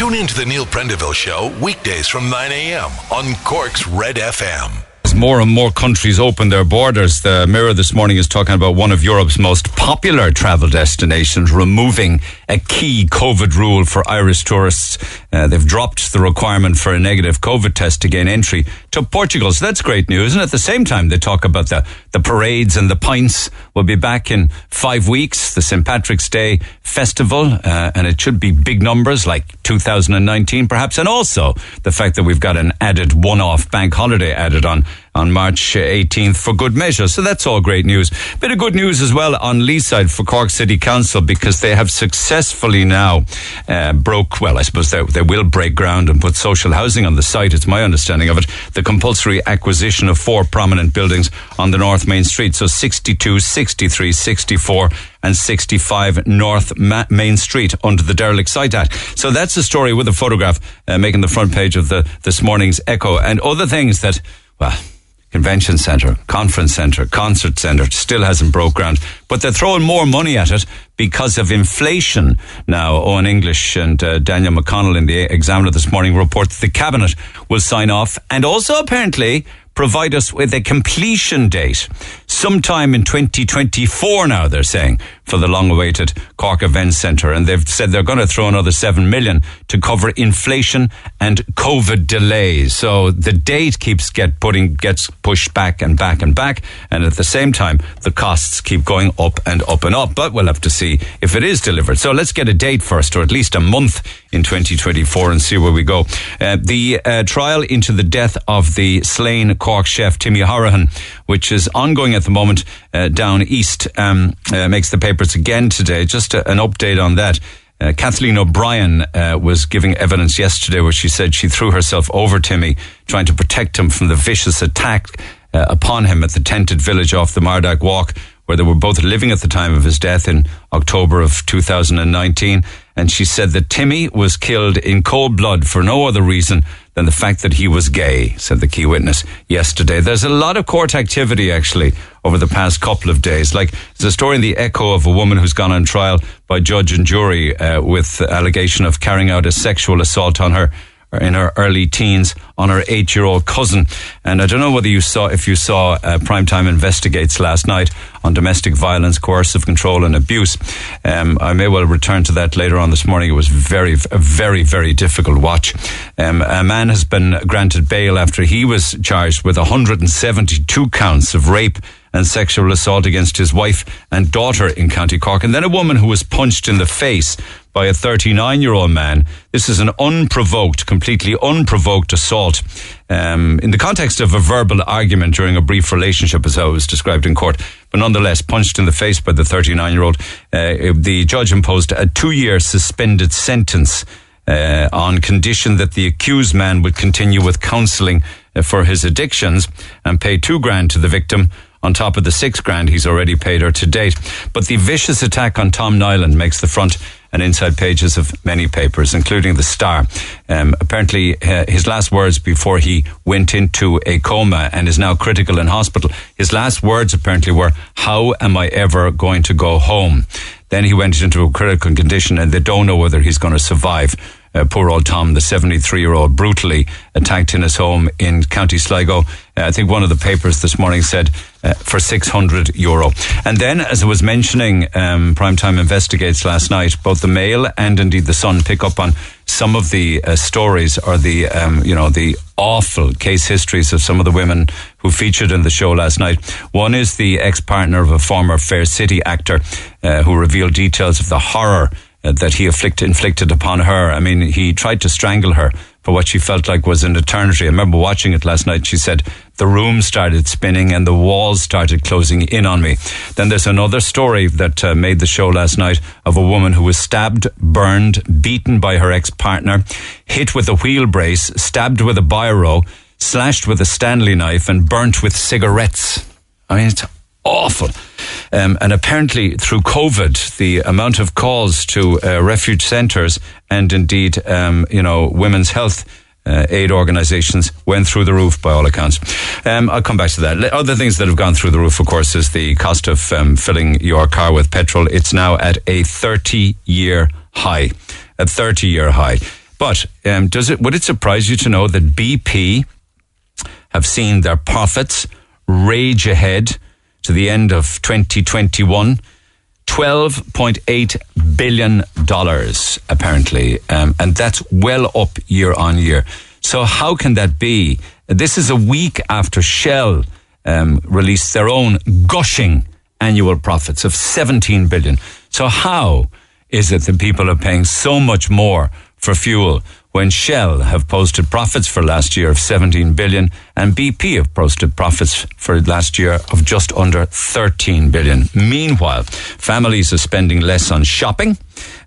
Tune in to the Neil Prendeville Show weekdays from 9 a.m. on Cork's Red FM. As more and more countries open their borders, the Mirror this morning is talking about one of Europe's most popular travel destinations removing a key COVID rule for Irish tourists. Uh, they've dropped the requirement for a negative COVID test to gain entry to Portugal. So that's great news. And at the same time, they talk about the, the parades and the pints. We'll be back in five weeks, the St. Patrick's Day festival, uh, and it should be big numbers like 2019 perhaps. And also the fact that we've got an added one-off bank holiday added on on March 18th for good measure. So that's all great news. Bit of good news as well on Leeside for Cork City Council because they have successfully now uh, broke, well, I suppose they, they will break ground and put social housing on the site. It's my understanding of it. The compulsory acquisition of four prominent buildings on the North Main Street. So 62, 63, 64 and 65 North Ma- Main Street under the derelict site act. So that's the story with a photograph uh, making the front page of the this morning's Echo and other things that, well, convention centre, conference centre, concert centre still hasn't broke ground, but they're throwing more money at it because of inflation. Now, Eoin English and uh, Daniel McConnell in the Examiner this morning report that the cabinet will sign off and also apparently provide us with a completion date sometime in 2024 now, they're saying, for the long awaited Cork Events Centre. And they've said they're going to throw another 7 million to cover inflation and COVID delays. So the date keeps get putting, gets pushed back and back and back. And at the same time, the costs keep going up and up and up. But we'll have to see if it is delivered. So let's get a date first, or at least a month in 2024 and see where we go. Uh, the uh, trial into the death of the slain Cork chef Timmy Hourihane, which is ongoing at the moment uh, down east, um, uh, makes the papers again today. Just a, an update on that. Uh, Kathleen O'Brien uh, was giving evidence yesterday where she said she threw herself over Timmy, trying to protect him from the vicious attack uh, upon him at the tented village off the Mardyke Walk, where they were both living at the time of his death in October of 2019. And she said that Timmy was killed in cold blood for no other reason than the fact that he was gay, said the key witness yesterday. There's a lot of court activity actually over the past couple of days. Like there's a story in the Echo of a woman who's gone on trial by judge and jury uh, with allegation of carrying out a sexual assault on her in her early teens on her eight year old cousin. And I don't know whether you saw, if you saw uh, Primetime Investigates last night on domestic violence, coercive control and abuse. Um, I may well return to that later on this morning. It was very, very, very difficult watch. Um, a man has been granted bail after he was charged with 172 counts of rape and sexual assault against his wife and daughter in County Cork. And then a woman who was punched in the face by a 39 year old man. This is an unprovoked, completely unprovoked assault. Um, in the context of a verbal argument during a brief relationship, as I was described in court, but nonetheless punched in the face by the 39 year old. Uh, the judge imposed a two year suspended sentence uh, on condition that the accused man would continue with counselling uh, for his addictions and pay two grand to the victim on top of the six grand he's already paid her to date. But the vicious attack on Tom Niland makes the front and inside pages of many papers, including the Star. Um, apparently, uh, his last words before he went into a coma and is now critical in hospital. His last words apparently were, "How am I ever going to go home?" Then he went into a critical condition, and they don't know whether he's going to survive. Uh, poor old Tom, the 73 year old, brutally attacked in his home in County Sligo. Uh, I think one of the papers this morning said uh, for 600 euro. And then, as I was mentioning, um, Primetime Investigates last night, both the Mail and indeed the Sun pick up on some of the uh, stories or the, um, you know, the awful case histories of some of the women who featured in the show last night. One is the ex-partner of a former Fair City actor uh, who revealed details of the horror uh, that he afflicted, inflicted upon her. I mean, he tried to strangle her for what she felt like was an eternity. I remember watching it last night. She said, the room started spinning and the walls started closing in on me. Then there's another story that uh, made the show last night of a woman who was stabbed, burned, beaten by her ex-partner, hit with a wheel brace, stabbed with a biro, slashed with a Stanley knife and burnt with cigarettes. I mean, it's awful. Um, and apparently, through COVID, the amount of calls to uh, refuge centres and indeed, um, you know, women's health uh, aid organisations went through the roof by all accounts. Um, I'll come back to that. Other things that have gone through the roof, of course, is the cost of um, filling your car with petrol. It's now at a 30 year high. A 30 year high. But um, does it would it surprise you to know that BP have seen their profits rage ahead to the end of 2021? $12.8 billion, apparently. Um, and that's well up year on year. So, how can that be? This is a week after Shell um, released their own gushing annual profits of 17 billion. So, how is it that people are paying so much more for fuel when Shell have posted profits for last year of 17 billion and BP have posted profits for last year of just under 13 billion. Meanwhile, families are spending less on shopping.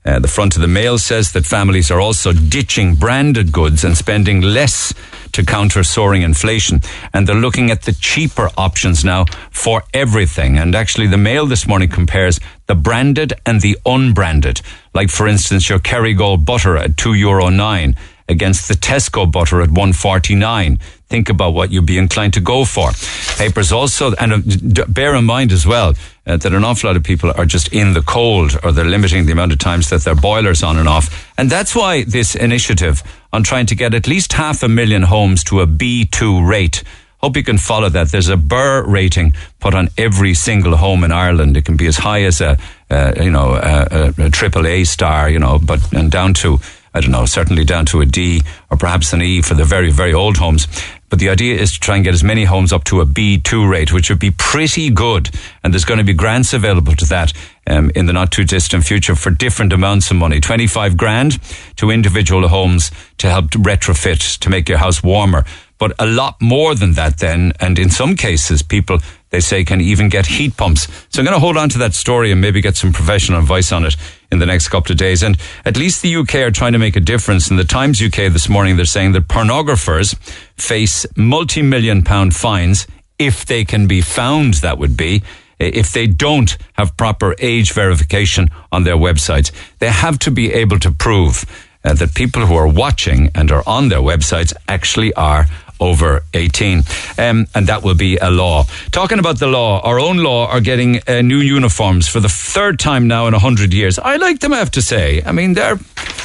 Uh, the front of the mail says that families are also ditching branded goods and spending less to counter soaring inflation. And they're looking at the cheaper options now for everything. And actually, the Mail this morning compares the branded and the unbranded. Like, for instance, your Kerrygold butter at two euro nine against the Tesco butter at 149. Think about what you'd be inclined to go for. Papers also, and uh, bear in mind as well uh, that an awful lot of people are just in the cold or they're limiting the amount of times that their boilers on and off. And that's why this initiative on trying to get at least half a million homes to a B2 rate Hope you can follow that. There's a BER rating put on every single home in Ireland. It can be as high as a, uh, you know, a, a, a triple A star, you know, but and down to I don't know, certainly down to a D or perhaps an E for the very, very old homes. But the idea is to try and get as many homes up to a B2 rate, which would be pretty good. And there's going to be grants available to that um, in the not too distant future for different amounts of money. 25 grand to individual homes to help retrofit to make your house warmer. But a lot more than that then. And in some cases, people they say can even get heat pumps. So I'm going to hold on to that story and maybe get some professional advice on it in the next couple of days. And at least the UK are trying to make a difference. In the Times UK this morning, they're saying that pornographers face multi-million pound fines if they can be found, that would be if they don't have proper age verification on their websites. They have to be able to prove uh, that people who are watching and are on their websites actually are over 18. Um, and that will be a law. Talking about the law, our own law are getting uh, new uniforms for the third time now in 100 years. I like them, I have to say. I mean, they're,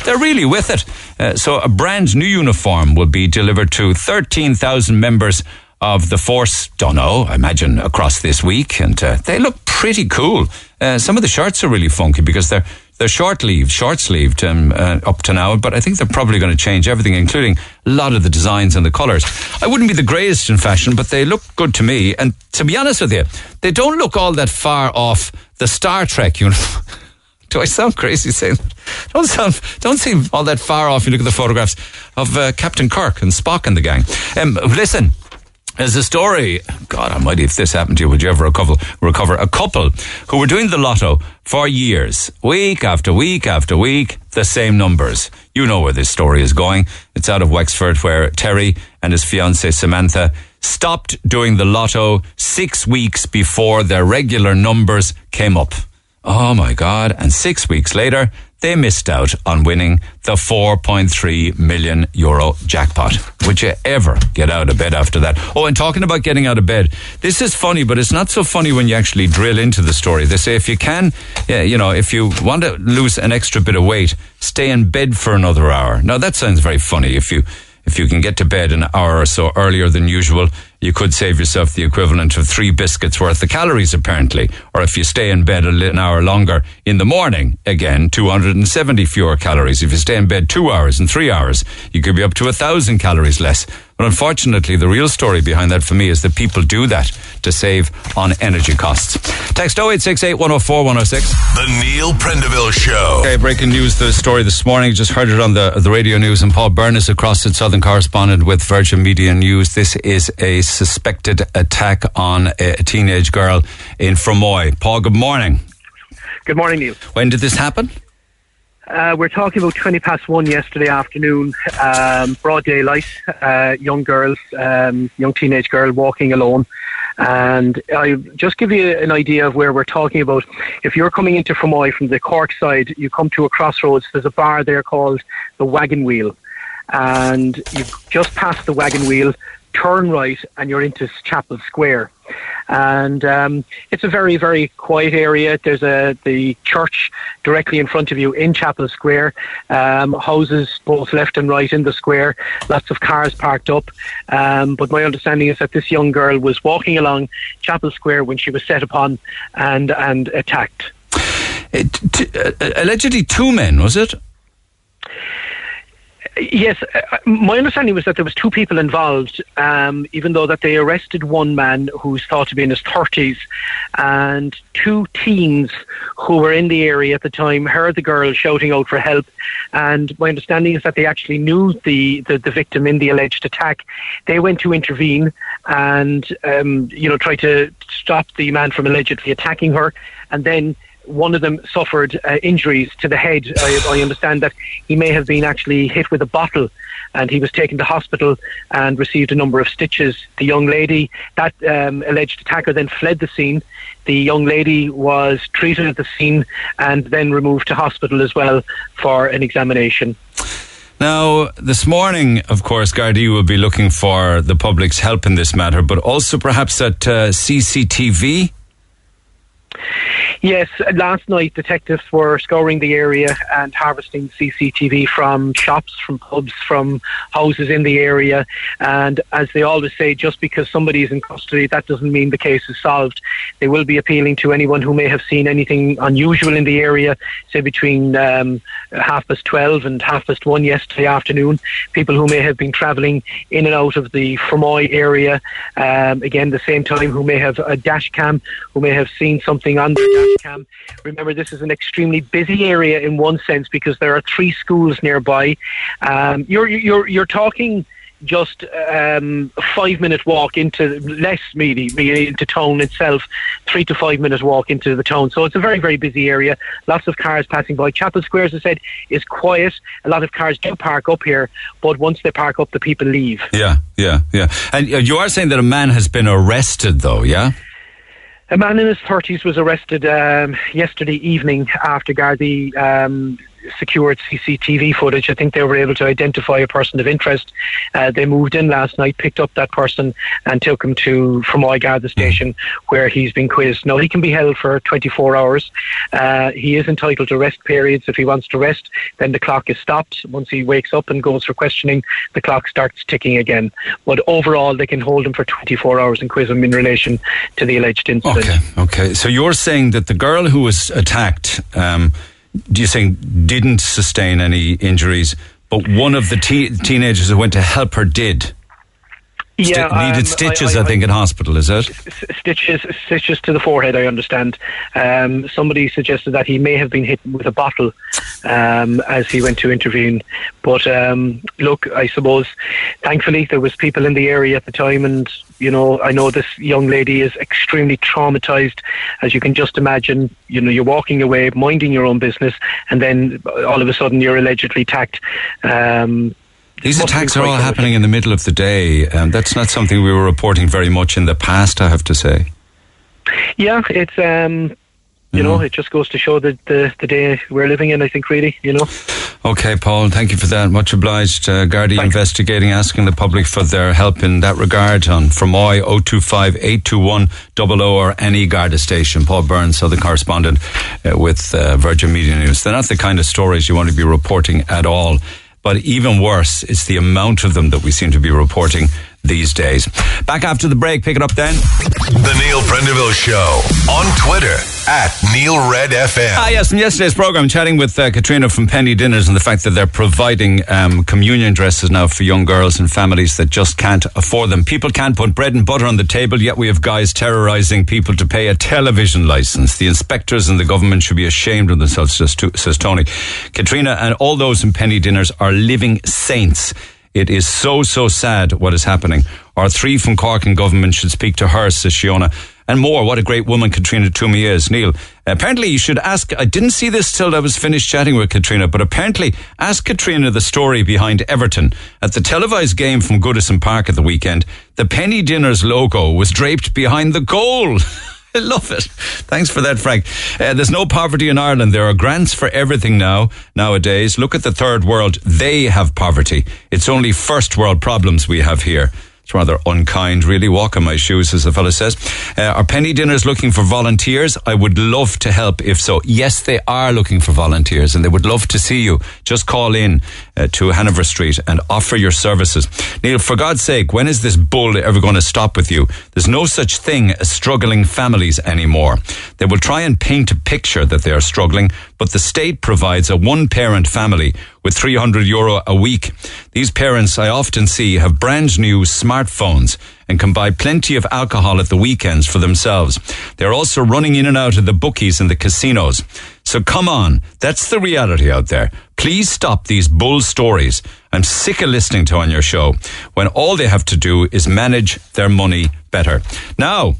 they're really with it. Uh, so a brand new uniform will be delivered to 13,000 members of the force, don't know, I imagine across this week. And uh, they look pretty cool. Uh, some of the shirts are really funky because they're they're short sleeved, short sleeved um, uh, up to now, but I think they're probably going to change everything, including a lot of the designs and the colours. I wouldn't be the greatest in fashion, but they look good to me. And to be honest with you, they don't look all that far off the Star Trek uniform. Do I sound crazy saying that? Don't sound, don't seem all that far off. You look at the photographs of uh, Captain Kirk and Spock and the gang. Um, listen, there's a story, God almighty, if this happened to you, would you ever recover, recover? A couple who were doing the lotto for years, week after week after week, the same numbers. You know where this story is going. It's out of Wexford where Terry and his fiancée Samantha stopped doing the lotto six weeks before their regular numbers came up. Oh my God. And six weeks later, they missed out on winning the 4.3 million euro jackpot. Would you ever get out of bed after that? Oh, and talking about getting out of bed, this is funny, but it's not so funny when you actually drill into the story. They say if you can, you know, if you want to lose an extra bit of weight, stay in bed for another hour. Now that sounds very funny. If you if you can get to bed an hour or so earlier than usual, you could save yourself the equivalent of three biscuits worth of calories, apparently. Or if you stay in bed an hour longer in the morning, again, 270 fewer calories. If you stay in bed two hours and three hours, you could be up to a thousand calories less. But unfortunately, the real story behind that for me is that people do that to save on energy costs. Text 0868 104 106. The Neil Prendeville Show. Okay, breaking news, the story this morning. Just heard it on the, the radio news. And Paul Byrnes, across the Southern correspondent with Virgin Media News. This is a suspected attack on a, a teenage girl in Fermoy. Paul, good morning. Good morning, Neil. When did this happen? Uh, we're talking about 20 past one yesterday afternoon, um, broad daylight, uh, young girls, um, young teenage girl walking alone. And I just give you an idea of where we're talking about. If you're coming into Fermoy from the Cork side, you come to a crossroads. There's a bar there called the Wagon Wheel, and you just pass the Wagon Wheel, turn right, and you're into Chapel Square. And um, it's a very very quiet area. There's a the church directly in front of you in Chapel Square, um, houses both left and right in the square, lots of cars parked up. Um, but my understanding is that this young girl was walking along Chapel Square when she was set upon and and attacked. It, t- uh, allegedly, two men was it? Yes, uh, my understanding was that there was two people involved, um, even though that they arrested one man who's thought to be in his thirties, and two teens who were in the area at the time heard the girl shouting out for help. And my understanding is that they actually knew the, the, the victim in the alleged attack. They went to intervene and um, you know try to stop the man from allegedly attacking her, and then one of them suffered uh, injuries to the head. I, I, understand that he may have been actually hit with a bottle and he was taken to hospital and received a number of stitches. The young lady, that um, alleged attacker, then fled the scene. The young lady was treated at the scene and then removed to hospital as well for an examination. Now, this morning, of course, Gardaí will be looking for the public's help in this matter, but also perhaps at uh, CCTV Yes, last night detectives were scouring the area and harvesting CCTV from shops, from pubs, from houses in the area. And as they always say, just because somebody is in custody, that doesn't mean the case is solved. They will be appealing to anyone who may have seen anything unusual in the area, say between um, half past 12 and half past 1 yesterday afternoon. People who may have been travelling in and out of the Fermoy area, um, again, the same time, who may have a dash cam, who may have seen something on their dash cam. Remember, this is an extremely busy area in one sense because there are three schools nearby. Um, you're, you're, you're talking just um, five minute walk into less maybe into town itself, three to five minute walk into the town. So it's a very very busy area. Lots of cars passing by. Chapel Square, as I said, is quiet. A lot of cars do park up here, but once they park up, the people leave. Yeah, yeah, yeah. And uh, you are saying that a man has been arrested, though, yeah. A man in his 30s was arrested um, yesterday evening after Gardaí um, secured CCTV footage. I think they were able to identify a person of interest. Uh, they moved in last night, picked up that person, and took him to From Fermoy the Station, where he's been quizzed. Now, he can be held for 24 hours. Uh, he is entitled to rest periods. If he wants to rest, then the clock is stopped. Once he wakes up and goes for questioning, the clock starts ticking again. But overall, they can hold him for 24 hours and quiz him in relation to the alleged incident. Okay, okay. So you're saying that the girl who was attacked. Um, do you think didn't sustain any injuries, but one of the te- teenagers who went to help her did? Yeah, St- needed um, stitches, I, I, I, think, in hospital. Is it stitches? Stitches to the forehead. I understand. Um, somebody suggested that he may have been hit with a bottle um, as he went to intervene. But um, look, I suppose, thankfully, there was people in the area at the time, and you know, I know this young lady is extremely traumatized, as you can just imagine. You know, you're walking away, minding your own business, and then all of a sudden you're allegedly attacked. These attacks are all happening in the middle of the day. and that's not something we were reporting very much in the past, I have to say. Yeah, it's um, you mm-hmm. know, it just goes to show the, the the day we're living in. I think, really, you know. Okay, Paul, thank you for that. Much obliged. Uh, Gardaí investigating, asking the public for their help in that regard on Fermoy 025 821 00 or any Garda station. Paul Burns, Southern correspondent uh, with uh, Virgin Media News. They're not the kind of stories you want to be reporting at all. But even worse, it's the amount of them that we seem to be reporting these days. Back after the break, pick it up then. The Neil Prendeville Show on Twitter at Neil Red FM. Ah, yes, from yesterday's program, chatting with uh, Katrina from Penny Dinners and the fact that they're providing um, communion dresses now for young girls and families that just can't afford them. People can't put bread and butter on the table, yet we have guys terrorizing people to pay a television license. The inspectors and the government should be ashamed of themselves, says Tony. Katrina and all those in Penny Dinners are living saints. It is so, so sad what is happening. Our three from Cork and government should speak to her, says Shiona. And more, what a great woman Katrina Twomey is. Neil, apparently you should ask, I didn't see this till I was finished chatting with Katrina, but apparently ask Katrina the story behind Everton. At the televised game from Goodison Park at the weekend, the Penny Dinners logo was draped behind the goal. I love it. Thanks for that, Frank. Uh, there's no poverty in Ireland. There are grants for everything now, nowadays. Look at the third world. They have poverty. It's only first world problems we have here. It's rather unkind, really. Walk in my shoes, as the fellow says. Uh, are penny dinners looking for volunteers? I would love to help if so. Yes, they are looking for volunteers and they would love to see you. Just call in uh, to Hanover Street and offer your services. Neil, for God's sake, when is this bull ever going to stop with you? There's no such thing as struggling families anymore. They will try and paint a picture that they are struggling, but the state provides a one parent family with 300 euro a week. These parents I often see have brand new smartphones and can buy plenty of alcohol at the weekends for themselves. They're also running in and out of the bookies and the casinos. So come on, that's the reality out there. Please stop these bull stories I'm sick of listening to on your show when all they have to do is manage their money better. Now,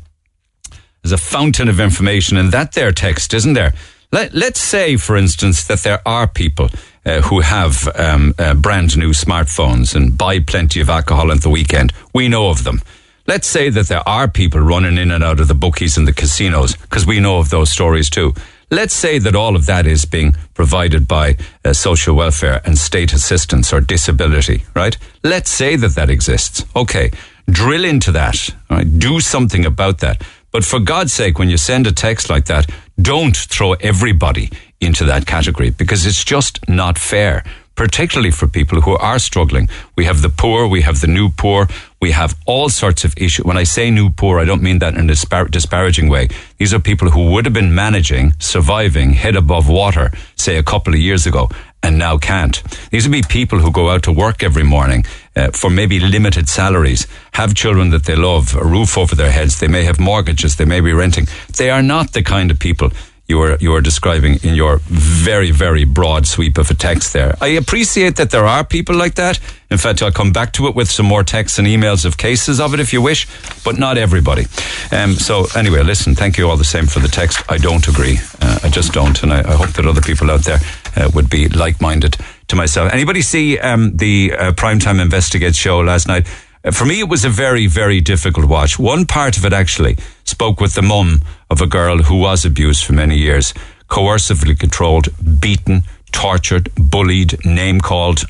there's a fountain of information in that there text, isn't there? Let, us say, for instance, that there are people uh, who have um, uh, brand new smartphones and buy plenty of alcohol at the weekend. We know of them. Let's say that there are people running in and out of the bookies and the casinos, because we know of those stories too. Let's say that all of that is being provided by uh, social welfare and state assistance or disability, right? Let's say that that exists. Okay. Drill into that. Right? Do something about that. But for God's sake, when you send a text like that, don't throw everybody into that category because it's just not fair, particularly for people who are struggling. We have the poor, we have the new poor, we have all sorts of issues. When I say new poor, I don't mean that in a dispar- disparaging way. These are people who would have been managing, surviving, head above water, say a couple of years ago, and now can't. These would be people who go out to work every morning uh, for maybe limited salaries, have children that they love, a roof over their heads, they may have mortgages, they may be renting. They are not the kind of people you are you are describing in your very very broad sweep of a text there. I appreciate that there are people like that. In fact, I'll come back to it with some more texts and emails of cases of it if you wish, but not everybody. Um, so anyway, listen, thank you all the same for the text. I don't agree. Uh, I just don't, and I, I, hope that other people out there uh, would be like minded to myself. Anybody see um, the uh, Primetime Investigate show last night? Uh, for me, it was a very, very difficult watch. One part of it actually spoke with the mum of a girl who was abused for many years, coercively controlled, beaten, tortured, bullied, name called.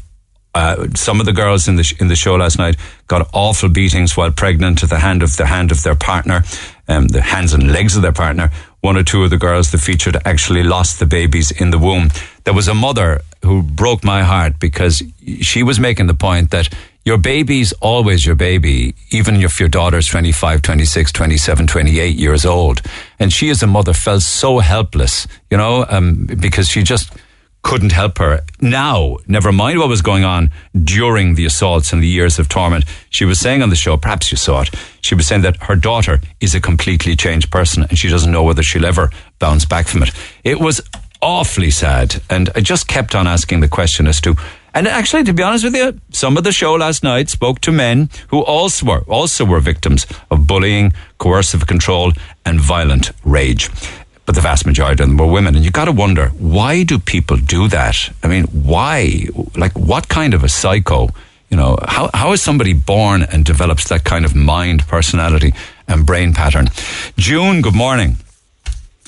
Uh, some of the girls in the sh- in the show last night got awful beatings while pregnant at the hand of the hand of their partner, um, the hands and legs of their partner. One or two of the girls that featured actually lost the babies in the womb. There was a mother who broke my heart because she was making the point that your baby's always your baby, even if your daughter's 25, 26, 27, 28 years old. And she, as a mother, felt so helpless, you know, um, because she just couldn't help her. Now, never mind what was going on during the assaults and the years of torment, she was saying on the show, perhaps you saw it, she was saying that her daughter is a completely changed person and she doesn't know whether she'll ever bounce back from it. It was awfully sad. And I just kept on asking the question as to and actually, to be honest with you, some of the show last night spoke to men who also were also were victims of bullying, coercive control, and violent rage. But the vast majority of them were women, and you got to wonder why do people do that? I mean, why? Like, what kind of a psycho? You know, how how is somebody born and develops that kind of mind, personality, and brain pattern? June, good morning.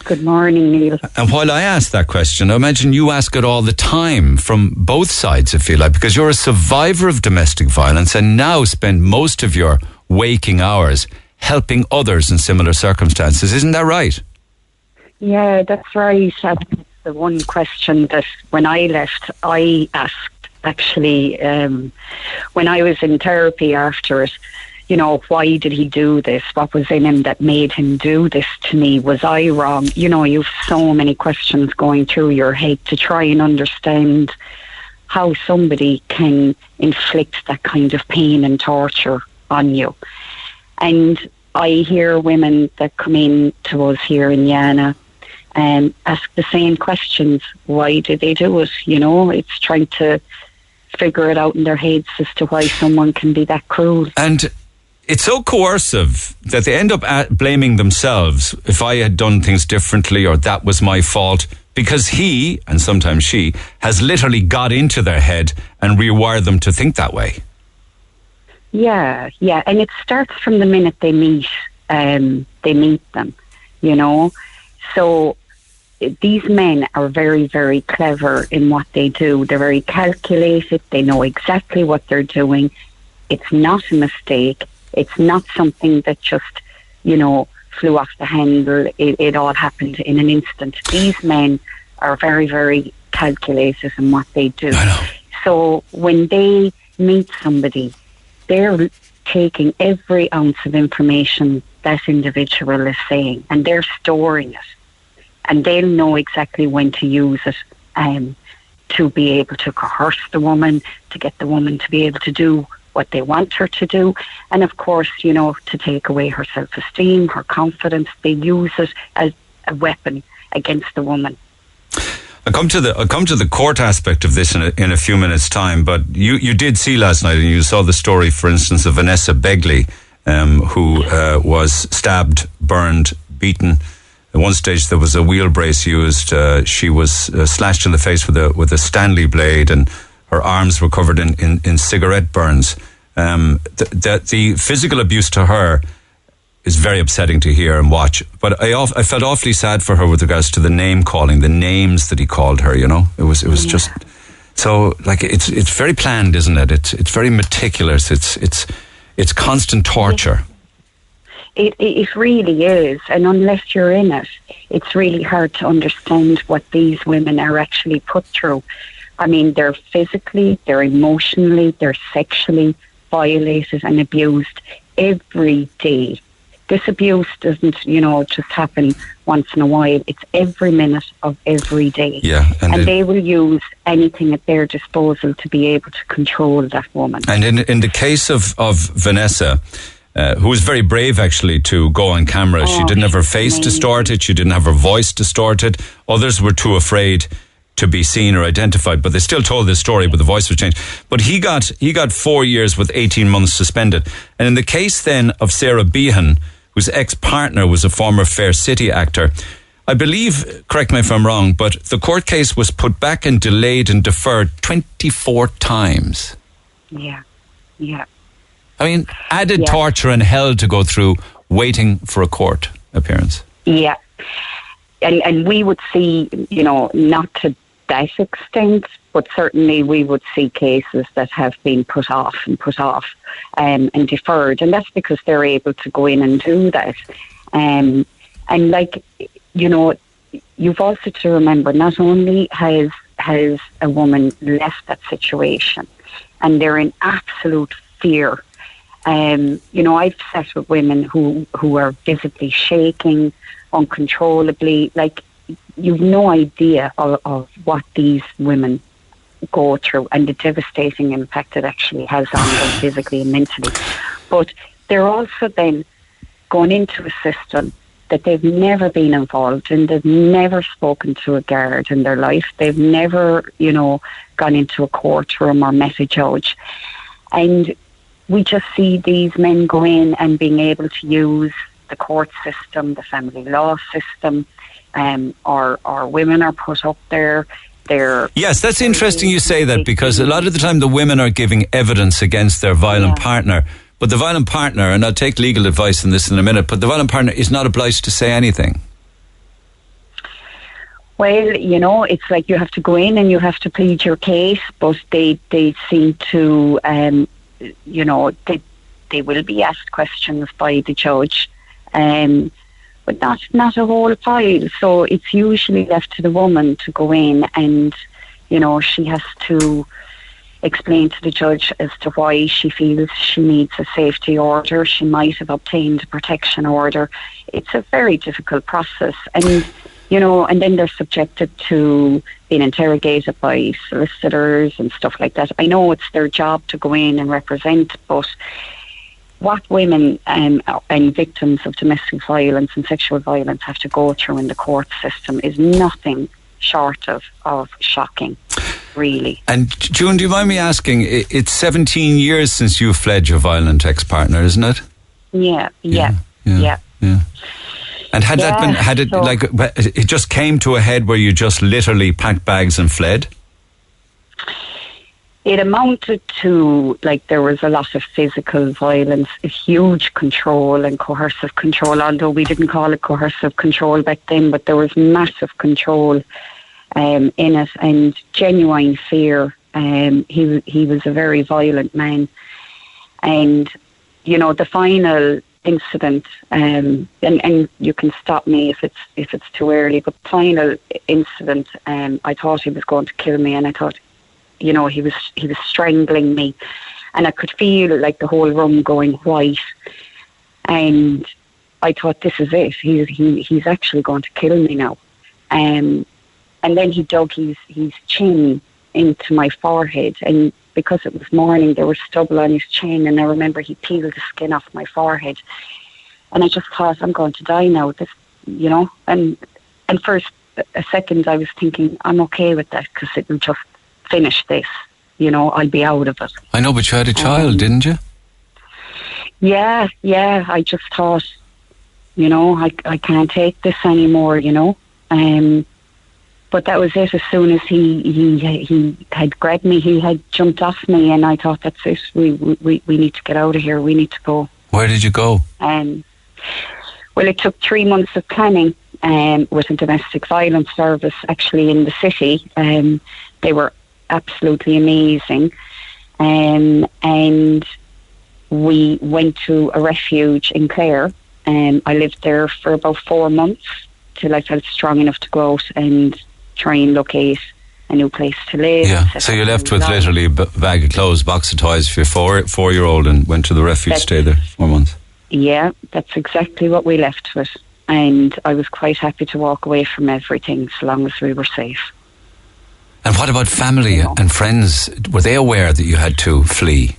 Good morning, Neil. And while I ask that question, I imagine you ask it all the time from both sides, I feel like, because you're a survivor of domestic violence and now spend most of your waking hours helping others in similar circumstances. Isn't that right? Yeah, that's right. That's the one question that when I left, I asked actually um, when I was in therapy after it you know, why did he do this? What was in him that made him do this to me? Was I wrong? You know, you've so many questions going through your head to try and understand how somebody can inflict that kind of pain and torture on you. And I hear women that come in to us here in Yana and ask the same questions. Why do they do it? You know, it's trying to figure it out in their heads as to why someone can be that cruel. And it's so coercive that they end up blaming themselves if I had done things differently or that was my fault because he, and sometimes she, has literally got into their head and rewired them to think that way. Yeah, yeah, and it starts from the minute they meet. Um, they meet them, you know. So these men are very, very clever in what they do. They're very calculated. They know exactly what they're doing. It's not a mistake It's not something that just, you know, flew off the handle. It, it all happened in an instant. These men are very, very calculated in what they do. So when they meet somebody, they're taking every ounce of information that individual is saying and they're storing it. And they'll know exactly when to use it um, to be able to coerce the woman, to get the woman to be able to do what they want her to do. And of course, you know, to take away her self esteem, her confidence. They use it as a weapon against the woman. I'll come to the I'll come to the court aspect of this in a, in a few minutes' time. But you, you did see last night, and you saw the story, for instance, of Vanessa Begley, um, who uh, was stabbed, burned, beaten. At one stage, there was a wheel brace used. Uh, she was uh, slashed in the face with a with a Stanley blade, and her arms were covered in in, in cigarette burns. Um, the, the, the physical abuse to her is very upsetting to hear and watch. But I, I felt awfully sad for her with regards to the name calling, the names that he called her. You know, it was it was yeah. just so like it's it's very planned, isn't it? It's it's very meticulous. It's it's it's constant torture. It, it really is, and unless you're in it, it's really hard to understand what these women are actually put through. I mean, they're physically, they're emotionally, they're sexually violated and abused every day this abuse doesn't, you know, just happen once in a while. It's every minute of every day. Yeah, and, and they will use anything at their disposal to be able to control that woman. And in in the case of of Vanessa. Uh, who was very brave actually to go on camera. Oh, she didn't have her face amazing. distorted. She didn't have her voice distorted. Others were too afraid to be seen or identified, but they still told this story, but the voice was changed. But he got he got four years with eighteen months suspended. And in the case then of Sarah Behan, whose ex partner was a former Fair City actor. I believe, correct me if I'm wrong, but the court case was put back and delayed and deferred 24 times. Yeah, yeah. I mean, added yeah. torture and hell to go through waiting for a court appearance. Yeah. And, and we would see, you know, not to that extent, but certainly we would see cases that have been put off and put off um, and deferred, and that's because they're able to go in and do that. Um, and like you know, you've also to remember not only has has a woman left that situation, and they're in absolute fear. Um, you know, I've sat with women who who are visibly shaking uncontrollably, like you've no idea of, of what these women go through and the devastating impact it actually has on them physically and mentally. But they're also then going into a system that they've never been involved in. They've never spoken to a guard in their life. They've never, you know, gone into a courtroom or met a judge. And we just see these men go in and being able to use the court system, the family law system, um, or, or women are put up there. They're yes, that's interesting you say that because a lot of the time the women are giving evidence against their violent yeah. partner. But the violent partner, and I'll take legal advice on this in a minute, but the violent partner is not obliged to say anything. Well, you know, it's like you have to go in and you have to plead your case, but they they seem to, um, you know, they they will be asked questions by the judge, um, but not not a whole file. So it's usually left to the woman to go in and, you know, she has to explain to the judge as to why she feels she needs a safety order. She might have obtained a protection order. It's a very difficult process, and you know, and then they're subjected to being interrogated by solicitors and stuff like that. I know it's their job to go in and represent, but what women um, and victims of domestic violence and sexual violence have to go through in the court system is nothing short of, of shocking, really. And June, do you mind me asking? It's 17 years since you fled your violent ex partner, isn't it? Yeah, yeah, yeah. yeah. yeah. And had yeah, that been, had it so like, it just came to a head where you just literally packed bags and fled? it amounted to like there was a lot of physical violence, a huge control and coercive control. Although we didn't call it coercive control back then, but there was massive control um, in it and genuine fear. Um, he he was a very violent man, and you know, the final incident, um, and, and you can stop me if it's if it's too early. But final incident, um, I thought he was going to kill me, and I thought, you know, he was he was strangling me, and I could feel like the whole room going white, and I thought, this is it. He's he, he's actually going to kill me now, um, and then he dug his his chin into my forehead, and because it was morning, there was stubble on his chin, and I remember he peeled the skin off my forehead, and I just thought, I'm going to die now. This, you know, and and first a second, I was thinking, I'm okay with that because it will just finish this. You know, I'll be out of it. I know, but you had a child, um, didn't you? Yeah, yeah. I just thought, you know, I I can't take this anymore. You know, um, but that was it. As soon as he he he had grabbed me, he had jumped off me, and I thought, "That's it. We we we need to get out of here. We need to go." Where did you go? Um, well, it took three months of planning um, with a domestic violence service actually in the city. Um, they were absolutely amazing, um, and we went to a refuge in Clare. Um, I lived there for about four months till I felt strong enough to go out and try and locate a new place to live. Yeah. So you left with life. literally a bag of clothes, box of toys for your four four year old, and went to the refuge, that's, stay there four months. Yeah, that's exactly what we left with, and I was quite happy to walk away from everything so long as we were safe. And what about family you know. and friends? Were they aware that you had to flee?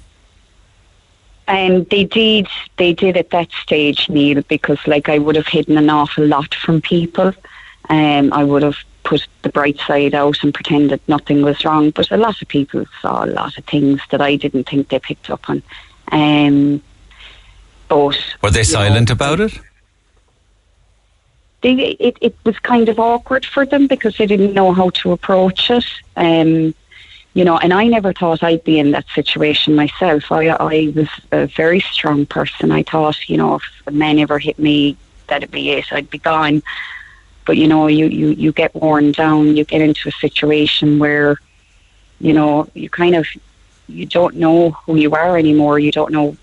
And they did. They did at that stage, Neil, because like I would have hidden an awful lot from people. Um, I would have put the bright side out and pretended nothing was wrong. But a lot of people saw a lot of things that I didn't think they picked up on. Um, but were they silent know, about it? They, it? It was kind of awkward for them because they didn't know how to approach it. Um, you know, and I never thought I'd be in that situation myself. I, I was a very strong person. I thought, you know, if a man ever hit me, that'd be it. I'd be gone. But you know, you, you, you get worn down, you get into a situation where, you know, you kind of you don't know who you are anymore. You don't know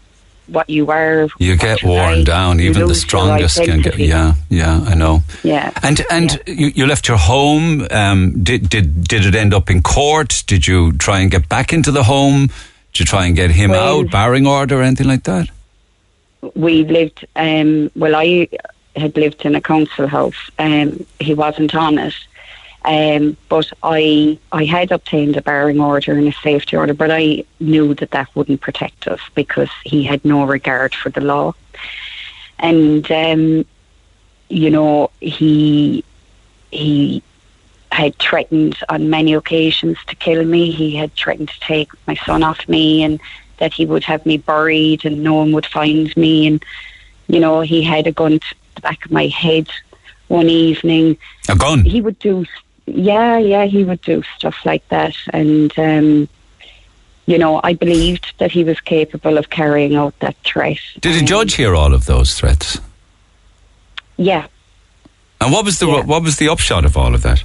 what you are. You get worn like. down. Even the strongest can get. Yeah, yeah, I know. Yeah. And and yeah. You, you left your home. Um, did did did it end up in court? Did you try and get back into the home? Did you try and get him well, out, barring order, or anything like that? We lived. Um, well, I had lived in a council house. Um, he wasn't on it. Um, but I I had obtained a barring order and a safety order, but I knew that that wouldn't protect us because he had no regard for the law, and um, you know he he had threatened on many occasions to kill me. He had threatened to take my son off me, and that he would have me buried and no one would find me, and you know he had a gun the back of my head one evening. A gun. He would do, yeah, yeah, he would do stuff like that, and um, you know, I believed that he was capable of carrying out that threat. Did the judge hear all of those threats? Yeah. And what was the yeah. what was the upshot of all of that?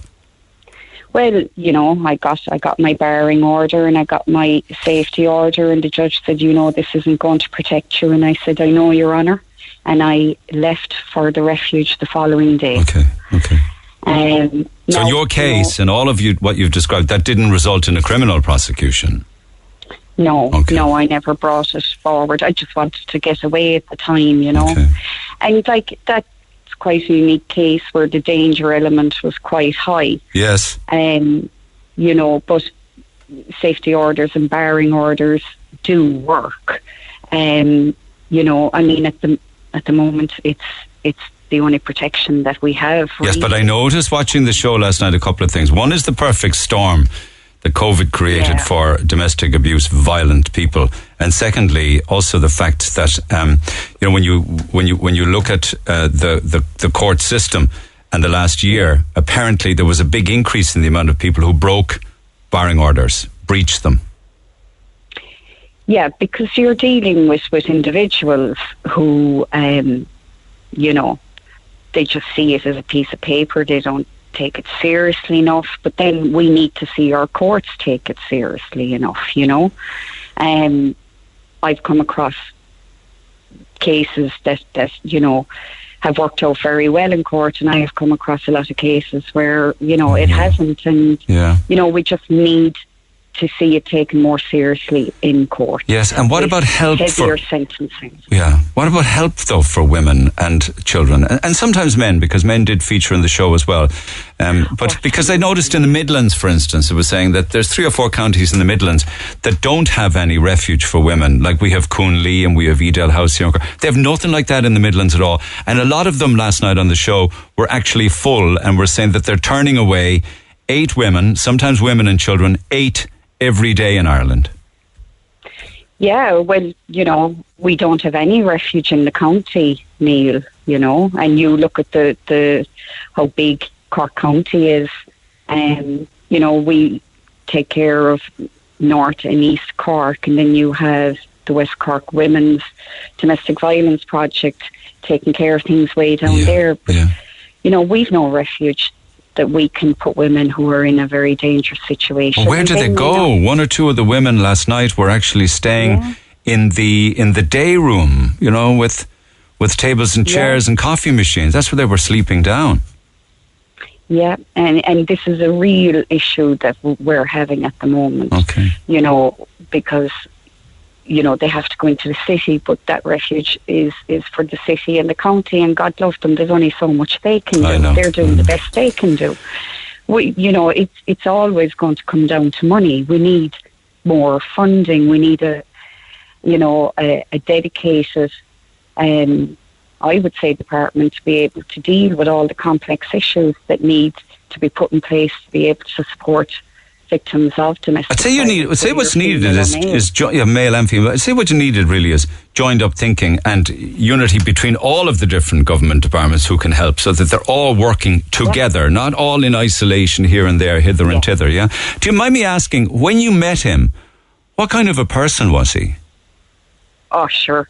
Well, you know, I got I got my barring order and I got my safety order, and the judge said, you know, this isn't going to protect you, and I said, I know, Your Honour and I left for the refuge the following day. Okay, okay. Um, so now, your case you know, and all of you, what you've described, that didn't result in a criminal prosecution. No, okay. no, I never brought it forward. I just wanted to get away at the time, you know. Okay. And like that's quite a unique case where the danger element was quite high. Yes. Um, you know, but safety orders and barring orders do work. Um, you know, I mean, at the at the moment, it's it's the only protection that we have. Yes, but I noticed watching the show last night a couple of things. One is the perfect storm that COVID created yeah. for domestic abuse, violent people, and secondly, also the fact that um, you know when you when you when you look at uh, the, the the court system and the last year, apparently there was a big increase in the amount of people who broke barring orders, breached them. Yeah, because you're dealing with, with individuals who, um, you know, they just see it as a piece of paper. They don't take it seriously enough. But then we need to see our courts take it seriously enough, you know. Um, I've come across cases that that you know have worked out very well in court, and I have come across a lot of cases where you know it hasn't, and Yeah. you know we just need to see it taken more seriously in court. Yes, and what about help heavier for sentencing? Yeah. What about help though for women and children, and, and sometimes men, because men did feature in the show as well. Um, but because I noticed in the Midlands, for instance, it was saying that there's three or four counties in the Midlands that don't have any refuge for women. Like we have Cuanlee and we have Edel House. They have nothing like that in the Midlands at all. And a lot of them last night on the show were actually full and were saying that they're turning away eight women, sometimes women and children, eight every day in Ireland. Yeah, well, you know, we don't have any refuge in the county, Neil. You know, and you look at the the how big Cork County is, and you know we take care of North and East Cork, and then you have the West Cork Women's Domestic Violence Project taking care of things way down Yeah, there. But yeah. you know, we've no refuge that we can put women who are in a very dangerous situation. Well, where do they go? One or two of the women last night were actually staying Yeah. in the in the day room, you know, with with tables and Yeah. chairs and coffee machines. That's where they were sleeping down. Yeah, and and this is a real issue that we're having at the moment. Okay. You know, because you know they have to go into the city, but that refuge is is for the city and the county. And God love them. There's only so much they can do. They're doing the Mm. best they can do. We, you know, it's it's always going to come down to money. We need more funding. We need a, you know, a, a dedicated, um, I would say, department to be able to deal with all the complex issues that need to be put in place to be able to support victims of domestic. I'd say you need. I'd say what's needed is is jo- yeah, male and female. I'd say what you needed really is joined up thinking and unity between all of the different government departments who can help, so that they're all working together, not all in isolation here and there, hither and thither. Yeah. Do you mind me asking when you met him? What kind of a person was he? Oh, sure.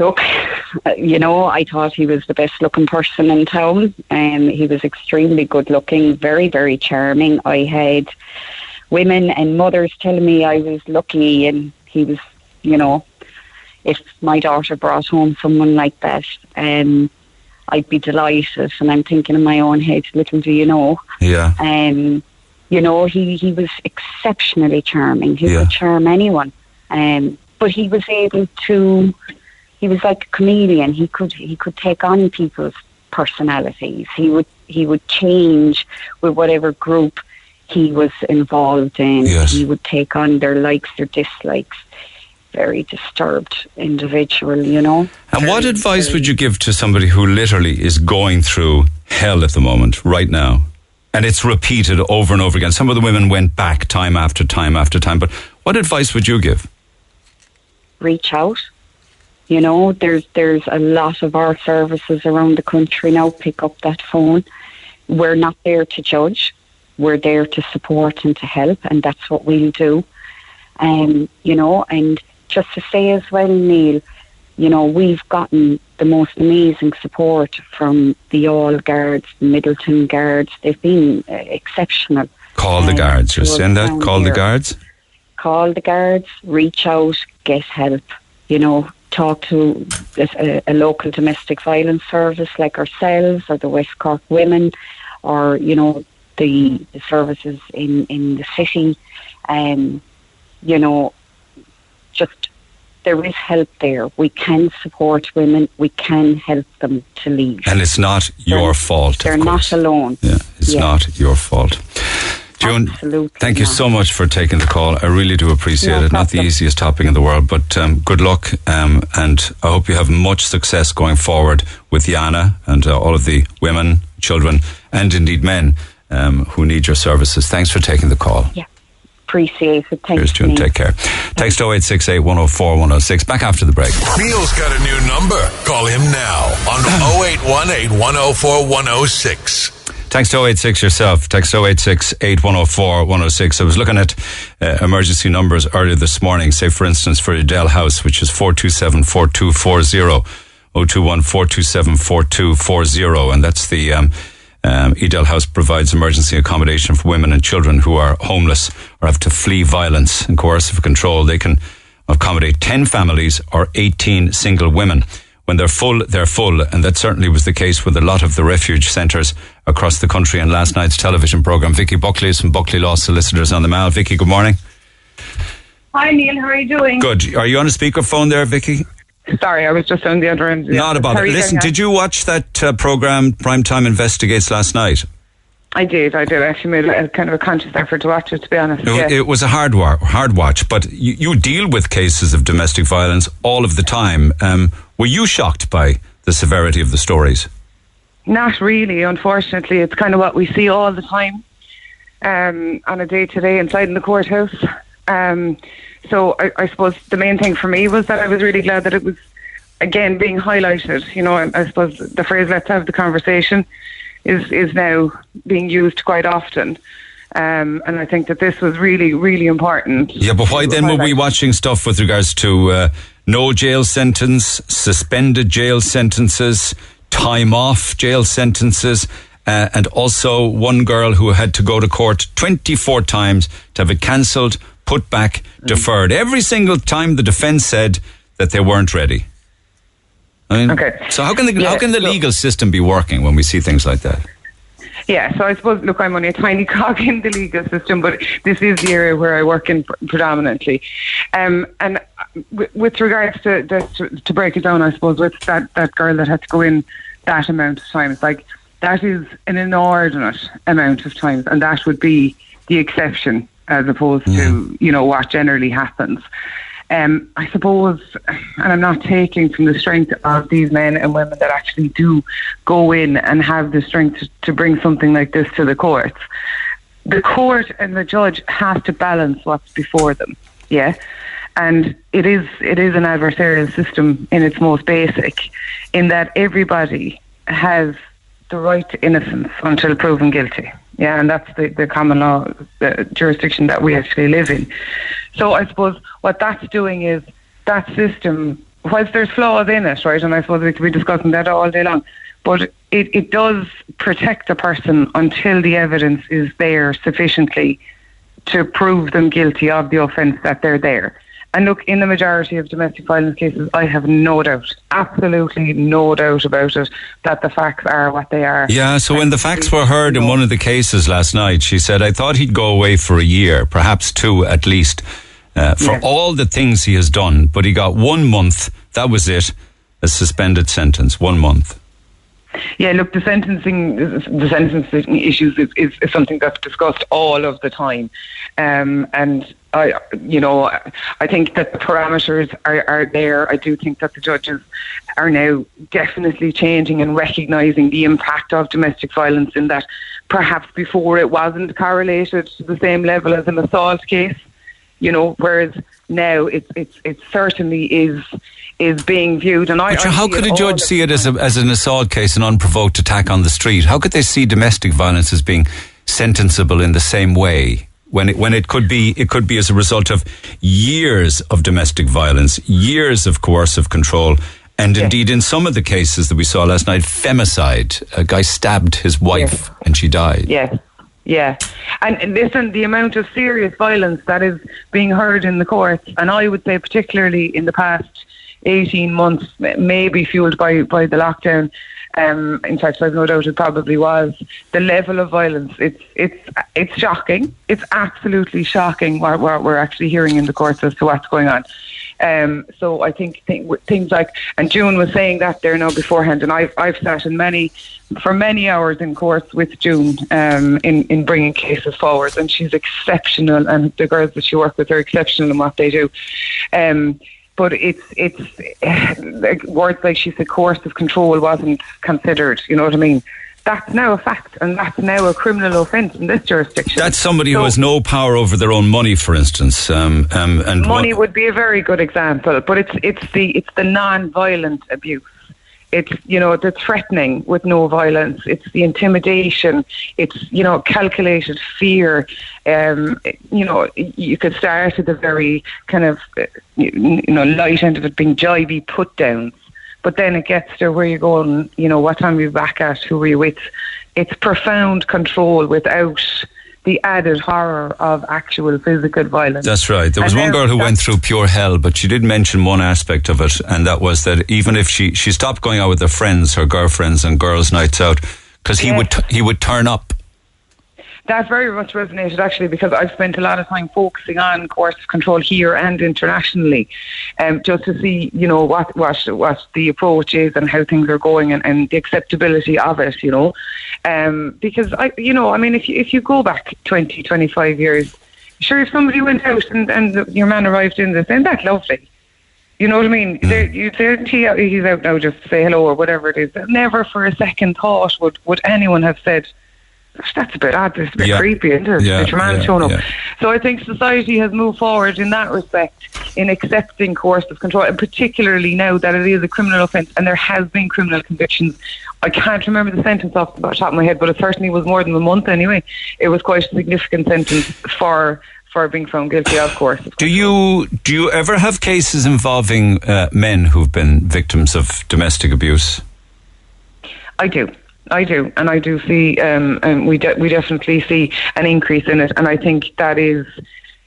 Look, uh, you know, I thought he was the best looking person in town. Um, he was extremely good looking, very, very charming. I had women and mothers telling me I was lucky and he was, you know, if my daughter brought home someone like that, um, I'd be delighted. And I'm thinking in my own head, little do you know, Yeah. um, you know, he, he was exceptionally charming. He Yeah. could charm anyone. Um, but he was able to, he was like a chameleon. He could, he could take on people's personalities. He would, he would change with whatever group he was involved in. Yes. He would take on their likes, their dislikes. Very disturbed individual, you know. And what advice very- would you give to somebody who literally is going through hell at the moment, right now? And it's repeated over and over again. Some of the women went back time after time after time. But what advice would you give? reach out. You know, there's there's a lot of our services around the country now. Pick up that phone. We're not there to judge. We're there to support and to help, and that's what we'll do. Um, you know, and just to say as well, Neil, you know, we've gotten the most amazing support from the All Guards, the Midleton Guards. They've been uh, exceptional. Call the Um, guards. You're to us saying that? Call the guards? call the guards, reach out, get help. You know, talk to a, a local domestic violence service like ourselves or the West Cork Women, or you know the, the services in in the city. Um, you know, just there is help there. We can support women. We can help them to leave. And it's not your They're- fault. They're not alone. Yeah, it's Yeah. not your fault. June, Absolutely thank you not. so much for taking the call. I really do appreciate No it. Not the easiest topic in the world, but um, good luck. Um, and I hope you have much success going forward with Yana and uh, all of the women, children, and indeed men um, who need your services. Thanks for taking the call. Yeah, appreciate it. Thanks. Cheers, June. Neil. Take care. Text 0868 104 106. Back after the break. Neil's got a new number. Call him now on 0818 104 106. Text 086 yourself. Text 086 8104 106. I was looking at uh, emergency numbers earlier this morning. Say, for instance, for Edel House, which is 427 4240, 021 427 4240. And that's the. Um, um, Edel House provides emergency accommodation for women and children who are homeless or have to flee violence and coercive control. They can accommodate 10 families or 18 single women. When they're full, they're full. And that certainly was the case with a lot of the refuge centres across the country. And last night's television programme, Vicky Buckley is from Buckley Law Solicitors on the Mall. Vicky, good morning. Hi, Neil. How are you doing? Good. Are you on a speakerphone there, Vicky? Sorry, I was just on the other end. Not about it. Listen, did you watch that uh, program, Primetime Investigates, last night? I did. I did. I actually made a, kind of a conscious effort to watch it. To be honest, it, yeah. it was a hard wa- hard watch. But you, you, deal with cases of domestic violence all of the time. Um, were you shocked by the severity of the stories? Not really. Unfortunately, it's kind of what we see all the time um, on a day to day inside in the courthouse. Um, so I, I, suppose the main thing for me was that I was really glad that it was again being highlighted. You know, I, I suppose the phrase "let's have the conversation" is is now being used quite often. Um, and I think that this was really, really important. Yeah, but why then were we watching stuff with regards to uh, no jail sentence, suspended jail sentences, time off jail sentences, uh, and also one girl who had to go to court 24 times to have it cancelled, put back, mm. deferred. Every single time the defence said that they weren't ready. I mean, okay. So how can the yeah, how can the legal system be working when we see things like that? Yeah, so I suppose, look, I'm only a tiny cog in the legal system, but this is the area where I work in predominantly. Um, and w- with regards to, to, to break it down, I suppose, with that, that girl that had to go in that amount of times, like that is an inordinate amount of times, and that would be the exception as opposed yeah. to, you know, what generally happens. Um, I suppose, and I'm not taking from the strength of these men and women that actually do go in and have the strength to, bring something like this to the courts. The court and the judge have to balance what's before them. Yeah. And it is it is an adversarial system in its most basic, in that everybody has the right to innocence until proven guilty. Yeah, and that's the, the common law the jurisdiction that we actually live in. So I suppose what that's doing is that system, whilst there's flaws in it, right, and I suppose we could be discussing that all day long, but it, it does protect a person until the evidence is there sufficiently to prove them guilty of the offence that they're there. And look, in the majority of domestic violence cases, I have no doubt, absolutely no doubt about it, that the facts are what they are. Yeah, so when the facts were heard in one of the cases last night, she said, I thought he'd go away for a year, perhaps two at least, uh, for yes. all the things he has done, but he got one month, that was it, a suspended sentence, one month. Yeah, look, the sentencing, the sentencing issues is, is, is something that's discussed all of the time, um, and I, you know, I think that the parameters are, are there. I do think that the judges are now definitely changing and recognising the impact of domestic violence in that perhaps before it wasn't correlated to the same level as an assault case, you know, whereas now it's it's it certainly is is being viewed. And I, I how could a judge see it as a, as an assault case, an unprovoked attack on the street? How could they see domestic violence as being sentenceable in the same way? when it, when it could be it could be as a result of years of domestic violence, years of coercive control, and indeed in some of the cases that we saw last night, femicide. A guy stabbed his wife yes. and she died. Yes. Yeah. And listen, the amount of serious violence that is being heard in the courts, and I would say particularly in the past 18 months, maybe fueled by, by the lockdown, um, in fact, I've no doubt it probably was. The level of violence, it's it's it's shocking. It's absolutely shocking what, what we're actually hearing in the courts as to what's going on. Um, so I think th- things like, and June was saying that there now beforehand, and I've I've sat in many, for many hours in courts with June um, in in bringing cases forward, and she's exceptional, and the girls that she works with are exceptional in what they do. Um, but it's it's like words like she said coercive control wasn't considered. You know what I mean? That's now a fact, and that's now a criminal offence in this jurisdiction. That's somebody so, who has no power over their own money, for instance. Um, um, and money would be a very good example, but it's it's the it's the non-violent abuse it's you know the threatening with no violence. It's the intimidation. It's you know calculated fear. Um, you know you could start at the very kind of you know light end of it being jibey put downs. But then it gets to where you're going you know what time are you back at who are you with? It's profound control without the added horror of actual physical violence. That's right. There was And one girl who went through pure hell, but she did mention one aspect of it, and that was that even if she she stopped going out with her friends, her girlfriends, and girls' nights out, because he Yes. would t- he would turn up. That very much resonated actually because I've spent a lot of time focusing on coercive control here and internationally, um, just to see you know what what what the approach is and how things are going and, and the acceptability of it. You know, um, because I you know I mean if you if you go back 20, 25 years, sure if somebody went out and, and your man arrived in this, and that's lovely. You know what I mean? There, you he's out now just to say hello or whatever it is. Never for a second thought would, would anyone have said, "Gosh, that's a bit odd, It's a bit Yeah. creepy, isn't it? Yeah, That your man's yeah, up. yeah. So I think society has moved forward in that respect in accepting coercive control, and particularly now that it is a criminal offence and there has been criminal convictions. I can't remember the sentence off the top of my head, but it certainly was more than a month anyway. It was quite a significant sentence for for being found guilty of course. Do you do you ever have cases involving uh, men who've been victims of domestic abuse? I do. I do, and I do see, um, and we de- we definitely see an increase in it, and I think that is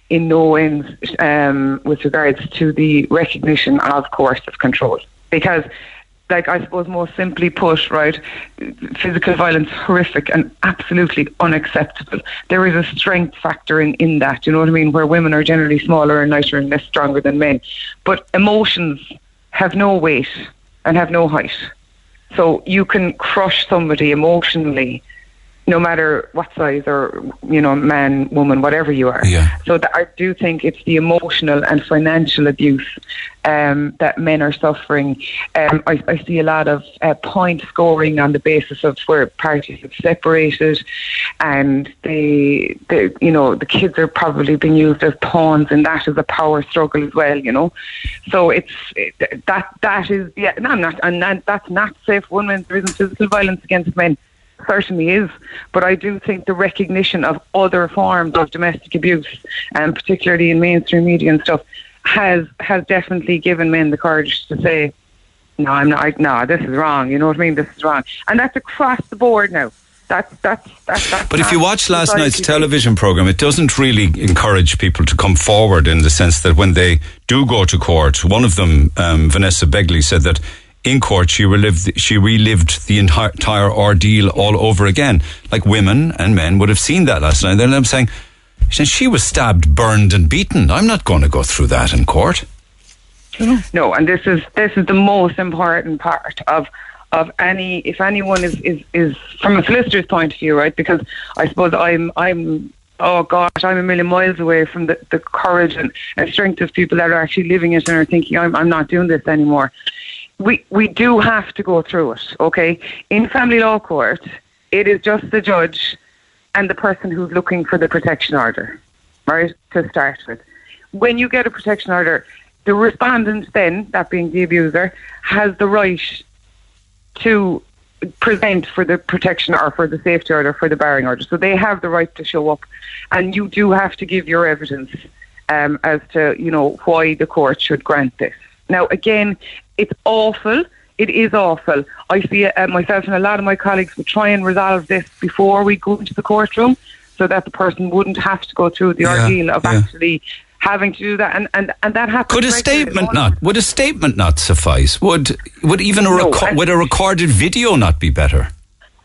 in no end um, with regards to the recognition of coercive control, because, like I suppose, more simply put, right, physical violence horrific and absolutely unacceptable. There is a strength factor in in that. You know what I mean? Where women are generally smaller and lighter and less stronger than men, but emotions have no weight and have no height. So you can crush somebody emotionally, no matter what size or you know man, woman, whatever you are. Yeah. So that I do think it's the emotional and financial abuse um, that men are suffering. Um, I, I see a lot of uh, point scoring on the basis of where parties have separated, and they, they, you know, the kids are probably being used as pawns, and that is a power struggle as well. You know, so it's it, that that is yeah. No, I'm not, and that's not safe. When there isn't physical violence against men certainly is, but I do think the recognition of other forms of domestic abuse, and particularly in mainstream media and stuff, has has definitely given men the courage to say, "No, I'm not. I, no, this is wrong." You know what I mean? This is wrong, and that's across the board now. That's that's that's. that's But if you watch last night's television program, it doesn't really encourage people to come forward in the sense that when they do go to court, one of them, um, Vanessa Begley, said that in court she relived she relived the entire, ordeal all over again. Like women and men would have seen that last night. Then I'm saying, she she was stabbed, burned, and beaten. I'm not going to go through that in court. No, and this is this is the most important part of of any if anyone is is is from a solicitor's point of view, right? Because I suppose I'm I'm oh gosh, I'm a million miles away from the, the courage and, and strength of people that are actually living it and are thinking I'm I'm not doing this anymore. We we do have to go through it, okay? In family law court, it is just the judge and the person who's looking for the protection order, right? To start with. When you get a protection order, the respondent then, that being the abuser, has the right to present for the protection or for the safety order, for the barring order. So they have the right to show up, and you do have to give your evidence um, as to you know why the court should grant this. Now, again, it's awful. It is awful. I see it uh, myself and a lot of my colleagues would try and resolve this before we go into the courtroom, so that the person wouldn't have to go through the Yeah, ordeal of yeah. actually having to do that, and and, and that happens. Could a statement not? Would a statement not suffice? Would would even a No, reco- would a recorded video not be better?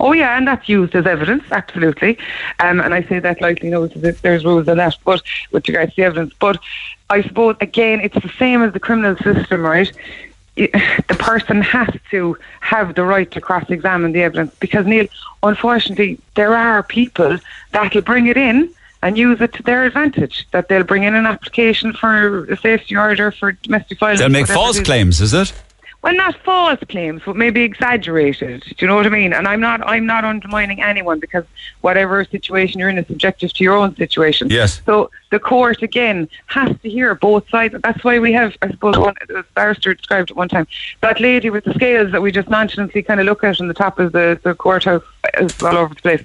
Oh yeah, and that's used as evidence, absolutely. Um, and I say that lightly, no, there's, there's rules on that, but with regards to the evidence. But I suppose again, it's the same as the criminal system, right? The person has to have the right to cross-examine the evidence because Neil, unfortunately, there are people that'll bring it in and use it to their advantage. That they'll bring in an application for a safety order for domestic violence. They'll make false claims, is it? Well, not false claims, but maybe exaggerated. Do you know what I mean? And I'm not, I'm not undermining anyone because whatever situation you're in is subjective to your own situation. Yes. So the court again has to hear both sides. That's why we have, I suppose, one the barrister described it one time. That lady with the scales that we just nonchalantly kind of look at on the top of the, the courthouse is all over the place.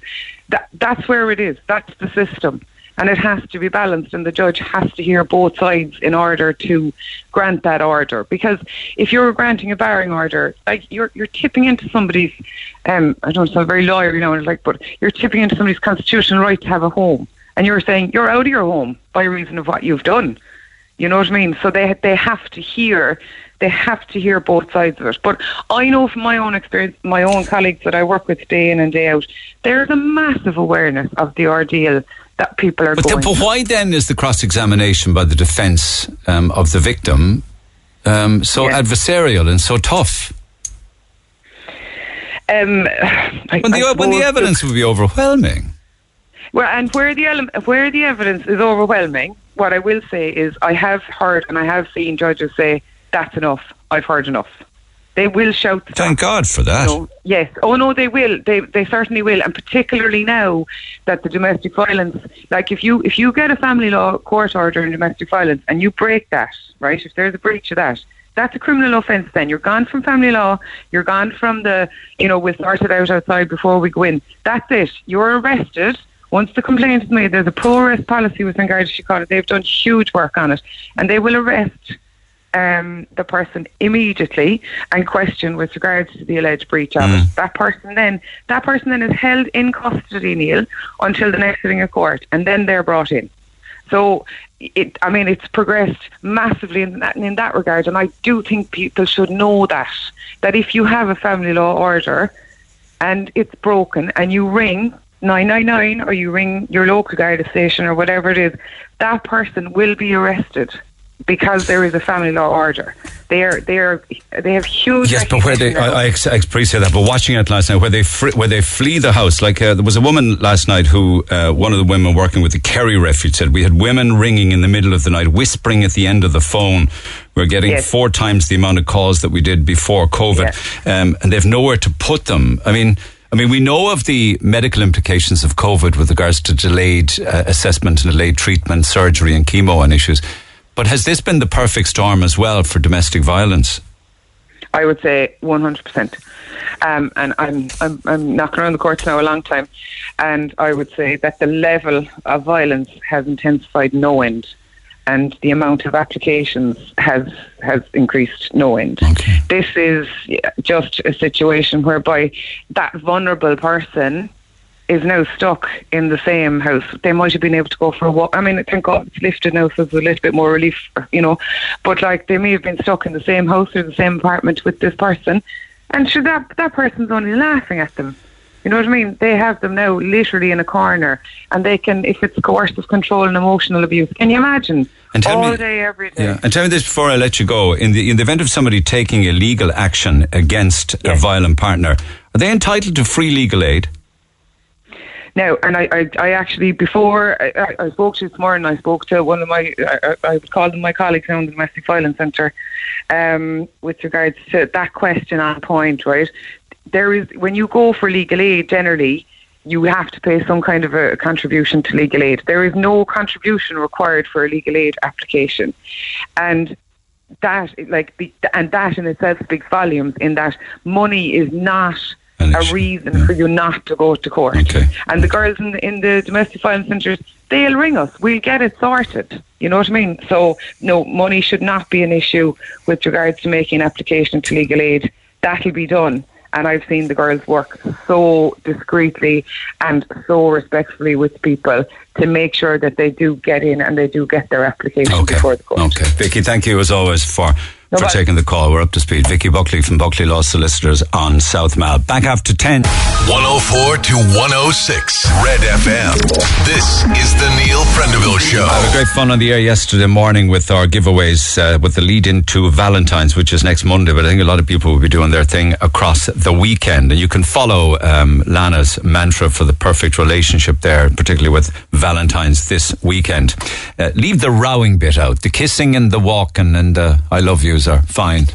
That that's where it is. That's the system. And it has to be balanced, and the judge has to hear both sides in order to grant that order. Because if you're granting a barring order, like you're you're tipping into somebody's, um, I don't sound very lawyer, you know, like, but you're tipping into somebody's constitutional right to have a home. and you're saying you're out of your home by reason of what you've done. You know what I mean? So they they have to hear they have to hear both sides of it. But I know from my own experience, my own colleagues that I work with day in and day out, there's a massive awareness of the ordeal that people are but going. The, but why then is the cross examination by the defence um, of the victim um, so Yeah. adversarial and so tough? Um, I, When the, when the evidence would be overwhelming. Well, and where the ele- where the evidence is overwhelming, what I will say is I have heard and I have seen judges say that's enough. I've heard enough. They will shout. the Thank. God for that. Yes. Oh no, they will. They they certainly will, and particularly now that the domestic violence, like if you if you get a family law court order in domestic violence and you break that, right? If there's a breach of that, that's a criminal offence. Then you're gone from family law. You're gone from the you know we'll sort it out outside before we go in. That's it. You're arrested. Once the complaint is made, there's a pro-arrest policy with Garda Síochána. They've done huge work on it, and they will arrest um, the person immediately and question with regards to the alleged breach of it. That person then, that person then is held in custody, Neil, until the next sitting of court, and then they're brought in. So, it, I mean, it's progressed massively in that, in that regard, and I do think people should know that that if you have a family law order and it's broken, and you ring 999 or you ring your local Garda station or whatever it is, that person will be arrested because there is a family law order. They are they are they have huge. Yes, but where they, I, I now. ex- I appreciate that. But watching it last night, where they fr- where they flee the house, like uh, there was a woman last night who uh, one of the women working with the Kerry Refuge said we had women ringing in the middle of the night, whispering at the end of the phone. We're getting Yes. four times the amount of calls that we did before COVID, um, and they've nowhere to put them. I mean. I mean, we know of the medical implications of COVID with regards to delayed uh, assessment and delayed treatment, surgery, and chemo and issues. But has this been the perfect storm as well for domestic violence? I would say 100%. Um, and I'm, I'm, I'm knocking around the courts now a long time. And I would say that the level of violence has intensified no end. And the amount of applications has has increased no end. Okay. This is just a situation whereby that vulnerable person is now stuck in the same house. They might have been able to go for a walk. I mean, thank God it's lifted now, so there's a little bit more relief, you know. But like, they may have been stuck in the same house or the same apartment with this person, and should that that person's only laughing at them. You know what I mean? They have them now literally in a corner, and they can, if it's coercive control and emotional abuse, can you imagine? And tell All me- day, every day. Yeah, and tell me this before I let you go. In the in the event of somebody taking illegal action against a violent partner, are they entitled to free legal aid? Now, and I, I, I actually before I, I- spoke to you this morning, I spoke to one of my, I, I would my colleagues in the domestic violence centre, um, with regards to that question on point. Right, there is when you go for legal aid, generally you have to pay some kind of a contribution to legal aid. There is no contribution required for a legal aid application, and that like and that in itself speaks volumes in that money is not a reason yeah. for you not to go to court. Okay. And the girls in the, in the domestic violence centres, they'll ring us. We'll get it sorted. You know what I mean? So, no, money should not be an issue with regards to making an application to legal aid. That'll be done. And I've seen the girls work so discreetly and so respectfully with people to make sure that they do get in and they do get their application Okay. before the court. Okay. Vicky, thank you as always for No for bother. taking the call. We're up to speed. Vicky Buckley from Buckley Law Solicitors on South Mall. Back after 10. 104 to 106 Red FM. This is the Neil Prendeville Show. I had a great fun on the air yesterday morning with our giveaways uh, with the lead into Valentine's, which is next Monday. But I think a lot of people will be doing their thing across the weekend. And you can follow um, Lana's mantra for the perfect relationship there, particularly with Valentine's this weekend. Uh, leave the rowing bit out. The kissing and the walking and the I love yous are fine.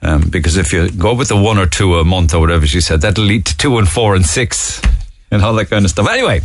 Um, because if you go with the one or two a month or whatever she said, that'll lead to two and four and six and all that kind of stuff. Anyway,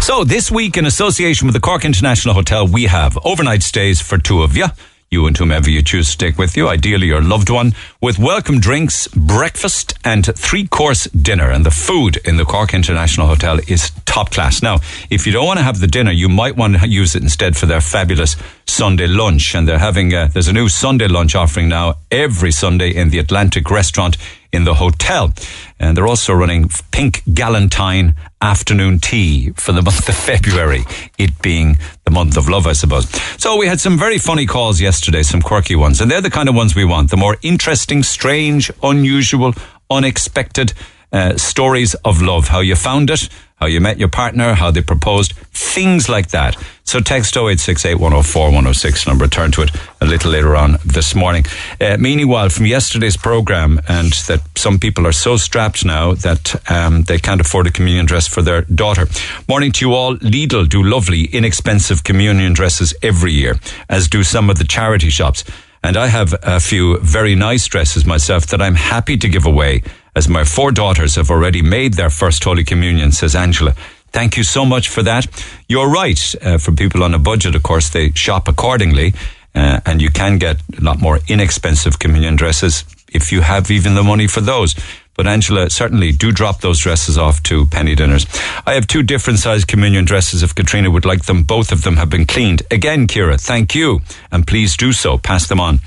so this week in association with the Cork International Hotel, we have overnight stays for two of you. You and whomever you choose to take with you, ideally your loved one, with welcome drinks, breakfast, and three course dinner. And the food in the Cork International Hotel is top class. Now, if you don't want to have the dinner, you might want to use it instead for their fabulous Sunday lunch. And they're having, a, there's a new Sunday lunch offering now every Sunday in the Atlantic restaurant in the hotel. And they're also running pink galentine afternoon tea for the month of February, it being the month of love, I suppose. So we had some very funny calls yesterday, some quirky ones, and they're the kind of ones we want. The more interesting, strange, unusual, unexpected uh, stories of love. How you found it, how you met your partner, how they proposed, things like that. So text 0868 104 106 and I'll return to it a little later on this morning. Uh, meanwhile, from yesterday's program, and that some people are so strapped now that um, they can't afford a communion dress for their daughter. Morning to you all. Lidl do lovely, inexpensive communion dresses every year, as do some of the charity shops. And I have a few very nice dresses myself that I'm happy to give away as my four daughters have already made their first Holy Communion, says Angela. Thank you so much for that. You're right. Uh, for people on a budget, of course, they shop accordingly, uh, and you can get a lot more inexpensive communion dresses if you have even the money for those. But Angela, certainly do drop those dresses off to penny dinners. I have two different sized communion dresses if Katrina would like them. Both of them have been cleaned. Again, Kira, thank you. And please do so. Pass them on.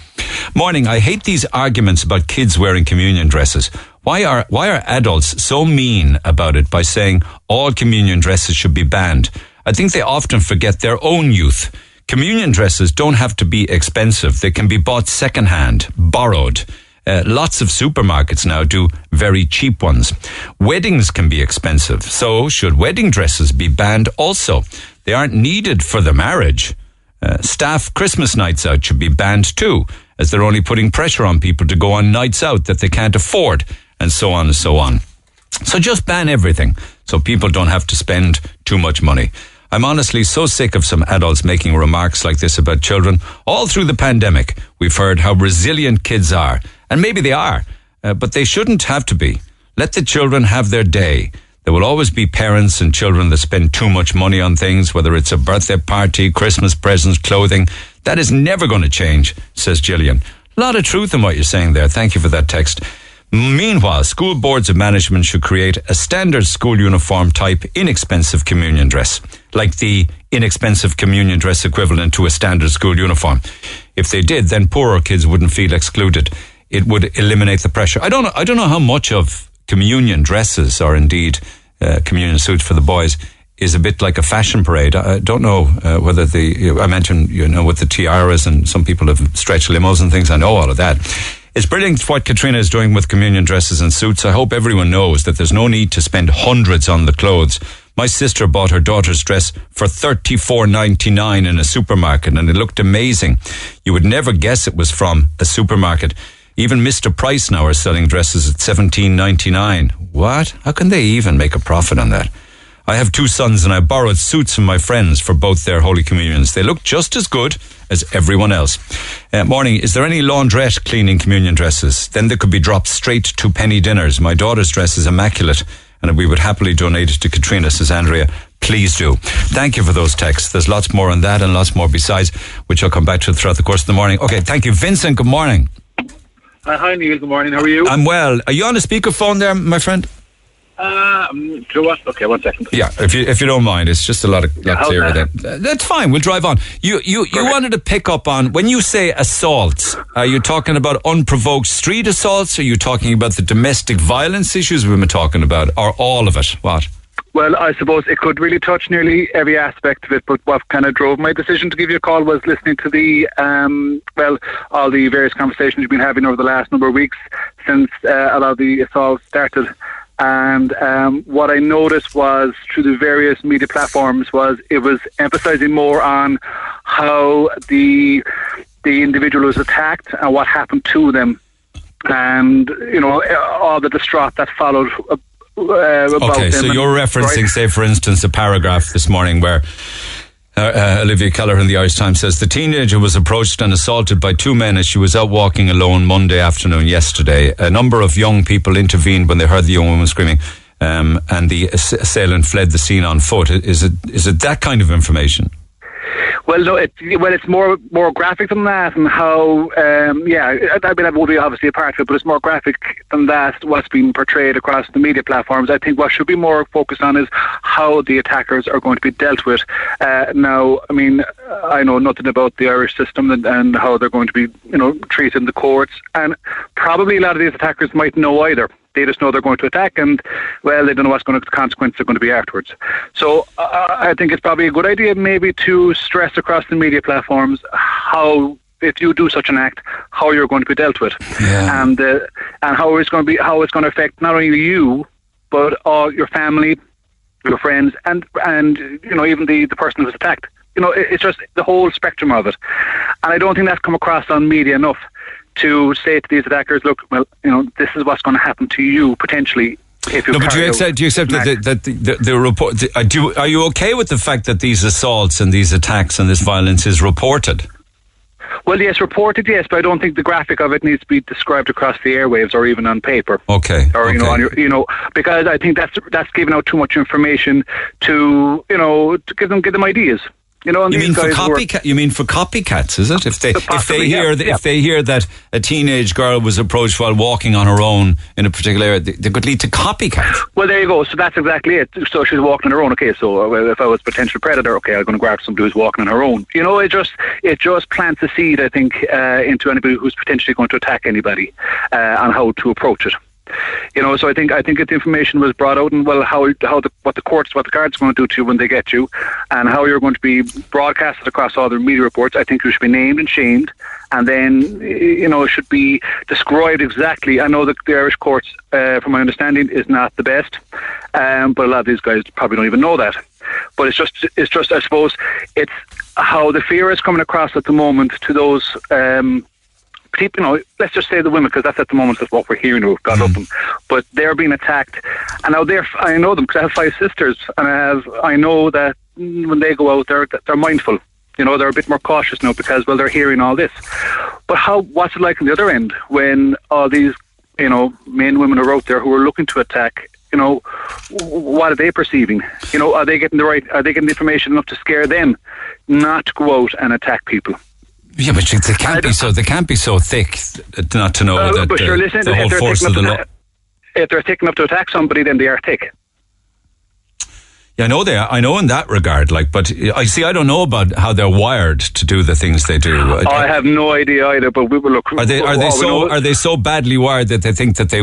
Morning. I hate these arguments about kids wearing communion dresses. Why are, why are adults so mean about it by saying all communion dresses should be banned? I think they often forget their own youth. Communion dresses don't have to be expensive. They can be bought secondhand, borrowed. Uh, lots of supermarkets now do very cheap ones. Weddings can be expensive, so should wedding dresses be banned also? They aren't needed for the marriage. Uh, staff Christmas nights out should be banned too, as they're only putting pressure on people to go on nights out that they can't afford and so on and so on. So just ban everything so people don't have to spend too much money. I'm honestly so sick of some adults making remarks like this about children. All through the pandemic, we've heard how resilient kids are. And maybe they are, uh, but they shouldn't have to be. Let the children have their day. There will always be parents and children that spend too much money on things, whether it's a birthday party, Christmas presents, clothing. That is never going to change, says Gillian. A lot of truth in what you're saying there. Thank you for that text. Meanwhile, school boards of management should create a standard school uniform type inexpensive communion dress, like the inexpensive communion dress equivalent to a standard school uniform. If they did, then poorer kids wouldn't feel excluded. It would eliminate the pressure. I don't know, I don't know how much of communion dresses or indeed uh, communion suits for the boys is a bit like a fashion parade. I don't know uh, whether the, I mentioned, you know, with the tiaras and some people have stretched limos and things. I know all of that it's brilliant what Katrina is doing with communion dresses and suits. I hope everyone knows that there's no need to spend hundreds on the clothes. My sister bought her daughter's dress for thirty four ninety nine in a supermarket and it looked amazing. You would never guess it was from a supermarket. Even Mr. Price now are selling dresses at seventeen ninety nine. What? How can they even make a profit on that? I have two sons and I borrowed suits from my friends for both their Holy Communions. They look just as good as everyone else. Uh, morning, is there any laundrette cleaning communion dresses? Then they could be dropped straight to penny dinners. My daughter's dress is immaculate and we would happily donate it to Katrina, says Andrea. Please do. Thank you for those texts. There's lots more on that and lots more besides, which I'll come back to throughout the course of the morning. Okay, thank you. Vincent, good morning. Uh, hi, Neil. Good morning. How are you? I'm well. Are you on a speakerphone there, my friend? Uh, um, you what? Okay, one second. Yeah, if you if you don't mind, it's just a lot of lot how's clearer then. That's fine. We'll drive on. You you you wanted to pick up on when you say assaults. Are you talking about unprovoked street assaults? Are you talking about the domestic violence issues we've been talking about, or all of it? What? Well, I suppose it could really touch nearly every aspect of it, but what kind of drove my decision to give you a call was listening to the, um, well, all the various conversations you've been having over the last number of weeks since uh, a lot of the assaults started. And um, what I noticed was through the various media platforms was it was emphasizing more on how the the individual was attacked and what happened to them, and you know all the distraught that followed. Uh, about Okay, them so you're referencing, Right. say, for instance, a paragraph this morning where uh, uh, Olivia Kelleher in the Irish Times says the teenager was approached and assaulted by two men as she was out walking alone Monday afternoon yesterday. A number of young people intervened when they heard the young woman screaming. Um, and the assailant fled the scene on foot. Is it is it that kind of information? Well, no, it, well, it's more more graphic than that, and how, um, yeah, I mean, that will be obviously a part of it, but it's more graphic than that. What's being portrayed across the media platforms. I think what should be more focused on is how the attackers are going to be dealt with. Uh, now, I mean, I know nothing about the Irish system and, and how they're going to be, you know, treated in the courts, and probably a lot of these attackers might know either they just know they're going to attack, and well, they don't know what's going to the consequences are going to be afterwards. So uh, I think it's probably a good idea maybe to stress across the media platforms how if you do such an act, how you're going to be dealt with, Yeah. and uh, and how it's going to be how it's going to affect not only you but all your family, your friends, and and you know even the the person who was attacked. You know, it, it's just the whole spectrum of it, and I don't think that's come across on media enough to say to these attackers, look, well, you know, this is what's going to happen to you potentially if you. No, but do you accept? Do you accept that, the, that the, the, the report? The, uh, do, are you okay with the fact that these assaults and these attacks and this violence is reported? Well, yes, reported, yes, but I don't think the graphic of it needs to be described across the airwaves or even on paper. Okay. Or you know, on your, you know, because I think that's that's giving out too much information to you know to give them give them ideas. You know, and You mean for copycat? You mean for copycats? Is it? If they if they hear yeah, that, yeah. if they hear that a teenage girl was approached while walking on her own in a particular area, they, they could lead to copycats. Well, there you go. So that's exactly it. So she's walking on her own. Okay, so uh, if I was a potential predator, okay, I'm going to grab somebody who's walking on her own. You know, it just it just plants a seed, I think, uh, into anybody who's potentially going to attack anybody uh, on how to approach it. You know, so I think I think if the information was brought out and well, how how the what the courts, what the guards are going to do to you when they get you, and how you're going to be broadcasted across all the media reports, I think you should be named and shamed, and then you know it should be described exactly. I know that the Irish courts, uh, from my understanding, is not the best, um, but a lot of these guys probably don't even know that. But it's just it's just I suppose it's how the fear is coming across at the moment to those. Um, people, you know, let's just say the women, because that's at the moment that's what we're hearing. We've got up them, but they're being attacked, and now they're. I know them because I have five sisters, and I have. I know that mm, when they go out, they're they're mindful. You know, they're a bit more cautious now because well, they're hearing all this. But how? What's it like on the other end when all these, you know, men, women are out there who are looking to attack? You know, what are they perceiving? You know, are they getting the right? Are they getting the information enough to scare them, not to go out and attack people? Yeah, but they can't be so they can't be so thick not to know that but uh, the if whole they're force of the law. to, if they're taking up to attack somebody, then they are thick. Yeah, I know they. Are. I know in that regard. Like, but I see. I don't know about how they're wired to do the things they do. I have no idea either, but we will look. Are they are they so are they so badly wired that they think that they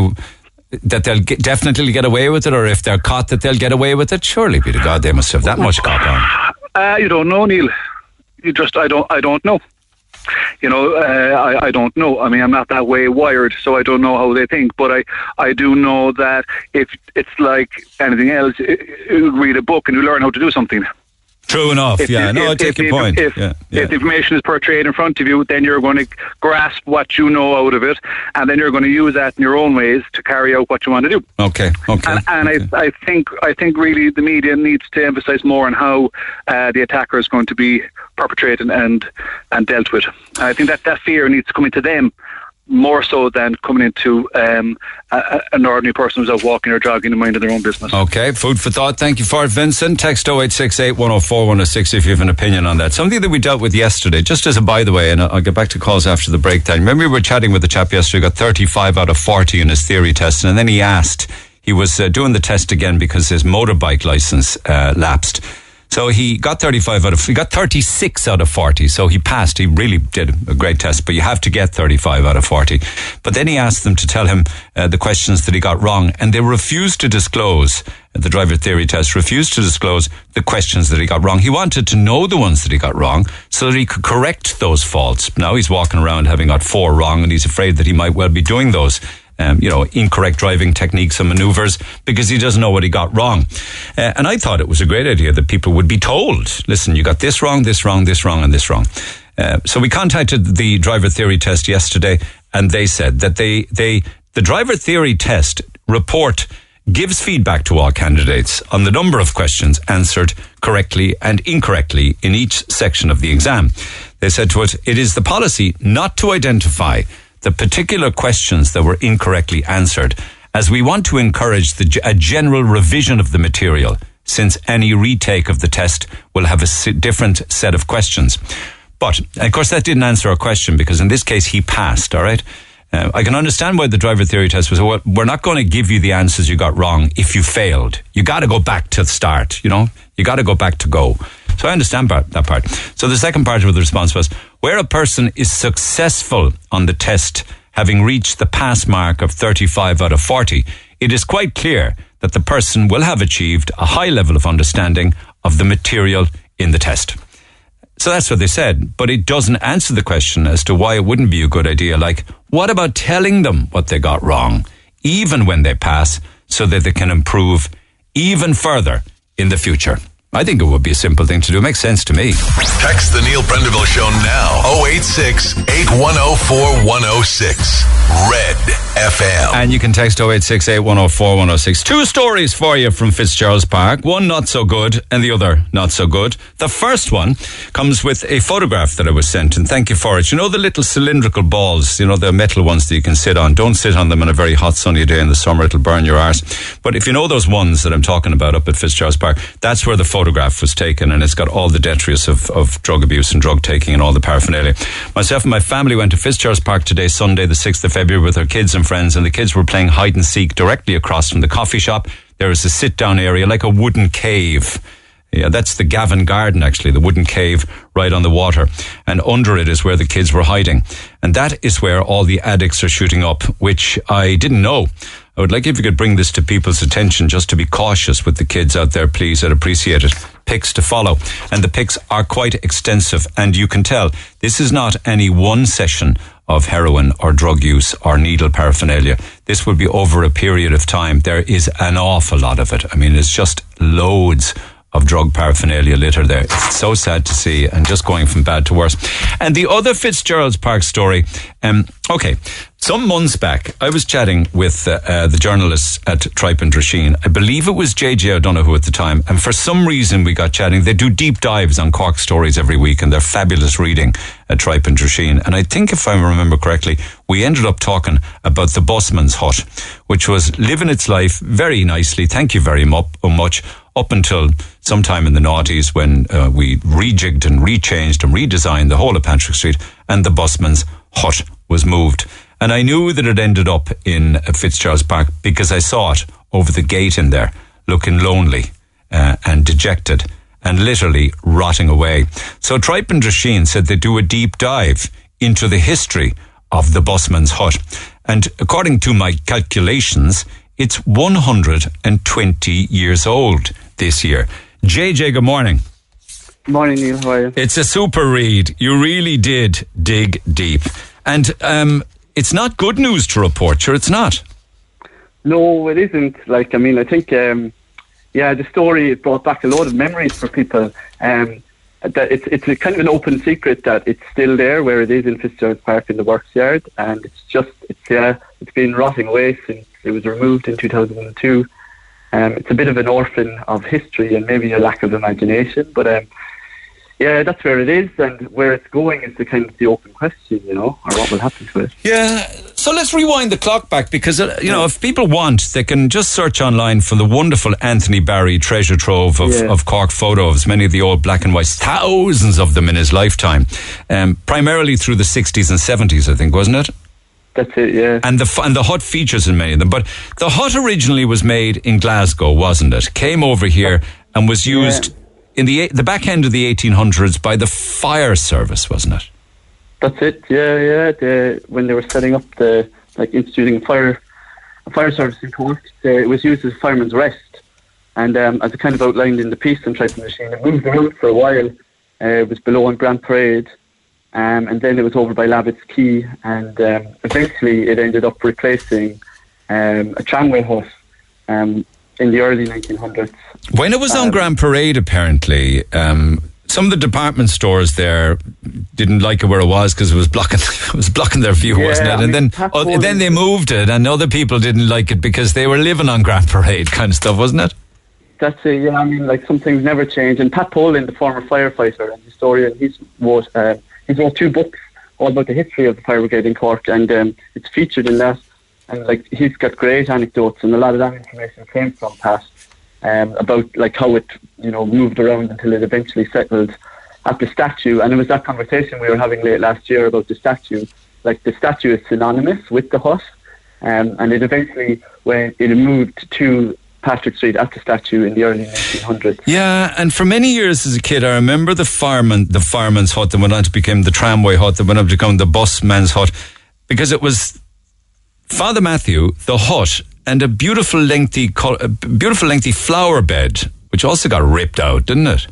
that they'll get, definitely get away with it, or if they're caught that they'll get away with it? Surely, be to God, they must have that much cop on. Uh, you don't know, Neil. You just I don't I don't know. You know, uh, I I don't know. I mean, I'm not that way wired, so I don't know how they think. But I I do know that if it's like anything else, you you read a book and you learn how to do something. True enough. If yeah, you- no, I if- take your the- point. If, yeah, yeah. if the information is portrayed in front of you, then you're going to grasp what you know out of it, and then you're going to use that in your own ways to carry out what you want to do. okay, okay. And, and okay. I, I think I think really the media needs to emphasise more on how uh, the attacker is going to be perpetrated and and dealt with. I think that that fear needs to come into them more so than coming into um, a, an ordinary person who's out walking or jogging and minding their own business. Okay, food for thought. Thank you for it, Vincent. Text 0868 104 106 if you have an opinion on that. Something that we dealt with yesterday, just as a by the way, and I'll get back to calls after the breakdown. Remember, we were chatting with the chap yesterday, got 35 out of 40 in his theory test, and then he asked, he was uh, doing the test again because his motorbike license uh, lapsed. So he got 35 out of, he got 36 out of 40. So he passed. He really did a great test, but you have to get 35 out of 40. But then he asked them to tell him uh, the questions that he got wrong, and they refused to disclose, the driver theory test refused to disclose the questions that he got wrong. He wanted to know the ones that he got wrong so that he could correct those faults. Now he's walking around having got four wrong, and he's afraid that he might well be doing those um, you know, incorrect driving techniques and maneuvers because he doesn't know what he got wrong. Uh, and I thought it was a great idea that people would be told, listen, you got this wrong, this wrong, this wrong, and this wrong. Uh, so we contacted the driver theory test yesterday and they said that they, they, the driver theory test report gives feedback to all candidates on the number of questions answered correctly and incorrectly in each section of the exam. They said to us, it is the policy not to identify the particular questions that were incorrectly answered, as we want to encourage the, a general revision of the material since any retake of the test will have a different set of questions. But, of course, that didn't answer our question because in this case he passed, all right? Uh, I can understand why the driver theory test was, well, we're not going to give you the answers you got wrong if you failed. You got to go back to the start, you know? You got to go back to go. So I understand that part. So the second part of the response was, where a person is successful on the test, having reached the pass mark of 35 out of 40, it is quite clear that the person will have achieved a high level of understanding of the material in the test. So that's what they said, but it doesn't answer the question as to why it wouldn't be a good idea. Like, what about telling them what they got wrong, even when they pass, so that they can improve even further in the future? I think it would be a simple thing to do. It makes sense to me. Text the Neil Prendeville Show now. 086 8104 106. Red FM. And you can text 086 8104 106. Two stories for you from Fitzgerald's Park. One not so good and the other not so good. The first one comes with a photograph that I was sent, and thank you for it. You know the little cylindrical balls, you know, the metal ones that you can sit on. Don't sit on them on a very hot sunny day in the summer, it'll burn your arse. But if you know those ones that I'm talking about up at Fitzgerald's Park, that's where the photograph was taken, and it's got all the detritus of, of drug abuse and drug taking and all the paraphernalia. Myself and my family went to Fitzgerald's Park today, Sunday, the 6th of February, with our kids and friends, and the kids were playing hide and seek directly across from the coffee shop. There is a sit down area, like a wooden cave. Yeah, that's the Gavin Garden, actually, the wooden cave right on the water. And under it is where the kids were hiding. And that is where all the addicts are shooting up, which I didn't know. I would like if you could bring this to people's attention just to be cautious with the kids out there, please. I'd appreciate it. Pics to follow. And the pics are quite extensive. And you can tell this is not any one session of heroin or drug use or needle paraphernalia. This will be over a period of time. There is an awful lot of it. I mean, it's just loads of drug paraphernalia litter there. It's so sad to see and just going from bad to worse. And the other Fitzgerald's Park story, um, okay, some months back, I was chatting with uh, uh, the journalists at Tripe and Drisheen. I believe it was JJ O'Donoghue at the time. And for some reason, we got chatting. They do deep dives on Cork stories every week, and they're fabulous reading at Tripe and Drisheen. And I think, if I remember correctly, we ended up talking about the busman's hut, which was living its life very nicely. Thank you very much up until sometime in the noughties when uh, we rejigged and rechanged and redesigned the whole of Patrick Street and the busman's hut was moved. And I knew that it ended up in Fitzgerald's Park because I saw it over the gate in there, looking lonely uh, and dejected and literally rotting away. So Tripe and Drisheen said they do a deep dive into the history of the busman's hut. And according to my calculations, it's 120 years old this year. JJ, good morning. Morning, Neil. How are you? It's a super read. You really did dig deep. And um, it's not good news to report, sure, it's not. No, it isn't. Like, I mean, I think, um, yeah, the story brought back a lot of memories for people. Um, that it's it's a kind of an open secret that it's still there where it is in Fitzgerald Park in the works yard, and it's just it's yeah it's been rotting away since it was removed in 2002. Um, it's a bit of an orphan of history and maybe a lack of imagination, but um, yeah, that's where it is, and where it's going is the kind of the open question, you know, or what will happen to it. Yeah. So let's rewind the clock back because uh, you know if people want, they can just search online for the wonderful Anthony Barry treasure trove of, yeah. of Cork photos. Many of the old black and whites, thousands of them in his lifetime, um, primarily through the sixties and seventies, I think, wasn't it? That's it, yeah. And the and the hut features in many of them, but the hut originally was made in Glasgow, wasn't it? Came over here and was used. Yeah in the the back end of the 1800s by the fire service, wasn't it? That's it. Yeah, yeah. The, when they were setting up the like instituting a fire a fire service in Cork, it was used as a fireman's rest. And um, as it kind of outlined in the piece on Tripe and Drisheen, it moved around for a while. Uh, it was below on Grand Parade, um, and then it was over by Lavitt's Quay, and um, eventually it ended up replacing um, a tramway hut um, in the early 1900s. When it was on um, Grand Parade, apparently, um, some of the department stores there didn't like it where it was because it was blocking it was blocking their view, yeah, wasn't it? And mean, then oh, then they moved it, and other people didn't like it because they were living on Grand Parade, kind of stuff, wasn't it? That's it. Yeah, I mean, like some things never change. And Pat Poland, the former firefighter and historian, he's wrote uh, he's wrote two books all about the history of the fire brigade in Cork, and um, it's featured in that and like he's got great anecdotes, and a lot of that information came from Pat. um, about like how it you know moved around until it eventually settled at the statue. And it was that conversation we were having late last year about the statue. Like the statue is synonymous with the hut, um, and it eventually when it moved to Patrick Street at the statue in the early 1900s. Yeah, and for many years as a kid, I remember the fireman, the fireman's hut that went on to become the tramway hut, that went on to become the busman's hut, because it was Father Mathew, the hut, and a beautiful lengthy, a beautiful lengthy flower bed, which also got ripped out, didn't it?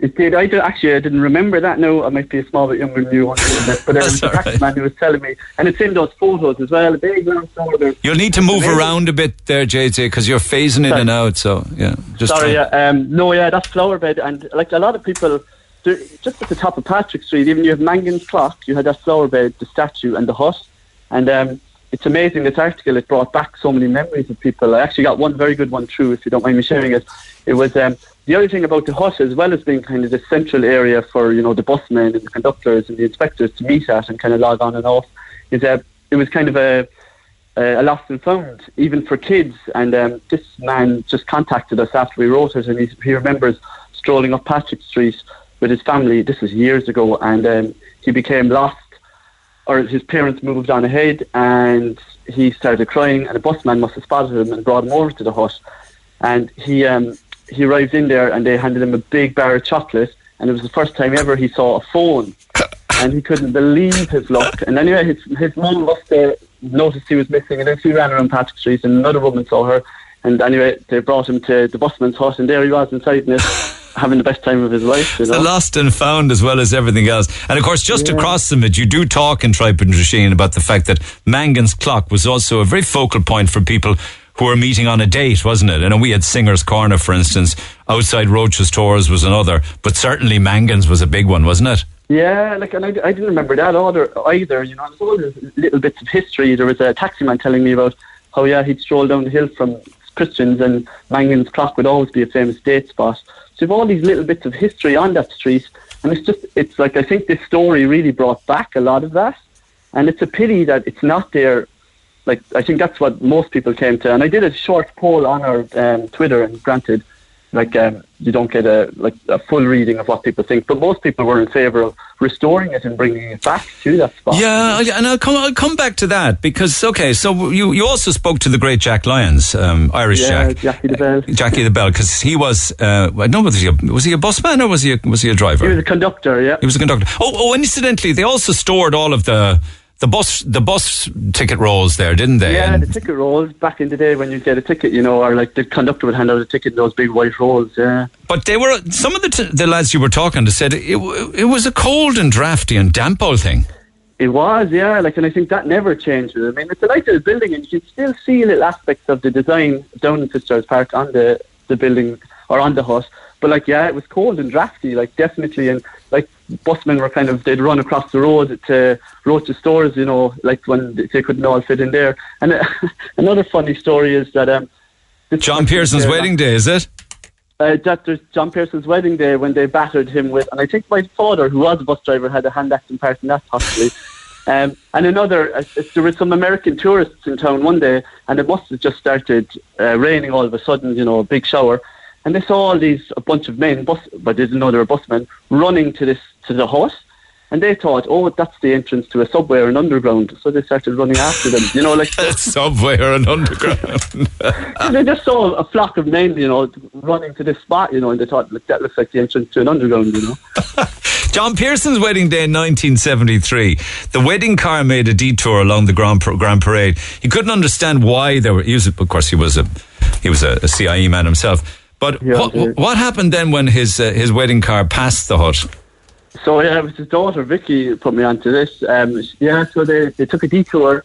It did. I did, actually I didn't remember that. No, I might be a small bit younger than you, but there was a right. man who was telling me, and it's in those photos as well. A big round flower. You'll need to move amazing. around a bit there, JJ, because you're phasing in and out. So yeah, just sorry. Yeah, um, no, yeah, that's flower bed, and like a lot of people. Just at the top of Patrick Street, even you have Mangan's clock, you had that flower bed, the statue, and the hut, and um, it's amazing. This article it brought back so many memories of people. I actually got one very good one through, if you don't mind me sharing it. It was um, the other thing about the hut, as well as being kind of the central area for you know the busmen and the conductors and the inspectors to meet at and kind of log on and off, is that it was kind of a a lost and found, even for kids. And um, this man just contacted us after we wrote it, and he, he remembers strolling up Patrick Street with his family. This was years ago, and um, he became lost, or his parents moved on ahead, and he started crying, and a busman must have spotted him and brought him over to the hut. And he um, he arrived in there and they handed him a big bar of chocolate, and it was the first time ever he saw a phone, and he couldn't believe his luck. And anyway, his his mum must have noticed he was missing, and then she ran around Patrick Street, and another woman saw her. And anyway, they brought him to the busman's hut, and there he was inside it, having the best time of his life. You know? lost and found as well as everything else. And of course, just yeah. across from it, you do talk in Tripe and Drisheen about the fact that Mangan's clock was also a very focal point for people who were meeting on a date, wasn't it? And we had Singer's Corner, for instance. Outside Roches Stores was another, but certainly Mangan's was a big one, wasn't it? Yeah, like, and I, I didn't remember that either. Either, you know, there's all these little bits of history. There was a taxi man telling me about how, yeah, he'd stroll down the hill from Christians, and Mangan's Clock would always be a famous date spot. So you've all these little bits of history on that street, and it's just, it's like I think this story really brought back a lot of that, and it's a pity that it's not there like I think that's what most people came to. And I did a short poll on our um, Twitter, and granted, like um, you don't get a like a full reading of what people think, but most people were in favour of restoring it and bringing it back to that spot. Yeah, and I'll come I'll come back to that because okay, so you you also spoke to the great Jack Lyons, um, Irish yeah, Jack, Jackie the Bell, uh, Jackie the Bell, because he was uh, I don't know was he a, was he a busman or was he a, was he a driver? He was a conductor. Yeah, he was a conductor. Oh, oh, incidentally, they also stored all of the the bus the bus ticket rolls there, didn't they? Yeah, and the ticket rolls back in the day when you get a ticket, you know, or like the conductor would hand out a ticket in those big white rolls. Yeah. But they were some of the t- the lads you were talking to said it it was a cold and drafty and damp old thing. It was, yeah. Like, and I think that never changed. I mean, it's a nice little building, and you can still see little aspects of the design down in Fitzgerald's Park on the the building or on the hut. But like, yeah, it was cold and drafty, like definitely. And like, busmen were kind of they'd run across the road to Roches stores, you know, like when they couldn't all fit in there. And uh, another funny story is that um, John Pearson's wedding day, is it? Uh, that there's John Pearson's wedding day when they battered him with, and I think my father, who was a bus driver, had a hand acting part in that possibly. Um, and another, uh, there were some American tourists in town one day, and it must have just started uh, raining all of a sudden, you know, a big shower and they saw all these a bunch of men, bus, but they didn't know they were busmen, running to this to the horse, and they thought, oh, that's the entrance to a subway or an underground. So they started running after them, you know, like a subway or an underground. they just saw a flock of men, you know, running to this spot, you know, and they thought, look, that looks like the entrance to an underground, you know. John Pearson's wedding day in 1973. The wedding car made a detour along the Grand, Grand Parade. He couldn't understand why there were. He was, of course, he was a he was a, a CIE man himself but yeah, what, what happened then when his uh, his wedding car passed the hut? So yeah, it was his daughter Vicky put me onto this. Um, yeah, so they, they took a detour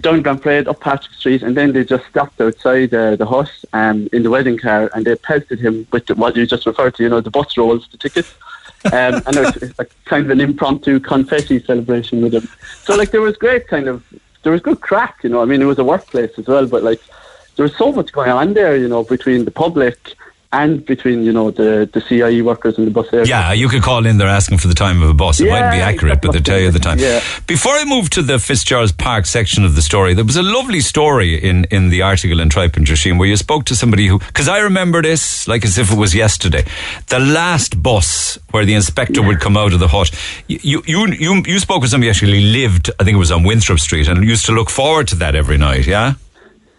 down Grand Parade up Patrick Street, and then they just stopped outside uh, the hut um, in the wedding car, and they pelted him with the, what you just referred to, you know, the bus rolls, the tickets. um, and it was like kind of an impromptu confetti celebration with him. So like there was great kind of there was good crack, you know. I mean, it was a workplace as well, but like there was so much going on there, you know, between the public and between you know the the CIE workers and the bus area. Yeah, you could call in there asking for the time of a bus. It Yeah, mightn't be accurate, but they tell you the time. Yeah. Before I move to the Fitzgerald's Park section of the story, there was a lovely story in, in the article in Tripe and where you spoke to somebody who, because I remember this like as if it was yesterday. The last bus where the inspector would come out of the hut. You, you, you, you spoke with somebody who actually lived, I think it was on Winthrop Street, and used to look forward to that every night, yeah?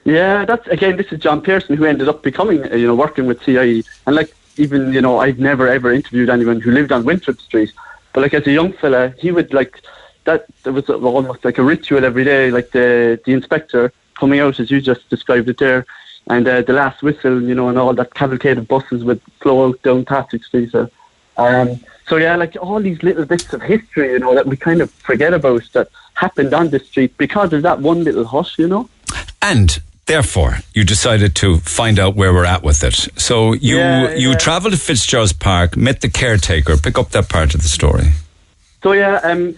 Yeah, that's again. This is John Pearson who ended up becoming, uh, you know, working with CIE. And like even, you know, I've never ever interviewed anyone who lived on Winthrop Street. But like as a young fella, he would like that. There was almost like a ritual every day, like the the inspector coming out as you just described it there, and uh, the last whistle, you know, and all that cavalcade of buses would flow out down Patrick Street. So, um, so yeah, like all these little bits of history, you know, that we kind of forget about that happened on the street because of that one little hush, you know. And therefore, you decided to find out where we're at with it. So you Yeah, you yeah. travelled to Fitzgerald's Park, met the caretaker. Pick up that part of the story. So yeah, um,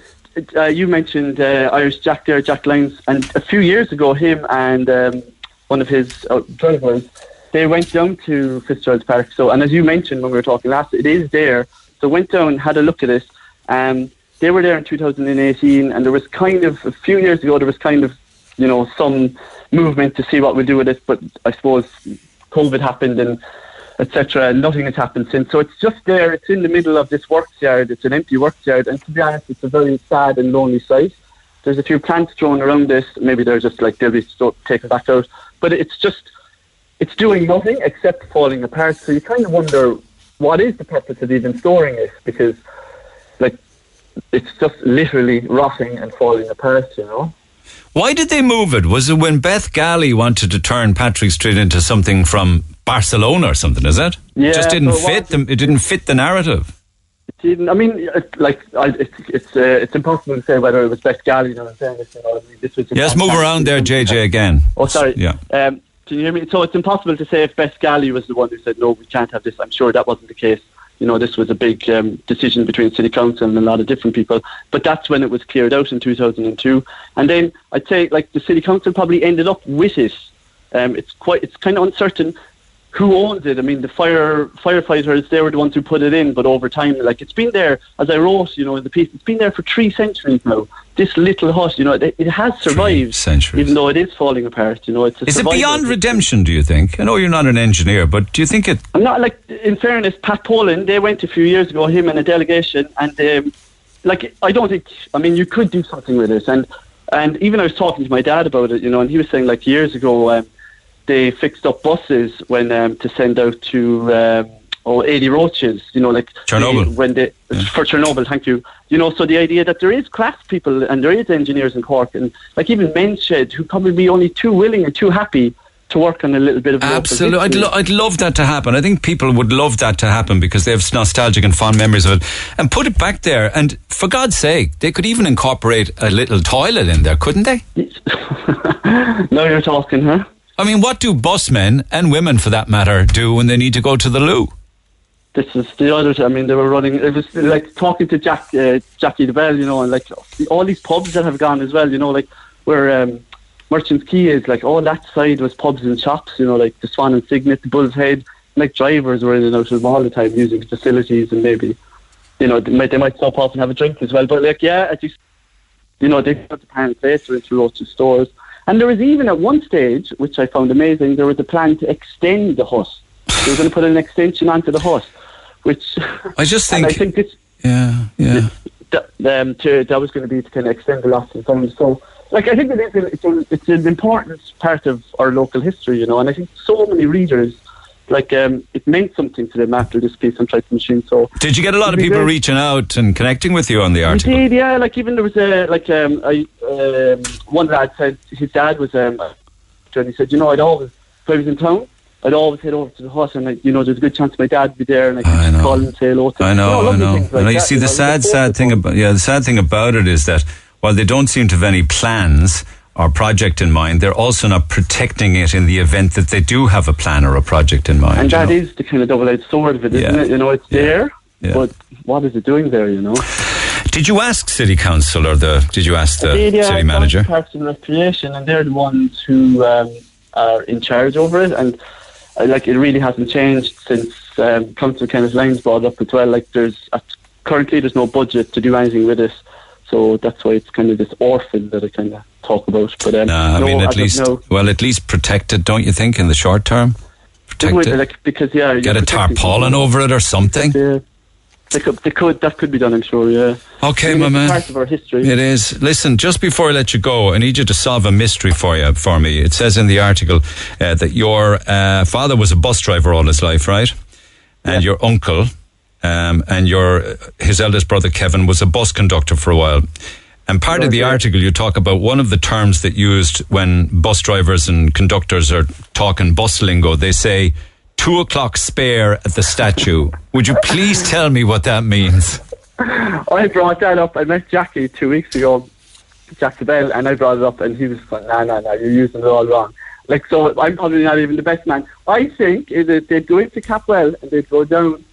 uh, you mentioned uh, Irish Jack there, Jack Lyons, and a few years ago, him and um, one of his uh, drivers, they went down to Fitzgerald's Park. So, and as you mentioned when we were talking last, it is there. So went down, had a look at it. Um, they were there in 2018, and there was kind of a few years ago, there was kind of, you know, some movement to see what we'll do with it. But I suppose COVID happened and etc. Nothing has happened since. So it's just there. It's in the middle of this works yard. It's an empty works yard, and to be honest, it's a very sad and lonely site. There's a few plants thrown around this. Maybe they're just like they'll be taken back out, but it's just it's doing nothing except falling apart. So you kind of wonder what is the purpose of even storing it because like it's just literally rotting and falling apart. You know. Why did they move it? Was it when Beth Galí wanted to turn Patrick Street into something from Barcelona or something? Is it? Yeah, it just didn't so fit. The, it didn't fit the narrative. It didn't. I mean, like I, it's it's uh, it's impossible to say whether it was Beth Galí. You know what I'm saying? This, you know, I mean, this was Yes, move around there, JJ. Again. Oh, sorry. Yeah. Um, can you hear me? So it's impossible to say if Beth Galí was the one who said no, we can't have this. I'm sure that wasn't the case. You know, this was a big um, decision between City Council and a lot of different people. But that's when it was cleared out in 2002. And then I'd say, like the City Council probably ended up with it. Um, it's quite, it's kind of uncertain who owns it. I mean, the fire firefighters they were the ones who put it in, but over time, like it's been there. As I wrote, you know, in the piece, it's been there for three centuries now. This little hut, you know, it, it has survived, centuries. even though it is falling apart. You know, it's a Is it beyond redemption? Do you think? I know you're not an engineer, but do you think it? I'm not like, in fairness, Pat Poland, they went a few years ago, him and a delegation, and um, like, I don't think, I mean, you could do something with it. And, and even I was talking to my dad about it, you know, and he was saying, like, years ago, um, they fixed up buses when um, to send out to um, oh, 80 roaches, you know, like Chernobyl. they- when they for Chernobyl. Thank you. You know, so the idea that there is craftspeople and there is engineers in Cork, and like even Men's Shed, who probably be only too willing and too happy to work on a little bit of Absolutely, I'd, lo- I'd love that to happen. I think people would love that to happen because they have nostalgic and fond memories of it. And put it back there. And for God's sake, they could even incorporate a little toilet in there, couldn't they? now you're talking, huh? I mean, what do busmen and women, for that matter, do when they need to go to the loo? This is the other. I mean, they were running. It was like talking to Jack, uh, Jackie the Bell, you know, and like all these pubs that have gone as well. You know, like where um, Merchants Quay is, like all that side was pubs and shops. You know, like the Swan and Cygnet, the Bull's Head. Like drivers were in and out of them all the time, using facilities and maybe, you know, they might they might stop off and have a drink as well. But like, yeah, I just, you know, they put the pan place into lots of stores. And there was even at one stage, which I found amazing, there was a plan to extend the hut. They were going to put an extension onto the hut, which I just think, I think this yeah, yeah. that, um, to, that was going to be to kind of extend the of time. So, like, I think it is it's, a, it's an important part of our local history, you know, and I think so many readers, like, um, it meant something to them after this piece on Tripe and Drisheen. So, Did you get a lot of people great. reaching out and connecting with you on the we article? did, yeah. Like even there was a like um, I, um one lad said his dad was um, and he said, you know, I'd always if I was in town, I'd always head over to the hut, and like, you know, there's a good chance my dad would be there, and I could I call and say hello to I know, you know, I know. like I know. You see, the sad, sad thing about yeah, the sad thing about it is that while they don't seem to have any plans or project in mind, they're also not protecting it in the event that they do have a plan or a project in mind. And that know. is the kind of double-edged sword of it, isn't Yeah. it? You know, it's Yeah. there, Yeah. but what is it doing there? You know. Did you ask City Council or the? Did you ask the did, city manager? Parks and Recreation, and they're the ones who um, are in charge over it. And uh, like it really hasn't changed since um, Councillor Kenneth Lyons brought up as well. Like there's uh, currently there's no budget to do anything with it, so that's why it's kind of this orphan that I kind of talk about. But um, Nah, I no, mean, at least, now, well, at least protect it, don't you think, in the short term? Protect it. like, because yeah, Get a tarpaulin over it or something. Yeah, they could, they could, that could be done. I'm sure. Yeah. Okay, I mean, my it's man. Part of our history. It is. Listen, just before I let you go, I need you to solve a mystery for you for me. It says in the article uh, that your uh, father was a bus driver all his life, right? And your uncle um, and your his eldest brother Kevin was a bus conductor for a while. And part of the article, you talk about one of the terms that used when bus drivers and conductors are talking bus lingo. They say two o'clock spare at the statue. Would you please tell me what that means? I brought that up. I met Jackie two weeks ago, Jack Bell, and I brought it up, and he was going, "No, no, no, you're using it all wrong." Like, so I'm probably not even the best man. I think is that they'd go into Capwell and they'd go down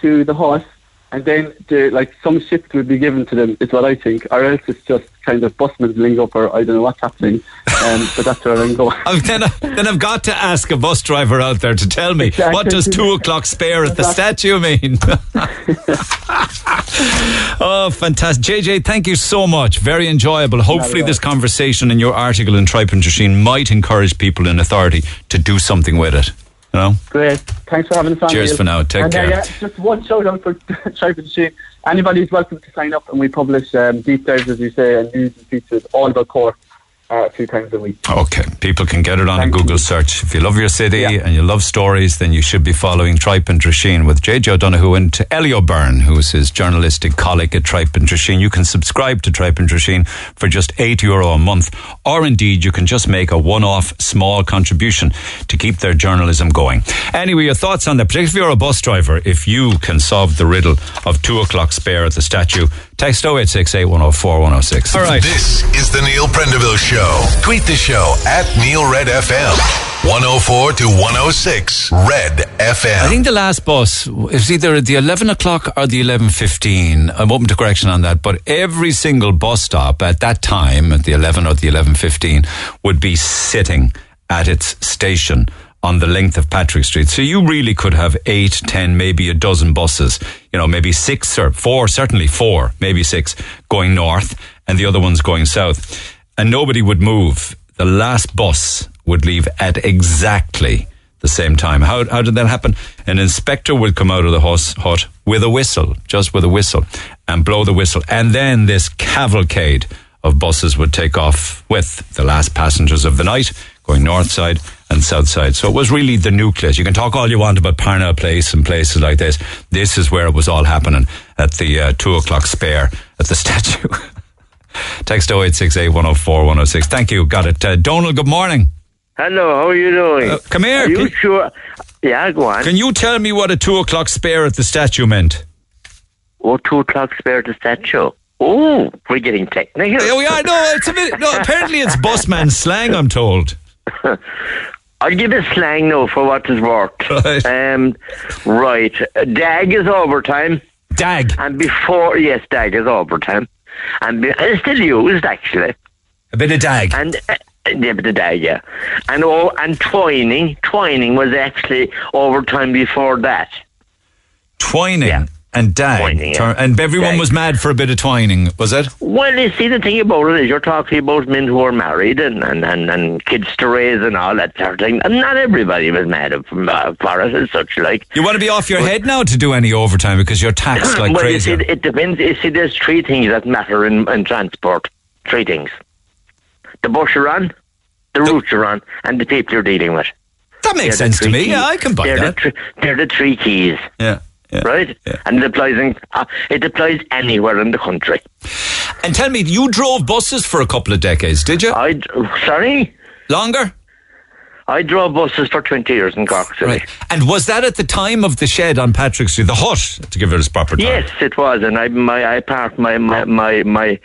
to the horse, and then the, like some shift would be given to them. Is what I think, or else it's just kind of busman's lingo for I don't know what's happening. Um, but that's where I'm going. I've, then, I, then I've got to ask a bus driver out there to tell me Exactly. what does two o'clock spare at the statue mean? oh, fantastic. JJ, thank you so much. Very enjoyable. Hopefully, this conversation and your article in Tripe and might encourage people in authority to do something with it. You know? Great. Thanks for having us on. Cheers Neil. for now. Take and, care. Uh, yeah, just one shout out for Tripe and Drisheen. Anybody's welcome to sign up, and we publish um, deep dives, as you say, and news and features all about Cork uh, few times a week. Okay, people can get it on a Google you. search. If you love your city Yeah. and you love stories, then you should be following Tripe and Drisheen with JJ O'Donoghue and Ellie O'Byrne, who is his journalistic colleague at Tripe and Drisheen. You can subscribe to Tripe and Drisheen for just eight euro a month, or indeed you can just make a one-off small contribution to keep their journalism going. Anyway, your thoughts on that, particularly if you're a bus driver, if you can solve the riddle of two o'clock spare at the statue, text 0868 104 106. All right. This is the Neil Prendeville Show. Tweet the show at Neil Red FM. 104 to 106 Red FM. I think the last bus is either at the 11 o'clock or the 11.15. I'm open to correction on that, but every single bus stop at that time, at the 11 or the 11.15, would be sitting at its station on the length of Patrick Street. So you really could have eight, ten, maybe a dozen buses, you know, maybe six or four, certainly four, maybe six going north and the other ones going south. And nobody would move. The last bus would leave at exactly the same time. How, how did that happen? An inspector would come out of the hus- hut with a whistle, just with a whistle, and blow the whistle. And then this cavalcade of buses would take off with the last passengers of the night going north side and south side. So it was really the nucleus. You can talk all you want about Parnell Place and places like this. This is where it was all happening at the uh, two o'clock spare at the statue. Text 0868 104 106. Thank you. Got it. Uh, Donald, good morning. Hello, how are you doing? Uh, come here. Are you Can- sure? Yeah, go on. Can you tell me what a two o'clock spare at the statue meant? oh, two o'clock spare at the statue. Oh, we're getting technical. Yeah, no, it's a bit, no, apparently it's busman slang, I'm told. I'll give a slang now for what it's worth. Right. Um, right. Dag is overtime. Dag. And before, yes, dag is overtime. And be, it's still used, actually. A bit of dag. And uh, yeah, but the dag, yeah. And oh, and twining, twining was actually overtime before that. Twining Yeah. And dag. Twining, yeah. Tur- And everyone Dag. was mad for a bit of twining, was it? Well, you see, the thing about it is you're talking about men who are married and, and, and, and kids to raise and all that sort of thing. And not everybody was mad of, uh, for it and such like. You want to be off your head now to do any overtime because you're taxed like well, crazy. You see, it depends. You see, there's three things that matter in, in transport. Three things. The bus you're on, the route you're on, and the people you're dealing with. that makes They're sense to me. keys. Yeah, I can buy they're that. The thr- they're the three keys, yeah. Yeah. right? Yeah. And it applies, in, uh, it applies anywhere in the country. And tell me, you drove buses for a couple of decades, did you? I, sorry? Longer? I drove buses for 20 years in Cork City. Right. And was that at the time of the shed on Patrick Street, the hut, to give it its proper time? Yes, it was, and I my I parked my my my my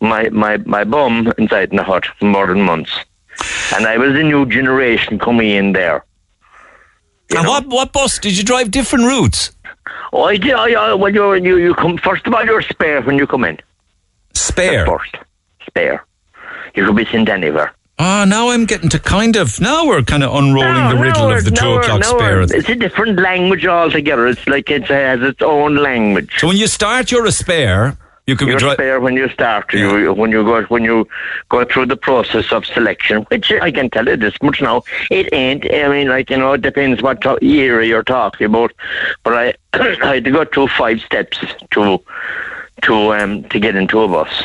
my my, my bum inside in the hut for more than months, and I was the new generation coming in there. And know? what, what bus? Did you drive different routes? Oh, I did. I, I, when you you you come first of all, you're spare when you come in. Spare. First, spare. You could be sent anywhere. Ah, now I'm getting to kind of now we're kind of unrolling No, the no, riddle of the no, two o'clock no, spare. It's a different language altogether. It's like it has its own language. So when you start, you're a spare. You could You're be dri- spare when you start. You, when you go when you go through the process of selection, which I can tell you this much now, it ain't. I mean, like you know, it depends what to- era you're talking about. But I I had to go through five steps to to um to get into a bus.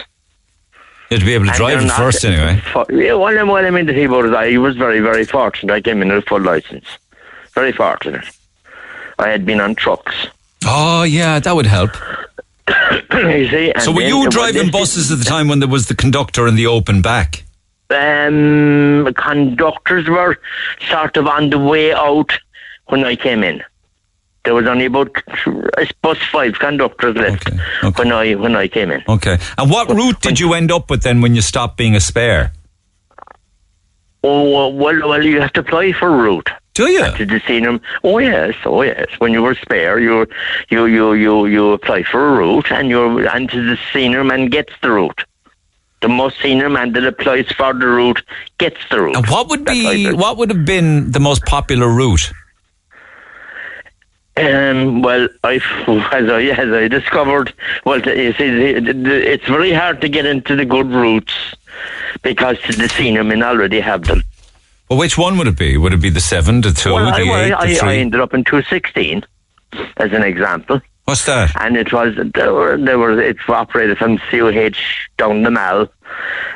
You'd be able to And drive it first anyway. For, yeah, well, what I mean to say about it, I was very, very fortunate. I came in with a full license. Very fortunate. I had been on trucks. Oh yeah, that would help. you see. and so were you driving buses at the time when there was the conductor in the open back? Um, conductors were sort of on the way out when I came in. There was only about, I suppose, five conductors left Okay, okay. when I when I came in. Okay. And what route did you end up with then when you stopped being a spare? Oh well, well, you have to apply for a route. Do you? to the senior. Oh yes, oh yes. When you were spare, you you you you you apply for a route, and you and to the senior man gets the route. The most senior man that applies for the route gets the route. And what would That's be how it is. what would have been the most popular route? Um, well, I as I as I discovered, well, you see, it's very hard to get into the good routes because the senior men already have them. Well, which one would it be? Would it be the seven, the two, well, the I, eight, I, the I ended up in two sixteen, as an example. What's that? and it was there were, there were it operated from CUH down the Mall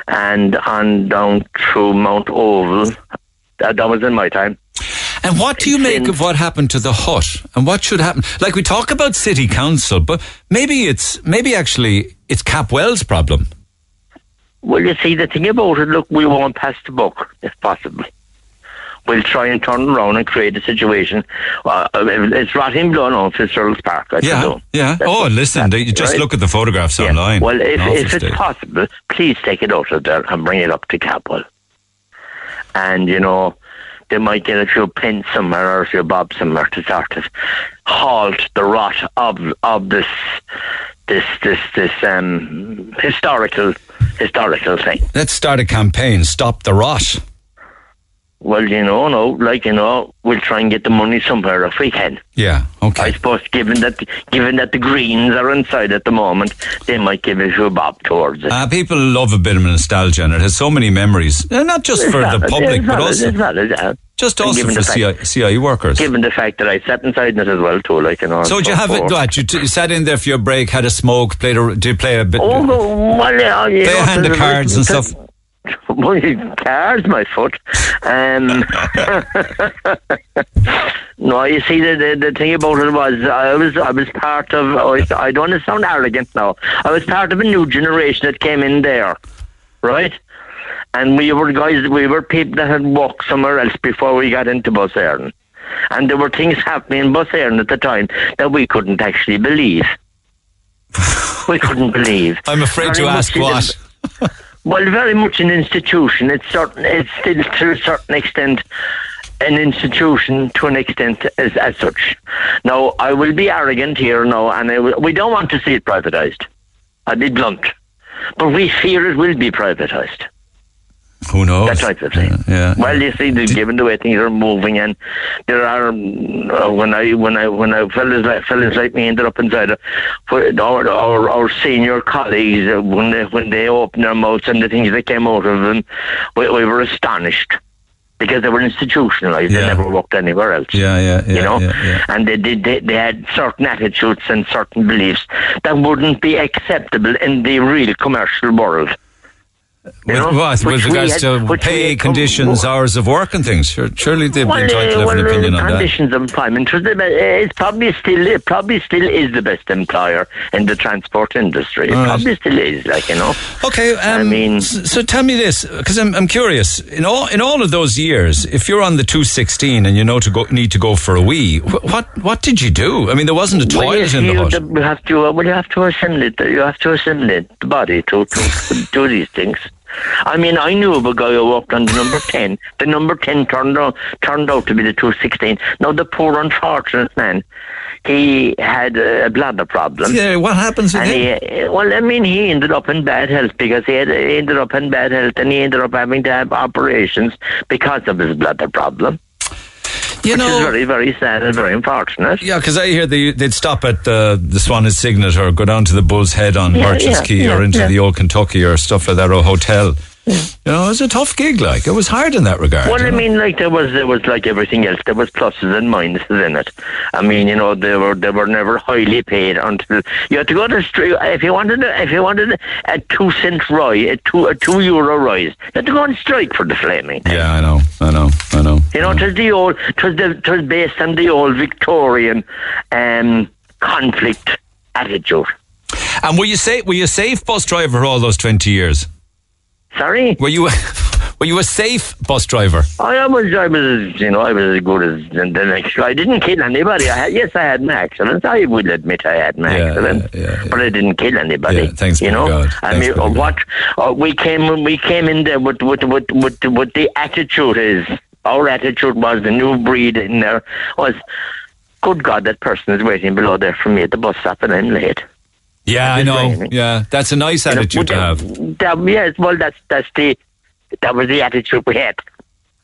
and on down through Mount Oval. That, that was in my time. And what do you It's make in- of what happened to the hut? And what should happen? Like we talk about city council, but maybe it's maybe actually it's Capwell's problem. Well, you see, the thing about it, look, we won't pass the buck if possible. We'll try and turn around and create a situation. Uh, it's rotting blood on Fitzgerald's Park. I Yeah, yeah. That's Oh, listen, they, just right. look at the photographs Yeah. online. Well, if, if it's possible, please take it out of there and bring it up to Capwell. And, you know, they might get a few pins somewhere or a few bob somewhere to sort of halt the rot of of this this this this um historical historical thing. Let's start a campaign. Stop the rot. Well, you know, no, like you know, we'll try and get the money somewhere if we can. Yeah. Okay. I suppose, given that given that the Greens are inside at the moment, they might give a few bob towards it. Uh, people love a bit of nostalgia, and it has so many memories. Uh, not just for It's the public, but valid, also it's valid, yeah. just And also for the fact- CI, CIE workers. given the fact that I sat inside it as well too, like you know. so did you have it? What you, t- you sat in there for your break, had a smoke, played a, did you play a bit? Oh, well, yeah, you Play a hand of cards and stuff. Well, cards, my foot. Um, no, you see, the, the the thing about it was I was I was part of. I I don't want to sound arrogant now. I was part of a new generation that came in there, right? And we were guys. We were people that had walked somewhere else before we got into Bus Éireann. And there were things happening in Bus Éireann at the time that we couldn't actually believe. we couldn't believe. I'm afraid to ask what. Well, very much an institution. It's certain. It's still to a certain extent an institution to an extent as, as such. Now, I will be arrogant here now, and will, we don't want to see it privatised. I'll be blunt, but we fear it will be privatised. Who knows? That type of thing. Yeah. yeah. Well, you see, the, given the way things are moving, and there are uh, when I when I when I fellas like fellas like me ended up inside our our, our senior colleagues uh, when they when they opened their mouths and the things that came out of them, we, we were astonished because they were institutionalized. Yeah. They never worked anywhere else. yeah, yeah, yeah, you know, yeah, yeah. and they did. They, they had certain attitudes and certain beliefs that wouldn't be acceptable in the real commercial world. With, know, what, with regards had- to pay, had come- conditions, hours of work, and things. Surely they'd be Well, entitled to uh, have an opinion uh, on that. conditions of employment. be- It's probably still it probably still is the best employer in the transport industry. It All right. probably still is, like you know. Okay, um, I mean- so tell me this, because I'm, I'm curious. In all in all of those years, if you're on the two sixteen and you know to go need to go for a wee, what what did you do? I mean, there wasn't a Well, toilet yes, in the you, hut. You have to. Uh, well, you have to assimilate. You have to assimilate the body to to do these things. I mean, I knew of a guy who walked on the number 10. The number 10 turned out, turned out to be the 216. Now, the poor unfortunate man, he had a bladder problem. Yeah, what happens with And him? he, well, I mean, he ended up in bad health because he, had, he ended up in bad health and he ended up having to have operations because of his bladder problem. You which know- is very, very sad and very unfortunate. Yeah, because I hear they, they'd stop at the the Swan Cygnet or go down to the Bull's Head on Yeah, Merchants yeah, Quay or into yeah. the Old Kentucky or stuff like that or a hotel. You know, it was a tough gig. Like it was hard in that regard. Well, I know? mean, like there was there was like everything else. There was pluses and minuses in it. I mean, you know, they were they were never highly paid until you had to go to street if you wanted a, if you wanted a two cent rise, a two a two euro rise, you had to go on strike for the flaming. yeah, I know, I know, I know. You know, it was the old, it was, the, it was based on the old Victorian um, conflict attitude. And were you safe? Were you a safe bus driver all those twenty years? Sorry. Were you were you a safe bus driver? I was, I was, you know, I was as good as the next guy. I didn't kill anybody. I had, yes, I had an accident. I will admit I had an Yeah, accidents, yeah, yeah, but I didn't kill anybody. Thanks you know. God. I Thanks mean, uh, what uh, we came, we came in there with, with, with, with, with the attitude is our attitude was the new breed in there was. Good God, that person is waiting below there for me at the bus stop, and I'm late. Yeah, I know. Yeah, that's a nice You know, attitude to have. That, yes, well, that's that's the that was the attitude we had.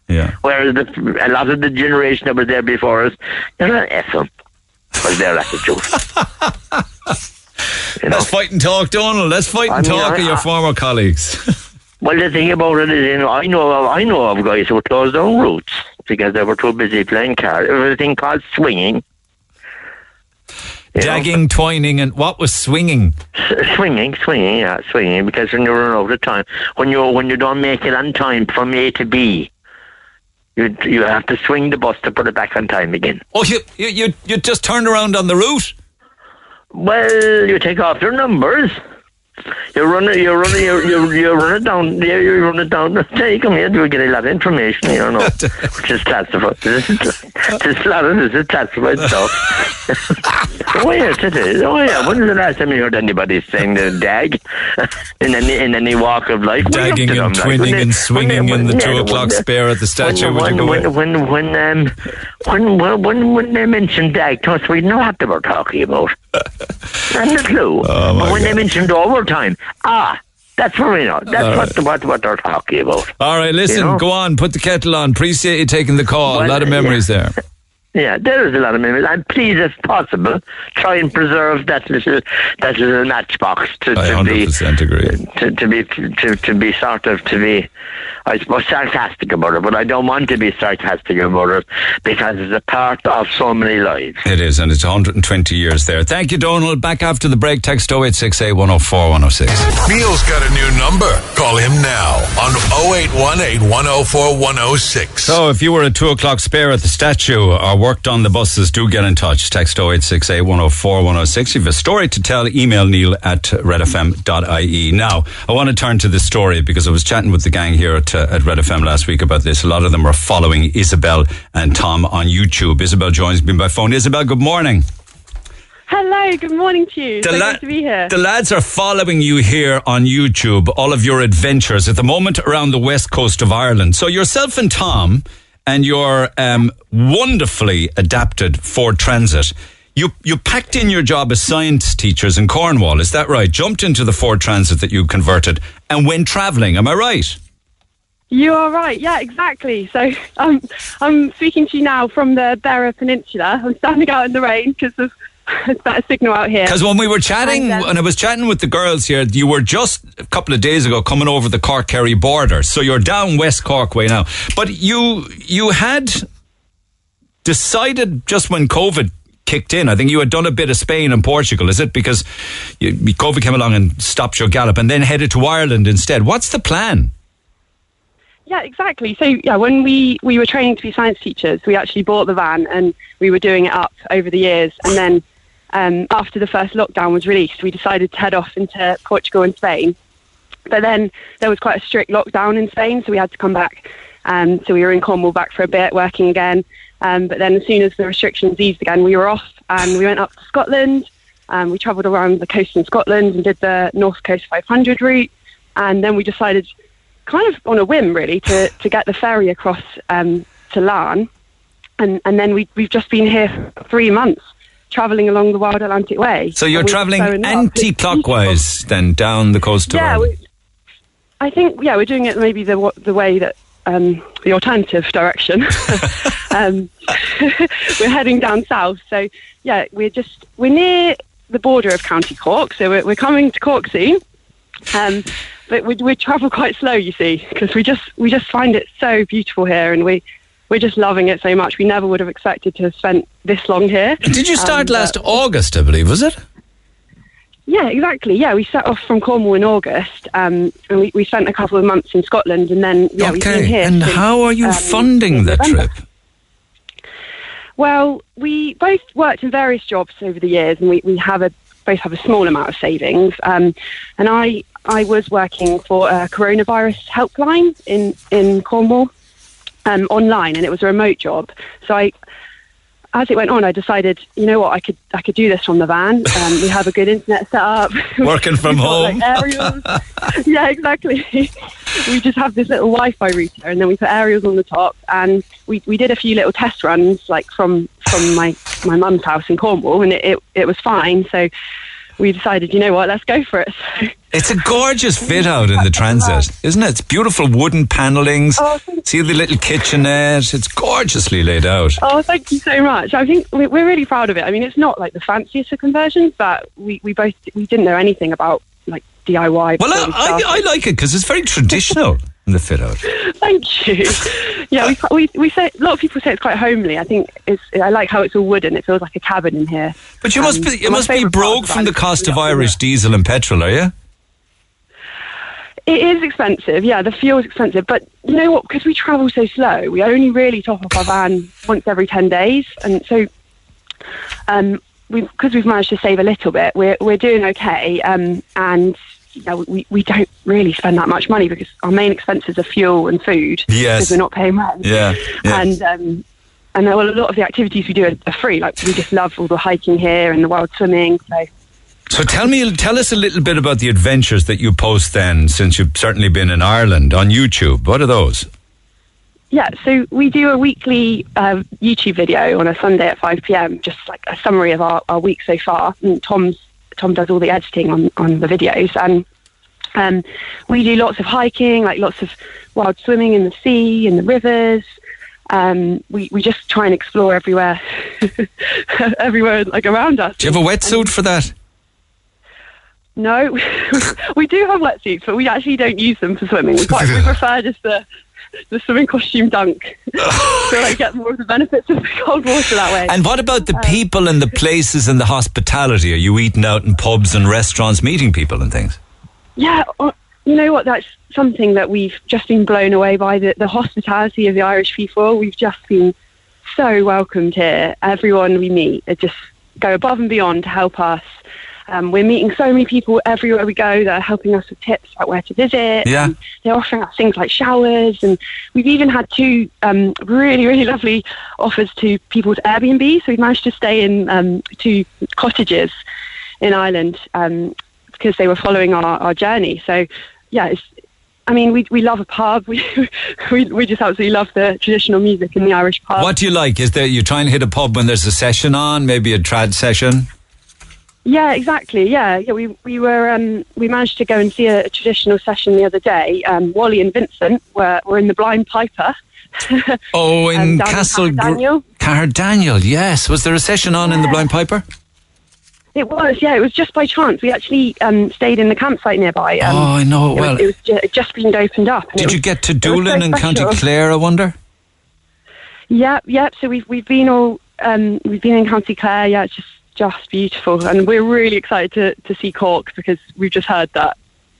Yeah. Whereas the, a lot of the generation that was there before us, they're not them. Was their attitude. you know? Let's fight and talk, Donald. Let's fight and I mean, talk I- of your former colleagues. Well, the thing about it is, you know, I know of, I know of guys who closed down routes because they were too busy playing cards. There was a thing called swinging. You know? Twining, and what was swinging? S- swinging, swinging, yeah, swinging. Because when you run out of time, when you when you don't make it on time from A to B, you you have to swing the bus to put it back on time again. Oh, you you you, you just turned around on the route. Well, you take off your numbers. You run it, you run it, you, you, you run it down, you, you run it down. Take them here, do you get a lot of information, you know, which is classified. This is, this a lot of this is classified stuff. oh, yes, it is. Oh, yeah. When was the last time you heard anybody saying the dag in any, in any walk of life? Dagging and them, like, they- and when swinging they- in the when- two yeah, o'clock when- spare at the statue. When, when, when, when, when, um, when, when, when they mentioned dag to us, we know what they were talking about. And the clue. Oh, but when they mentioned overtime, ah, that's what we know. That's what, what, what they're talking about. All right, listen, You know? go on, put the kettle on. Appreciate you taking the call. a lot of yeah. memories there. Yeah, there is a lot of memories. And please, if possible, try and preserve that little that little matchbox to, I to be 100% agree. to, to be to, to be sort of to be I suppose sarcastic about it, but I don't want to be sarcastic about it because it's a part of so many lives. It is, and it's 120 years there. Thank you, Donald. Back after the break, text 0868 104 106. Neil's got a new number. Call him now on 0818 104 106. So, if you were a two o'clock spare at the statue or worked on the buses, do get in touch. Text 0868 104 106. If you have a story to tell, email neil at redfm.ie. Now, I want to turn to this story because I was chatting with the gang here at, uh, at Red FM last week about this. A lot of them are following Isabel and Tom on YouTube. Isabel joins me by phone. Isabel, good morning. Hello, good morning to you. so la- to be here. the lads are following you here on YouTube, all of your adventures at the moment around the west coast of Ireland. So yourself and Tom and your um, wonderfully adapted Ford Transit, you you packed in your job as science teachers in Cornwall. Is that right? Jumped into the Ford Transit that you converted and went travelling. Am I right? you are right. Yeah, exactly. So um, I'm speaking to you now from the Beara Peninsula. I'm standing out in the rain because of it's better signal out here. Because when we were chatting, And, when I was chatting with the girls here, you were just a couple of days ago coming over the Cork Kerry border. So you're down West Cork way now. But you you had decided just when COVID kicked in. I think you had done a bit of Spain and Portugal. Is it because you, COVID came along and stopped your gallop, and then headed to Ireland instead? What's the plan? Yeah, exactly. So yeah, when we we were training to be science teachers, we actually bought the van and we were doing it up over the years. And then um, after the first lockdown was released, we decided to head off into Portugal and Spain. But then there was quite a strict lockdown in Spain, so we had to come back. Um, so we were in Cornwall back for a bit, working again. Um, but then as soon as the restrictions eased again, we were off and we went up to Scotland. Um, we travelled around the coast in Scotland and did the North Coast 500 route. And then we decided kind of on a whim, really, to, to get the ferry across um, to Larne. And, and then we, we've just been here for three months, travelling along the Wild Atlantic Way. So you're travelling so in love. anti-clockwise then down the coast of Yeah, we, I think yeah, we're doing it maybe the the way that um, the alternative direction. um, we're heading down south, so yeah, we're just we're near the border of County Cork, so we're, we're coming to Cork soon. Um, but we, we travel quite slow, you see, because we just we just find it so beautiful here, and we we're just loving it so much. We never would have expected to have spent this long here. Did you start Um, last August, I believe, was it? yeah, exactly. Yeah, we set off from Cornwall in August, um, and we, we spent a couple of months in Scotland, and then yeah, we've been okay. here. And since, how are you um, funding the trip? Well, we both worked in various jobs over the years, and we, we have a both have a small amount of savings. Um, and I I was working for a coronavirus helpline in in Cornwall um, online, and it was a remote job. So I. As it went on, I decided, you know what, I could I could do this from the van. Um, we have a good internet set up. Working from home. like, yeah, exactly. we just have this little Wi-Fi router, and then we put aerials on the top, and we, we did a few little test runs, like from from my my mum's house in Cornwall, and it, it it was fine. So we decided, you know what, let's go for it. So, It's a gorgeous fit out in the transit, isn't it? It's beautiful wooden panellings. Oh, See the little kitchenette. It's gorgeously laid out. oh, thank you so much. I think we- we're really proud of it. I mean, it's not like the fanciest of conversions, but we, we both we didn't know anything about like DIY. Well, I, I. I like it because it's very traditional in the fit out. Thank you. Yeah, we, we we say a lot of people say it's quite homely. I think it's I like how it's all wooden. It feels like a cabin in here. But you must Um, be you must be broke from the cost of Irish diesel and petrol, are you? It is expensive. Yeah, the fuel is expensive. But you know what? Because we travel so slow, we only really top up our van once every ten days, and so um, we because we've managed to save a little bit, we're we're doing okay. Um, and you know, we we don't really spend that much money because our main expenses are fuel and food. Yes. because we're not paying rent. Yeah, yeah. and um, and well, a lot of the activities we do are, are free. Like we just love all the hiking here and the wild swimming. So So tell me, tell us a little bit about the adventures that you post then, since you've certainly been in Ireland on YouTube. What are those? yeah, so we do a weekly uh, YouTube video on a Sunday at five pm, just like a summary of our, our week so far. And Tom's Tom does all the editing on on the videos, and um, we do lots of hiking, like lots of wild swimming in the sea, in the rivers. Um, we we just try and explore everywhere, everywhere like around us. Do you have a wetsuit for that? No, we do have wetsuits, but we actually don't use them for swimming. We, quite, we prefer just the the swimming costume dunk, so I get more of the benefits of the cold water that way. And what about the people and the places and the hospitality? Are you eating out in pubs and restaurants, meeting people and things? Yeah, uh, you know what? That's something that we've just been blown away by the, the hospitality of the Irish people. We've just been so welcomed here. Everyone we meet just go above and beyond to help us. Um, we're meeting so many people everywhere we go that are helping us with tips about where to visit. Yeah. They're offering us things like showers, and we've even had two um, really, really lovely offers to people Airbnb. So we've managed to stay in um, two cottages in Ireland um, because they were following our, our journey. So, yeah, it's, I mean, we we love a pub. We, we we just absolutely love the traditional music in the Irish pub. What do you like? Is there you try and hit a pub when there's a session on, maybe a trad session? Yeah, exactly. Yeah, yeah. We we were um, we managed to go and see a, a traditional session the other day. Um, Wally and Vincent were were in the Blind Piper. Oh, in Um, Caherdaniel. Daniel, yes. Was there a session on in the Blind Piper? It was, yeah. It was just by chance. We actually um, stayed in the campsite nearby. Um, oh, I know. it was- Well, it was ju- just been opened up. and did was- you get to was Doolin in County. Clare? I wonder. Yep, yep. So we've we've been all um, we've been in County Clare. Yeah, it's just just beautiful, and we're really excited to to see Cork because we've just heard that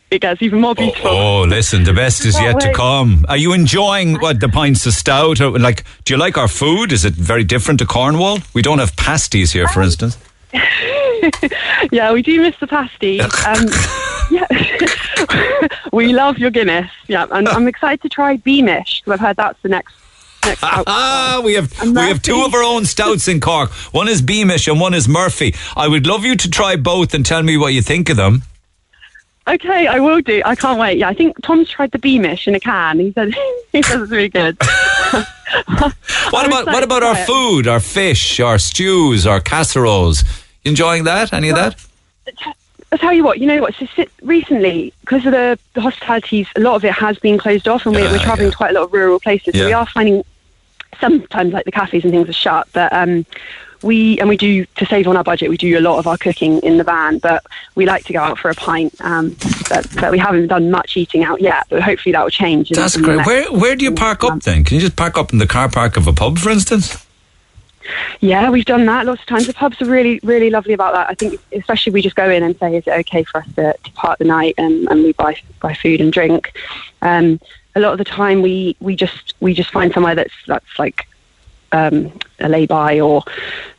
it gets even more beautiful. Oh, listen, the best is yet to come. Are you enjoying what the pints of stout? Or, like, do you like our food? Is it very different to Cornwall? We don't have pasties here, Um, for instance. yeah, we do miss the pasties. Um, yeah, we love your Guinness. Yeah, and I'm excited to try Beamish because I've heard that's the next Ah, we have we have two of our own stouts in Cork. One is Beamish and one is Murphy. I would love you to try both and tell me what you think of them. Okay, I will do. I can't wait. Yeah, I think Tom's tried the Beamish in a can. He said he says it's really good. What about what about our food, our fish, our stews, our casseroles? You enjoying that? Any of that? I'll tell you what, you know what, so si- recently, because of the, the hospitalities, a lot of it has been closed off and we're, we're travelling yeah. quite a lot of rural places. So we are finding sometimes like the cafes and things are shut, but um, we, and we do, to save on our budget, we do a lot of our cooking in the van, but we like to go out for a pint. Um, but, but we haven't done much eating out yet, but hopefully that will change. That's in great. Where where do you park up then? Can you just park up in the car park of a pub, for instance? Yeah, we've done that lots of times. The pubs are really, really lovely about that. I think, especially we just go in and say, "Is it okay for us to, to part the night?" and, and we buy buy food and drink. Um, a lot of the time, we, we just we just find somewhere that's that's like um, a lay-by or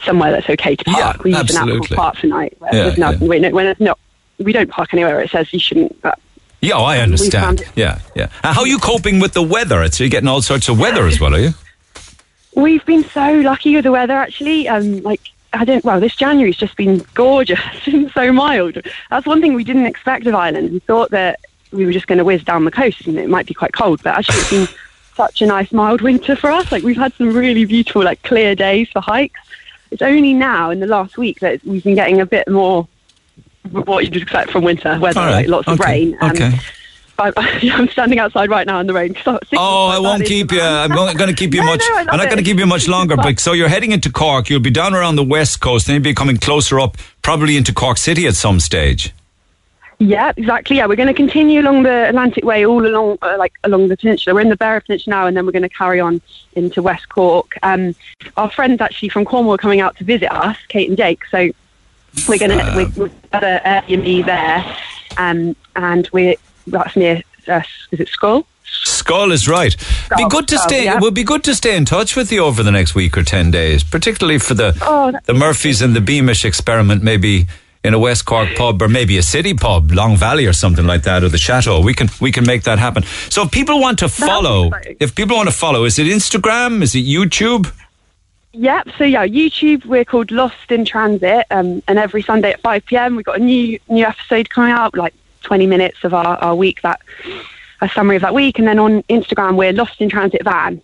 somewhere that's okay to park. Yeah, we use an absolutely. actual park for night. Where Yeah, there's no, yeah. when, when it's not, we don't park anywhere where it says you shouldn't. But Yeah, oh, I understand. Yeah, yeah. Uh, how are you coping with the weather? It's you're getting all sorts of weather as well, are you? We've been so lucky with the weather, actually. Um, like I don't. Well, this January's just been gorgeous and so mild. That's one thing we didn't expect of Ireland. We thought that we were just going to whiz down the coast and it might be quite cold, but actually it's been such a nice mild winter for us. Like we've had some really beautiful, like clear days for hikes. It's only now in the last week that we've been getting a bit more what you'd expect from winter weather, right. like lots of rain. Um, Okay. I'm, I'm standing outside right now in the rain. I'm Oh, I won't keep you. I'm going, going to keep you No, much. no, I'm not going to keep you much longer. But so you're heading into Cork. You'll be down around the west coast, then you'll be coming closer up, probably into Cork City at some stage. Yeah, exactly. Yeah, we're going to continue along the Atlantic Way, all along, uh, like along the peninsula. We're in the Beara Peninsula now, and then we're going to carry on into West Cork. Um, our friends actually from Cornwall are coming out to visit us, Kate and Jake. So we're going to we're at an Airbnb there, um, and we're that's near. Uh, is it Schull? Schull is right. be Schull, good to Schull, stay. yeah. It would be good to stay in touch with you over the next week or ten days, particularly for the Oh, the Murphys and the Beamish experiment. Maybe in a West Cork pub or maybe a city pub, Long Valley or something like that, or the Chateau. We can we can make that happen. So if people want to follow, if people want to follow, is it Instagram? Is it YouTube? Yep. So yeah, YouTube. We're called Lost in Transit, um, and every Sunday at five pm we've got a new new episode coming out, like twenty minutes of our, our week that a summary of that week, and then on Instagram we're Lost in Transit Van,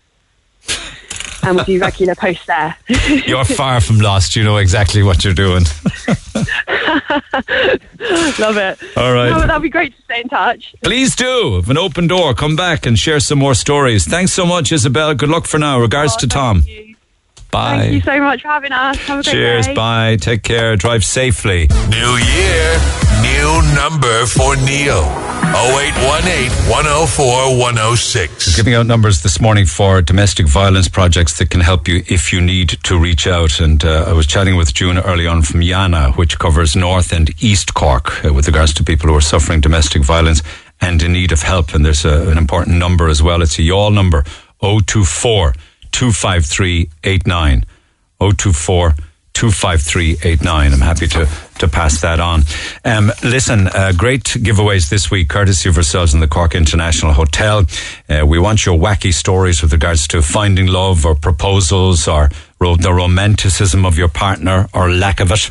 and we'll do regular posts there. You're far from lost. You know exactly what you're doing. Love it. All right. No, that'd be great to stay in touch. Please do. Have an open door. Come back and share some more stories. Thanks so much, Isabel. Good luck for now. Regards oh, to Tom. You. Bye. Thank you so much for having us. Have a great Cheers. day. Bye. Take care. Drive safely. New year, new number for Neil. 0818 104 106. Giving out numbers this morning for domestic violence projects that can help you if you need to reach out. And uh, I was chatting with June early on from Yana, which covers North and East Cork, uh, with regards to people who are suffering domestic violence and in need of help. And there's a, an important number as well. It's a Youghal number 024 253 89. 024 25389. I'm happy to, to pass that on. Um, listen, uh, great giveaways this week, courtesy of ourselves in the Cork International Hotel. Uh, we want your wacky stories with regards to finding love or proposals or ro- the romanticism of your partner or lack of it.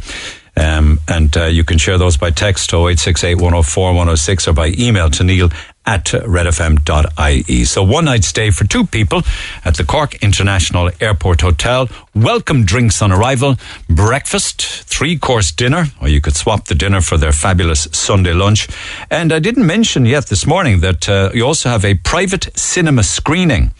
Um, and uh, you can share those by text 0868 104 106 or by email to Neil at redfm.ie. So one night stay for two people at the Cork International Airport Hotel. Welcome drinks on arrival, breakfast, three course dinner, or you could swap the dinner for their fabulous Sunday lunch. And I didn't mention yet this morning that uh, you also have a private cinema screening.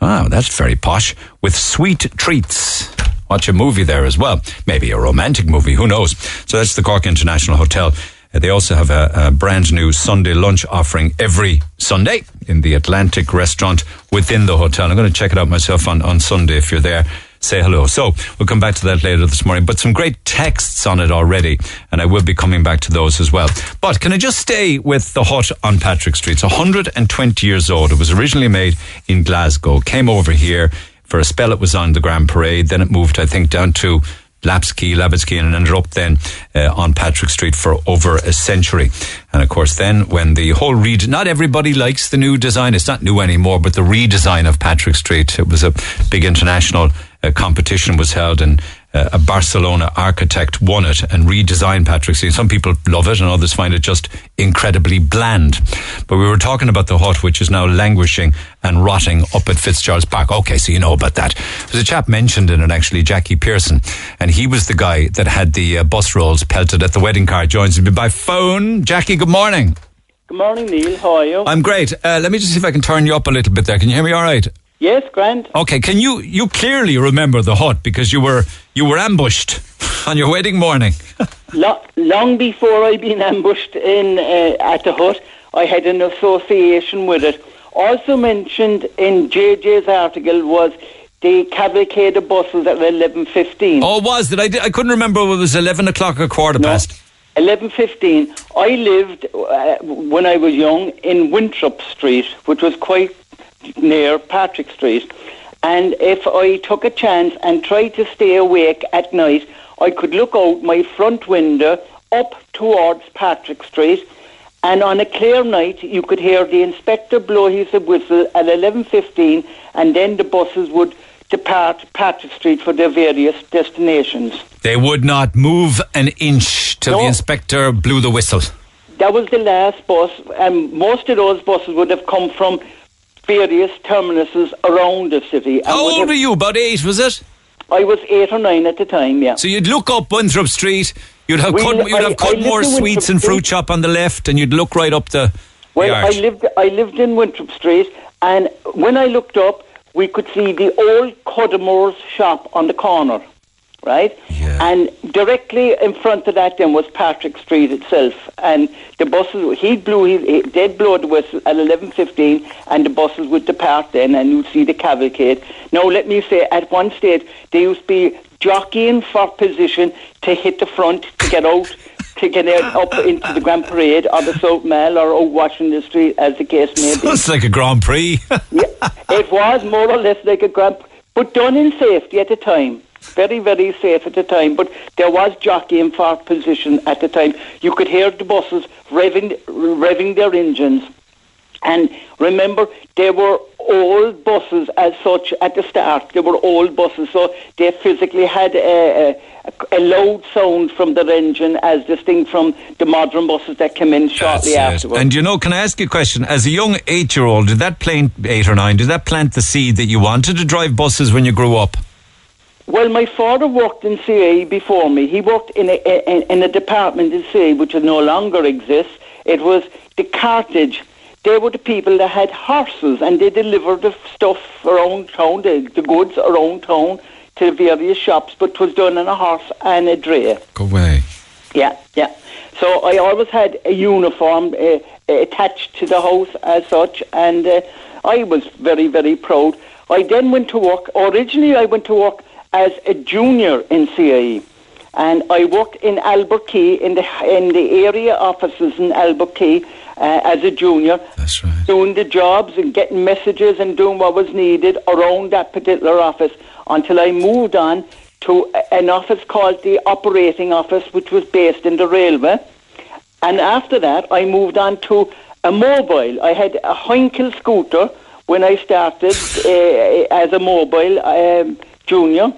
Wow, that's very posh. With sweet treats. Watch a movie there as well. Maybe a romantic movie, who knows? So that's the Cork International Hotel. They also have a, a brand new Sunday lunch offering every Sunday in the Atlantic restaurant within the hotel. I'm going to check it out myself on, on Sunday if you're there. Say hello. So we'll come back to that later this morning, but some great texts on it already, and I will be coming back to those as well. But can I just stay with the hut on Patrick Street? It's 120 years old. It was originally made in Glasgow, came over here for a spell. It was on the Grand Parade. Then it moved, I think, down to Lapsky, Labitsky, and ended up then uh, on Patrick Street for over a century. And of course, then when the whole read, not everybody likes the new design. It's not new anymore, but the redesign of Patrick Street. It was a big international uh, competition was held, and uh, a Barcelona architect won it and redesigned Patrick Street. Some people love it and others find it just incredibly bland. But we were talking about the hut, which is now languishing and rotting up at Fitzgerald's Park. Okay, so you know about that. There's a chap mentioned in it, actually, Jackie Pearson, and he was the guy that had the uh, bus rolls pelted at the wedding car. Joins me by phone. Jackie, good morning. Good morning, Neil. How are you? I'm great. Uh, let me just see if I can turn you up a little bit there. Can you hear me all right? Yes, Grant. Okay, can you you clearly remember the hut because you were you were ambushed on your wedding morning? Lo- long before I'd been ambushed in uh, at the hut, I had an association with it. Also mentioned in JJ's article was the cavalcade of buses at eleven fifteen. Oh, was it? I, did, I couldn't remember whether it was eleven o'clock or quarter past. Eleven fifteen. I lived uh, when I was young in Winthrop Street, which was quite near Patrick Street. And if I took a chance and tried to stay awake at night, I could look out my front window up towards Patrick Street. And on a clear night, you could hear the inspector blow his whistle at 11.15 and then the buses would depart Patrick Street for their various destinations. They would not move an inch till No. the inspector blew the whistle. That was the last bus, and most of those buses would have come from various terminuses around the city. and How old have- were you? About eight, was it? I was eight or nine at the time, yeah. So you'd look up Winthrop Street. You'd have We- Cud- you'd I- have I Cudmore lived in Sweets and Fruit Shop on the left, and you'd look right up the, the Well, I lived I lived in Winthrop Street, and when I looked up, we could see the old Cudamore's shop on the corner, right? And directly in front of that then was Patrick Street itself, and the buses. He blew his he, they'd blow the whistle at eleven fifteen, and the buses would depart then, and you'd see the cavalcade. Now, let me say, at one stage they used to be jockeying for position to hit the front to get out. To get out up into the Grand Parade or the South Mall or out Washington Street, as the case may be. It's like a Grand Prix. yeah, It was more or less like a grand, but done in safety at the time. Very, very safe at the time. But there was jockeying for position at the time. You could hear the buses revving, revving their engines. And remember, they were old buses as such at the start. They were old buses, so they physically had a, a, a loud sound from their engine as distinct from the modern buses that came in shortly That's it. afterwards. And you know, can I ask you a question? As a young eight-year-old, did that plant eight or nine? Did that plant the seed that you wanted to drive buses when you grew up? Well, my father worked in CIE before me. He worked in a, in, in a department in CIE which no longer exists. It was the cartage. They were the people that had horses and they delivered the stuff around town, the, the goods around town to various shops, but it was done on a horse and a dray. Go away. Yeah, yeah. So I always had a uniform uh, attached to the house as such, and uh, I was very, very proud. I then went to work. Originally, I went to work as a junior in CIE, and I worked in Albert Quay in the in the area offices in Albert Quay uh, as a junior. That's right. Doing the jobs and getting messages and doing what was needed around that particular office until I moved on to an office called the operating office, which was based in the railway. And after that, I moved on to a mobile. I had a Heinkel scooter when I started uh, as a mobile um, junior.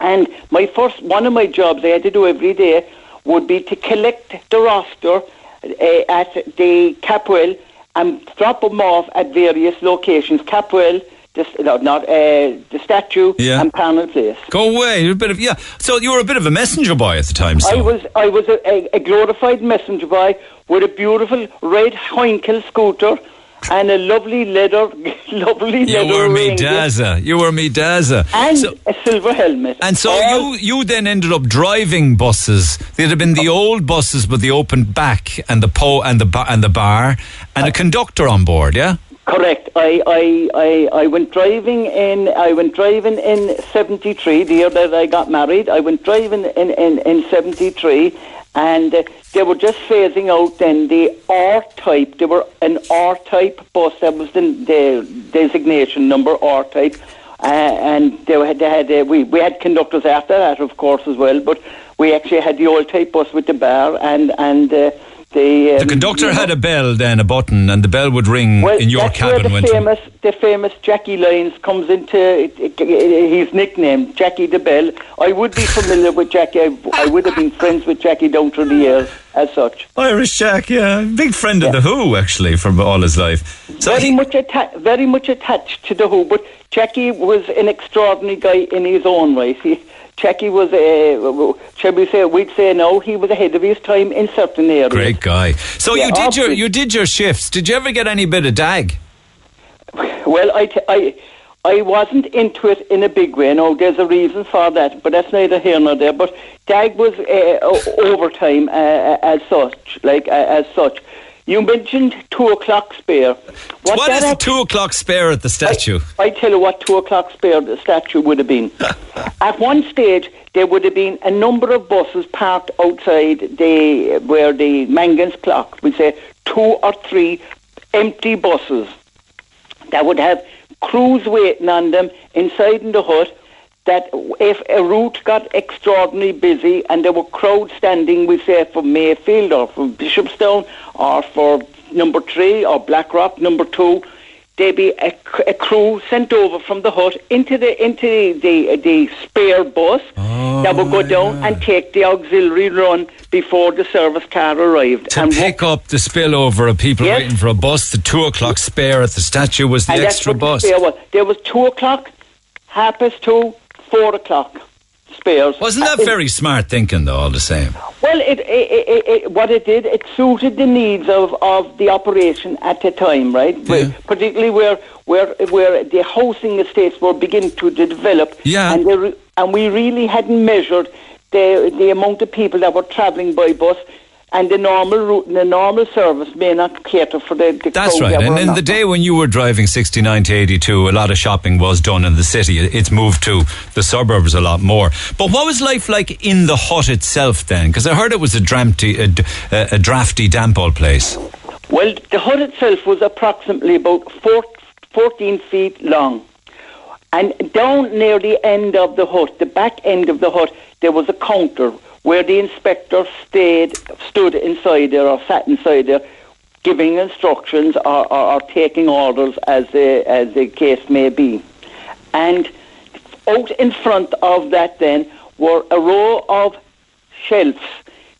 And my first, one of my jobs I had to do every day would be to collect the roster uh, at the Capwell and drop them off at various locations. Capwell, the, no, not uh, the statue, Yeah. and Parnell Place. Go away. You're a bit of yeah. So you were a bit of a messenger boy at the time. So. I was I was a, a, a glorified messenger boy with a beautiful red Heinkel scooter and a lovely leather, lovely you leather were me ring Daza. You were me Daza. and So- a silver helmet. And so All- you you then ended up driving buses. They'd have been the old buses with the open back and the po and the bar and the bar and a conductor on board. Yeah. Correct. I, I, I, I went driving in. I went driving in '73, the year that I got married. I went driving in in, in '73, and uh, they were just phasing out then the R type. They were an R type bus. That was the, the designation number R type. Uh, and they had, they had uh, we, we had conductors after that, of course, as well. But we actually had the old type bus with the bar, and and The, The conductor had a bell, then a button, and the bell would ring well, in your that's cabin where the famous, the famous Jackie Lyons comes into his nickname, Jackie the Bell. I would be familiar with Jackie. I, I would have been friends with Jackie down through the years as such. Irish Jack, yeah, big friend of the Who actually from all his life. So very he, much atta- very much attached to the Who, but Jackie was an extraordinary guy in his own right. He, Jackie was, uh, shall we say, we'd say no, he was ahead of his time in certain areas. great guy. So Yeah, you did your you did your shifts. Did you ever get any bit of dag? Well, I, t- I, I wasn't into it in a big way. No, there's a reason for that, but that's neither here nor there. But DAG was uh, overtime uh, as such, like uh, as such. You mentioned two o'clock spare. What, what is act- two o'clock spare at the statue? I tell you what two o'clock spare at the statue would have been. At one stage, there would have been a number of buses parked outside the where the Mangan's clock. We say two or three empty buses that would have crews waiting on them inside in the hut. That if a route got extraordinarily busy and there were crowds standing, we say from Mayfield or from Bishopstown or for number three or Blackrock number two, there'd be a crew sent over from the hut into the into the the spare bus oh, that would go down and take the auxiliary run before the service car arrived. To and pick up the spillover of people Yes. waiting for a bus, the two o'clock spare at the statue was the and extra bus. the. There was two o'clock, half past two, four o'clock spares. Wasn't that Uh, very smart thinking, though? All the same. Well, it, it, it, it, what it did, it suited the needs of, of the operation at the time, right? Where- particularly where, where where the housing estates were beginning to develop, Yeah. and, re- and we really hadn't measured the the amount of people that were travelling by bus. And the normal route, the normal service may not cater for the. the That's right. And in not. the day when you were driving 69 to 82, a lot of shopping was done in the city. It's moved to the suburbs a lot more. But what was life like in the hut itself then? Because I heard it was a, drafty, a- a drafty, damp old place. Well, the hut itself was approximately about four, 14 feet long. And down near the end of the hut, the back end of the hut, there was a counter where the inspector stayed, stood inside there or sat inside there, giving instructions or, or, or taking orders as the, as the case may be. And out in front of that then were a row of shelves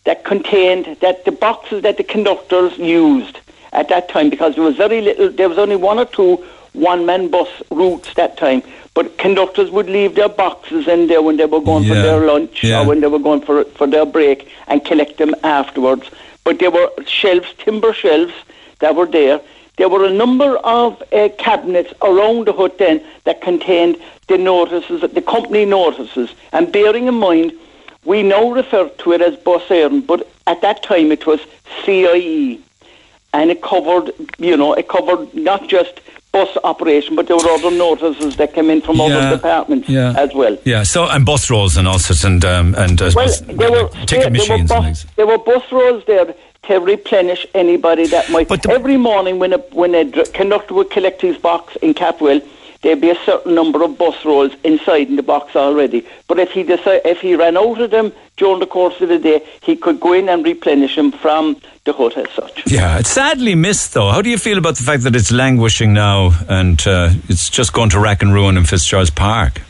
that contained that the boxes that the conductors used at that time because there was very little there was only one or two one man bus routes that time but conductors would leave their boxes in there when they were going for their lunch Yeah. or when they were going for for their break and collect them afterwards but there were shelves timber shelves that were there there were a number of uh, cabinets around the hut then that contained the notices, the company notices. And bearing in mind, we now refer to it as bus but at that time it was CIE. And it covered, you know, it covered not just bus operation, but there were other notices that came in from Yeah, other departments yeah. as well. Yeah, so, and bus rolls and all sorts, and, um, and I Well, there were, ticket there, there were bus, there were bus rolls there to replenish anybody that might. But every morning when a when a conductor would collect his box in Capwell, there'd be a certain number of bus rolls inside in the box already. But if he decide, if he ran out of them during the course of the day, he could go in and replenish them from the hut as such. Yeah, it's sadly missed though. How do you feel about the fact that it's languishing now and uh, it's just going to rack and ruin in Fitzgerald's Park?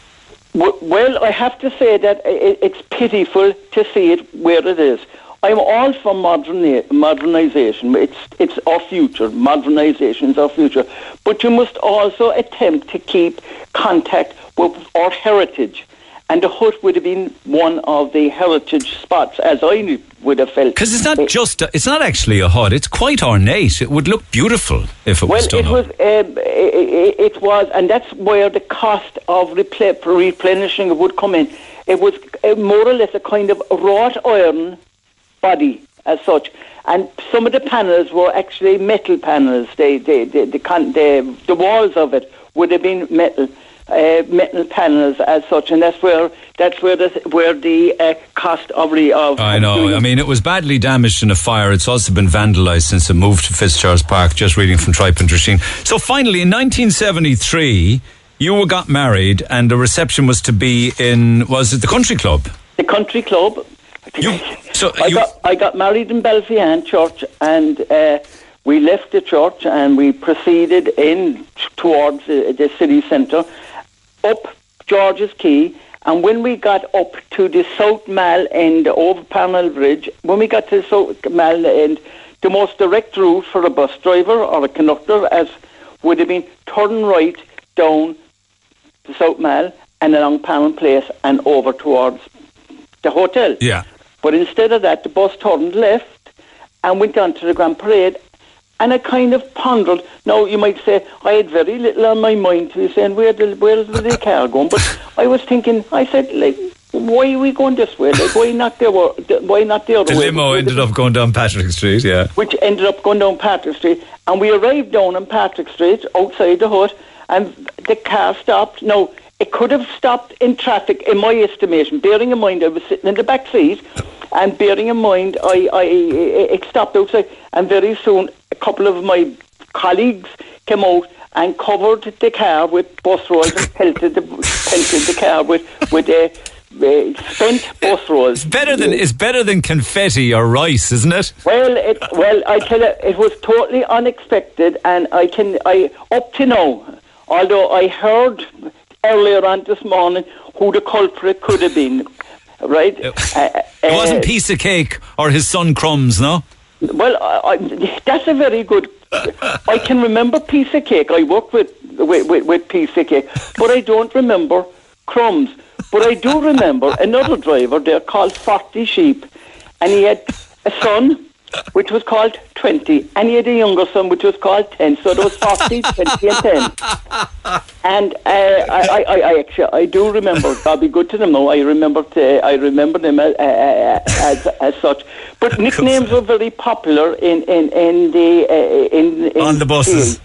Well, I have to say that it's pitiful to see it where it is. I'm all for moderni- modernization. It's it's our future. Modernization is our future. But you must also attempt to keep contact with our heritage. And the hut would have been one of the heritage spots, as I would have felt. Because it's not just, a, it's not actually a hut. It's quite ornate. It would look beautiful if it well, was done Well, it up. was, um, it, it was, and that's where the cost of repl- replenishing would come in. It was uh, more or less a kind of wrought iron body as such, and some of the panels were actually metal panels. They, they, they, the, con- the, the walls of it would have been metal. Uh, metal panels as such, and that's where that's where the where the uh, cost of the of I know. I mean, it was badly damaged in a fire. It's also been vandalised since it moved to Fitzgerald's Park. Just reading from Tripe and Drisheen. So finally, in 1973, you got married, and the reception was to be in was it the Country Club? the country club. So I got I got married in Belfian Church, and uh, we left the church and we proceeded in towards uh, the city centre, up George's Quay. And when we got up to the South Mall end over Parnell Bridge, when we got to the South Mall end, the most direct route for a bus driver or a conductor as would have been turn right down the South Mall and along Parnell Place and over towards the hotel. Yeah. But instead of that, the bus turned left and went on to the Grand Parade. And I kind of pondered. Now, you might say, I had very little on my mind to be saying, where, the, where is the car going? But I was thinking, I said, like, why are we going this way? Like, why not the, why not the other The way? limo ended up going down Patrick Street, yeah. which ended up going down Patrick Street. And we arrived down on Patrick Street outside the hut, and the car stopped. No, it could have stopped in traffic, in my estimation. Bearing in mind, I was sitting in the back seat, and bearing in mind, I, I it stopped outside, and very soon a couple of my colleagues came out and covered the car with bus rolls and pelted the pelted the car with with a. Uh, spent bus rolls. It's better than it's better than confetti or rice, isn't it? Well, it, well, I tell you, it was totally unexpected, and I can, I up to now, although I heard earlier on this morning who the culprit could have been, right? Uh, It wasn't uh, piece of cake or his son crumbs, no. Well, I, I, that's a very good. I can remember piece of cake. I worked with with, with with piece of cake, but I don't remember crumbs. But I do remember another driver there called Forty Sheep, and he had a son which was called 20, and he had a younger son which was called 10. So there was 40, 20, and 10. And uh, I, I, I actually I do remember. I'll be good to them now. I remember to, I remember them as, uh, as as such. But nicknames were very popular in in in the uh, in, in On the buses. field.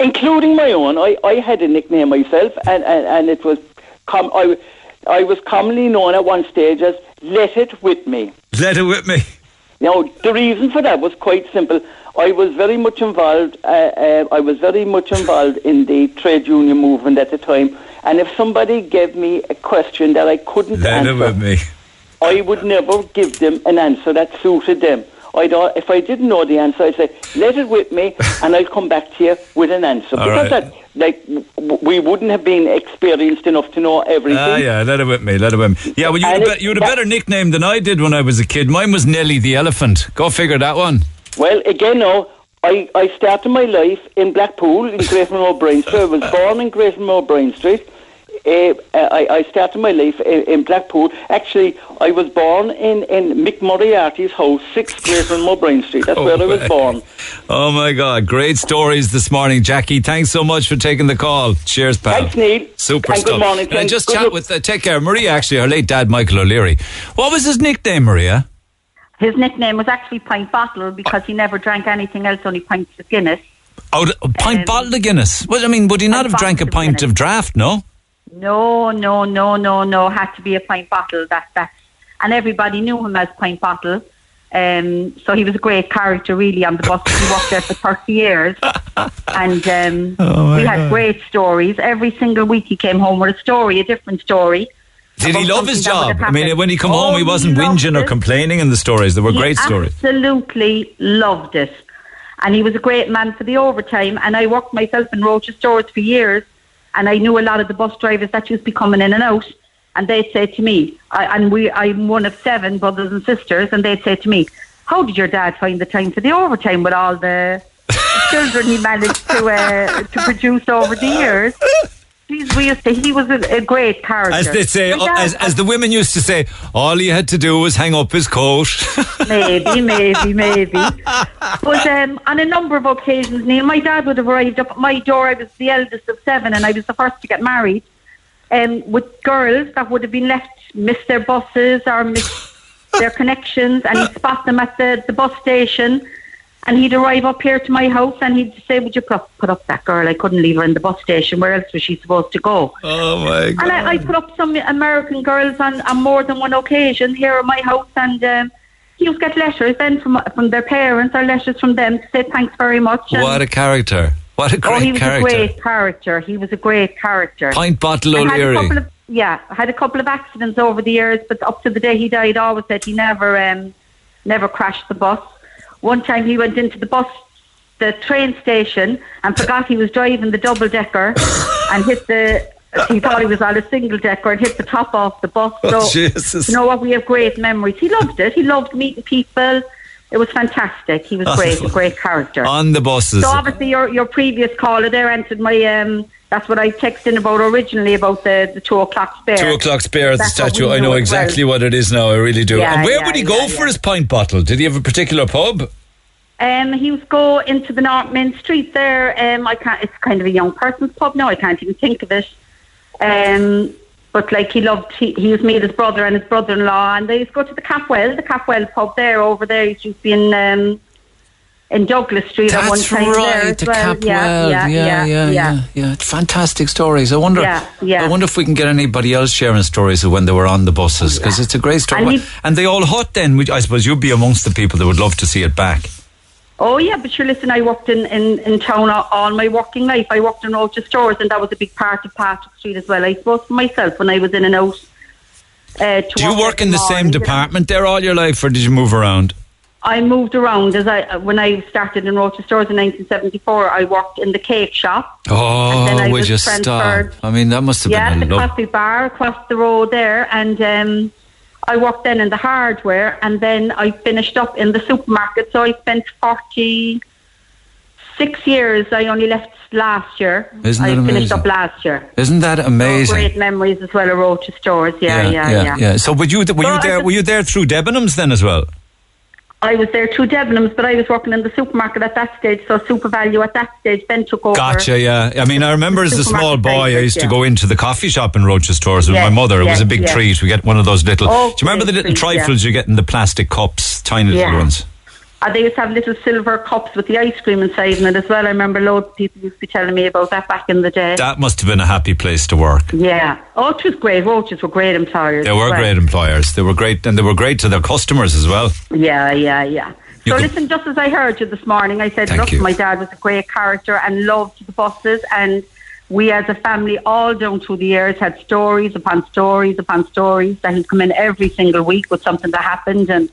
including my own. I, I had a nickname myself, and and, and it was com- I I was commonly known at one stage as "Let It With Me." Let it with me. Now, the reason for that was quite simple. I was very much involved. Uh, uh, I was very much involved in the trade union movement at the time. And if somebody gave me a question that I couldn't Let answer. I would never give them an answer that suited them. I don't, if I didn't know the answer, I'd say, "Let it with me, and I'll come back to you with an answer." All because right. that, like, w- we wouldn't have been experienced enough to know everything. Ah, yeah, let it with me, let it with me. Yeah, well, you had, a, be- you had a better nickname than I did when I was a kid. Mine was Nelly the Elephant. Go figure that one. Well, again, no. I, I started my life in Blackpool in Great Brain Street. I was born in Great Brain Street. Uh, I, I started my life in, in Blackpool. Actually, I was born in, in Mick Moriarty's house, 6 Great O'Brien Street. That's where I was born. Oh my God, great stories this morning, Jackie. Thanks so much for taking the call. Cheers, pal. Thanks, Neil. Super And stuff. good morning, Can I just Good chat luck. with, uh, take care, Maria. Actually, her late dad, Michael O'Leary. What was his nickname, Maria? His nickname was actually Pint Bottle because he never drank anything else, only pints of Guinness. Oh, a pint Um, bottle of Guinness. Well, I mean, would he not have drank a bottle of pint of draft? No. No, no, no, no, no. Had to be a pint bottle. That that's and everybody knew him as Pint Bottle. Um, so he was a great character, really, on the bus. He worked there for thirty years, and um, Oh, we had God. great stories. Every single week he came home with a story, a different story. Did he love his that job? I mean, when he come Oh, home, he wasn't loved whinging or complaining in the stories. They were He great stories. Absolutely loved it. And he was a great man for the overtime. And I worked myself in Roches stores for years. And I knew a lot of the bus drivers that used to be coming in and out. And they'd say to me, I, and we, I'm one of seven brothers and sisters, and they'd say to me, How did your dad find the time for the overtime with all the children he managed to uh, to produce over the years? Jeez, we used to, he was a, a great character. As they say, dad- as, as the women used to say, all he had to do was hang up his coat. maybe, maybe, maybe. But um, on a number of occasions, Neil, my dad would have arrived up at my door. I was the eldest of seven, and I was the first to get married. Um, with girls that would have been left, missed their buses or missed their connections, and he'd spot them at the, the bus station. And he'd arrive up here to my house, and he'd say, "Would you put up, put up that girl? I couldn't leave her in the bus station. Where else was she supposed to go?" oh my God. And I, I put up some American girls on, on more than one occasion here at my house, and um, would get letters then from from their parents or letters from them to say thanks very much. And, What a character. What a great oh, he was character. a great character. He was a great character. Pint bottle I had a O'Leary. couple of yeah, had a couple of accidents over the years, but up to the day he died, always said he never, um, never crashed the bus. One time he went into the bus, the train station, and forgot he was driving the double decker, and hit the. He thought he was on a single decker and hit the top off the bus. So, Oh, Jesus. you know what? We have great memories. He loved it. He loved meeting people. It was fantastic. He was Oh, great, a great character. On the buses. So obviously your your previous caller there answered my um that's what I texted in about originally about the, the two o'clock spare. Two o'clock spare at the statue. I know as well. exactly what it is now. I really do. Yeah, and where yeah, would he go yeah, for his pint bottle? Did he have a particular pub? Um he was go into the North Main Street there. Um I can't it's kind of a young person's pub now, I can't even think of it. Um but like he loved he, he was me and his brother and his brother in law and they used to go to the Capwell, the Capwell pub there over there. He used to be in um in Douglas Street at one That's time right, the well. Capwell. Yeah, yeah, yeah, yeah, yeah, yeah. Fantastic stories. I wonder. Yeah, yeah. I wonder if we can get anybody else sharing stories of when they were on the buses because it's a great story. And And, they all hot then. which I suppose you'd be amongst the people that would love to see it back. Oh yeah, but sure. Listen, I worked in, in, in town all, my working life. I worked in Roches stores, and that was a big part of Patrick Street as well. I suppose for myself when I was in and out. Uh, Do you work in the same morning, you know. department there all your life, or did you move around? I moved around as I when I started in Roches stores in 1974. I worked in the cake shop. oh, then I would you stop? I mean, that must have yeah, been the a love. coffee bar across the road there, and um, I worked then in the hardware, and then I finished up in the supermarket. So I spent forty six years. I only left last year. Isn't I it finished up last year. Isn't that amazing? great memories as well of Roches stores. Yeah, yeah, yeah. yeah. So would you were So you there? Were you there through Debenhams then as well? I was there two Debenhams, but I was working in the supermarket at that stage. So SuperValu at that stage then took over. Gotcha, yeah. I mean, I remember as a small boy, I used to go into the coffee shop in Roches stores with Yes, my mother. It was a big yes. treat. We get one of those little. Oh, do you remember the little treat, yeah. trifles you get in the plastic cups, tiny little ones? And they used to have little silver cups with the ice cream inside in it as well. I remember loads of people used to be telling me about that back in the day. That must have been a happy place to work. Yeah. Oh, was great. Oh, Roches were great employers. They were well. great employers. They were great, and they were great to their customers as well. Yeah, yeah, yeah. You so could- listen, just as I heard you this morning, I said, look, you. my dad was a great character and loved the buses and we as a family all down through the years had stories upon stories upon stories that he'd come in every single week with something that happened and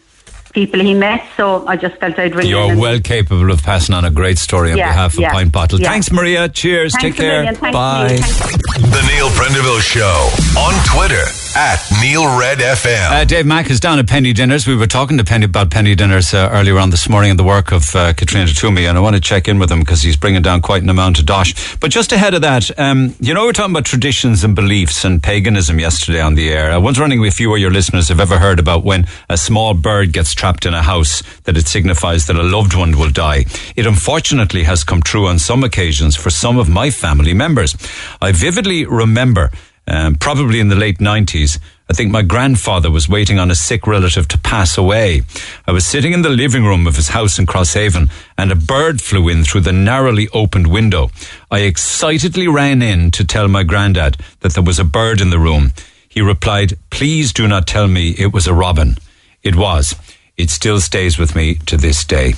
people he met. So I just felt I'd ring You're and- well capable of passing on a great story on Yeah, behalf of yeah, Pint Bottle. yeah. Thanks, Maria. Cheers. Thanks Take care. million. Thanks, Bye. Neil. Thanks. The Neil Prendeville Show on Twitter at Neil Red FM. Uh, Dave Mack is down at Penny Dinners. We were talking to Penny about Penny Dinners uh, earlier on this morning and the work of uh, Katrina Twomey, and I want to check in with him because he's bringing down quite an amount of dosh. But just ahead of that, um, you know, we were talking about traditions and beliefs and paganism yesterday on the air. I was wondering if you or your listeners have ever heard about when a small bird gets trapped in a house that it signifies that a loved one will die. It unfortunately has come true on some occasions for some of my family members. I vividly remember um, probably in the late 90s. I think my grandfather was waiting on a sick relative to pass away. I was sitting in the living room of his house in Crosshaven and a bird flew in through the narrowly opened window. I excitedly ran in to tell my granddad that there was a bird in the room. He replied, please do not tell me it was a robin. It was. It still stays with me to this day.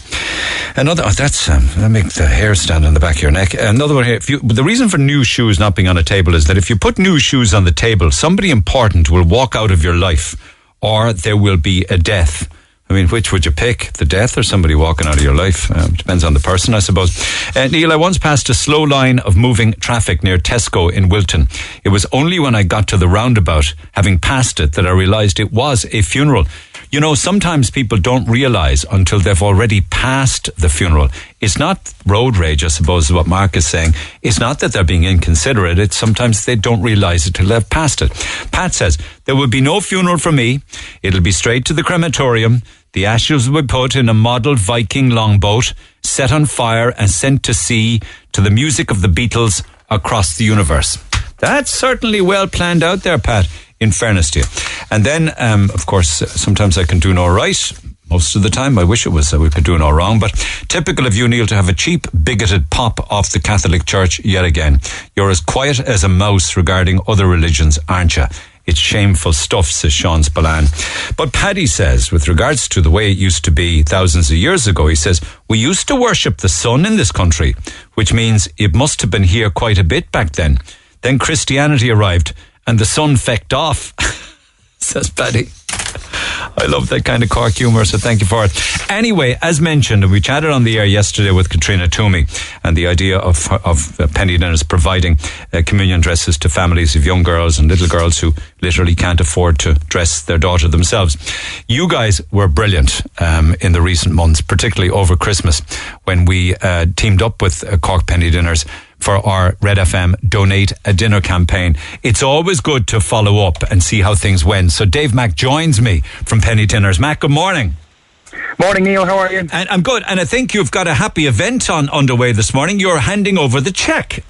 Another, oh, that's, um, that the hair stand on the back of your neck. Another one here. You, the reason for new shoes not being on a table is that if you put new shoes on the table, somebody important will walk out of your life or there will be a death. I mean, which would you pick? The death or somebody walking out of your life? Um, depends on the person, I suppose. Uh, Neil, I once passed a slow line of moving traffic near Tesco in Wilton. It was only when I got to the roundabout, having passed it, that I realised it was a funeral. You know, sometimes people don't realise until they've already passed the funeral. It's not road rage, I suppose, is what Mark is saying. It's not that they're being inconsiderate. It's sometimes they don't realise it till they've passed it. Pat says, there will be no funeral for me. It'll be straight to the crematorium. The ashes will be put in a model Viking longboat, set on fire and sent to sea to the music of the Beatles across the universe. That's certainly well planned out there, Pat, in fairness to you. And then, um, of course, sometimes I can do no right. Most of the time, I wish it was that we could do no wrong, but typical of you, Neil, to have a cheap, bigoted pop off the Catholic Church yet again. You're as quiet as a mouse regarding other religions, aren't you? It's shameful stuff, says Sean Spillane. But Paddy says, with regards to the way it used to be thousands of years ago, he says, we used to worship the sun in this country, which means it must have been here quite a bit back then. Then Christianity arrived and the sun fecked off, says Paddy. I love that kind of Cork humour, so thank you for it. Anyway, as mentioned, we chatted on the air yesterday with Katrina Twomey, and the idea of, of uh, penny dinners providing uh, communion dresses to families of young girls and little girls who literally can't afford to dress their daughter themselves. You guys were brilliant um, in the recent months, particularly over Christmas, when we uh, teamed up with uh, Cork Penny Dinners for our Red FM Donate a Dinner campaign. It's always good to follow up and see how things went. So Dave Mack joins me from Penny Dinners. Mac, good morning. Morning, Neil. How are you? And I'm good. And I think you've got a happy event on underway this morning. You're handing over the cheque.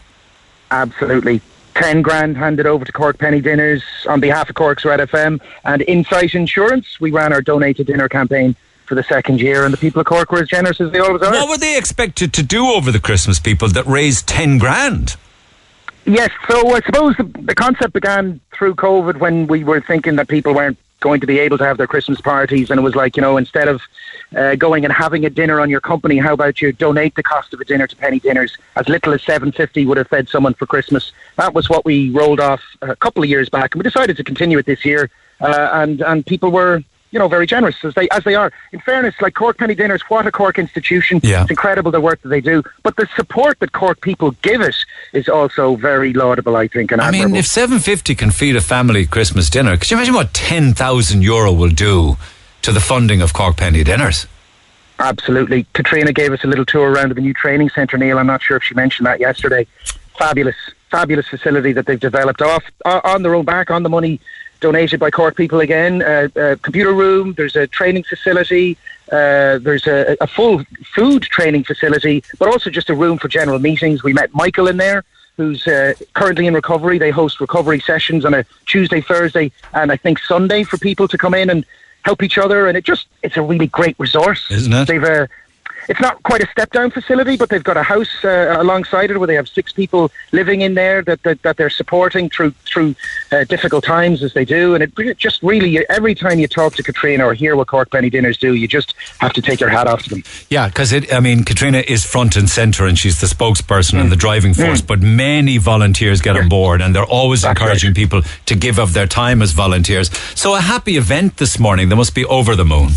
Absolutely. 10 grand handed over to Cork Penny Dinners on behalf of Cork's Red FM and Insight Insurance. We ran our Donate a Dinner campaign for the second year, and the people of Cork were as generous as they always are. What were they expected to do over the Christmas people that raised 10 grand? Yes, so I suppose the, the concept began through COVID when we were thinking that people weren't going to be able to have their Christmas parties, and it was like, you know, instead of uh, going and having a dinner on your company, how about you donate the cost of a dinner to Penny Dinners? As little as seven fifty would have fed someone for Christmas. That was what we rolled off a couple of years back, and we decided to continue it this year. Uh, and and people were you know, very generous as they as they are. In fairness, like Cork Penny Dinners, what a Cork institution! Yeah. It's incredible the work that they do, but the support that Cork people give it is also very laudable. I think, and I admirable. mean, if 750 can feed a family Christmas dinner, could you imagine what 10,000 euro will do to the funding of Cork Penny Dinners? Absolutely. Katrina gave us a little tour around the new training centre, Neil. I'm not sure if she mentioned that yesterday. Fabulous, fabulous facility that they've developed off uh, on their own back, on the money donated by Cork people again. Uh, a computer room, there's a training facility, uh, there's a, a full food training facility, but also just a room for general meetings. We met Michael in there. Who's uh, currently in recovery? They host recovery sessions on a Tuesday, Thursday, and I think Sunday for people to come in and help each other. And it just—it's a really great resource, isn't it? They've a it's not quite a step down facility, but they've got a house uh, alongside it where they have six people living in there that that, that they're supporting through through uh, difficult times as they do. And it just really every time you talk to Katrina or hear what Cork Penny Dinners do, you just have to take your hat off to them. Yeah, because it I mean, Katrina is front and centre and she's the spokesperson Mm. and the driving force, but many volunteers get on board and they're always encouraging people to give of their time as volunteers. So a happy event this morning. They must be over the moon.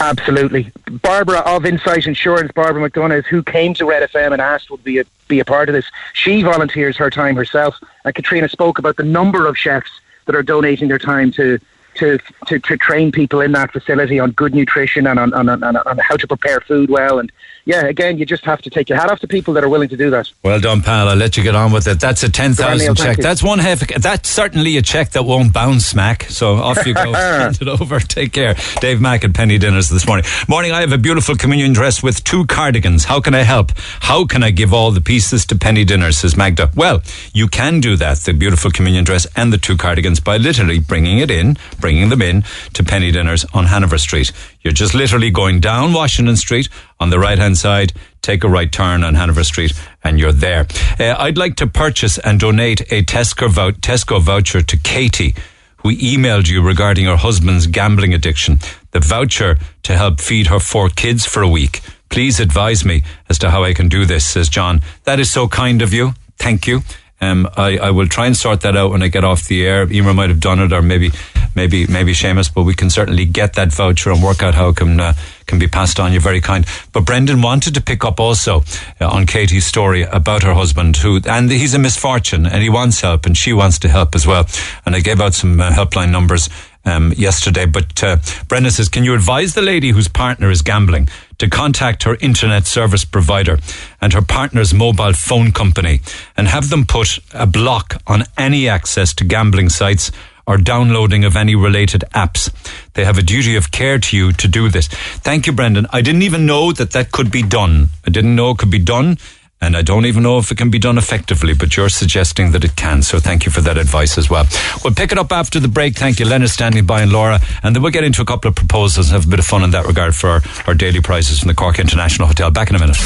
Absolutely. Barbara of Insight Insurance, Barbara McDonough, who came to Red FM and asked would be a, be a part of this. She volunteers her time herself. And Katrina spoke about the number of chefs that are donating their time to to, to, to train people in that facility on good nutrition and on, on, on, on how to prepare food well. And yeah, again, you just have to take your hat off to people that are willing to do that. Well done, pal. I'll let you get on with it. That's a Neil, 10,000 check. That's one half. That's certainly a check that won't bounce, Smack. So off you go. Hand it over. Take care. Dave Mack at Penny Dinners this morning. Morning, I have a beautiful communion dress with two cardigans. How can I help? How can I give all the pieces to Penny Dinners, says Magda. Well, you can do that, the beautiful communion dress and the two cardigans, by literally bringing it in, bringing them in to Penny Dinners on Hanover Street. You're just literally going down Washington Street on the right hand side, take a right turn on Hanover Street, and you're there. Uh, I'd like to purchase and donate a Tesco, Tesco voucher to Katie, who emailed you regarding her husband's gambling addiction. The voucher to help feed her four kids for a week. Please advise me as to how I can do this, says John. That is so kind of you. Thank you. Um, I, I will try and sort that out when I get off the air. Emer might have done it, or maybe, maybe, maybe Seamus, but we can certainly get that voucher and work out how it can uh, can be passed on. You're very kind. But Brendan wanted to pick up also uh, on Katie's story about her husband, who and he's a misfortune, and he wants help, and she wants to help as well. And I gave out some uh, helpline numbers um, yesterday. But uh, Brendan says, can you advise the lady whose partner is gambling to contact her internet service provider and her partner's mobile phone company and have them put a block on any access to gambling sites or downloading of any related apps. They have a duty of care to you to do this. Thank you, Brendan. I didn't even know that that could be done. I didn't know it could be done. And I don't even know if it can be done effectively, but you're suggesting that it can. So thank you for that advice as well. We'll pick it up after the break. Thank you, Leonard standing by and Laura. And then we'll get into a couple of proposals and have a bit of fun in that regard for our, our daily prizes from the Cork International Hotel. Back in a minute.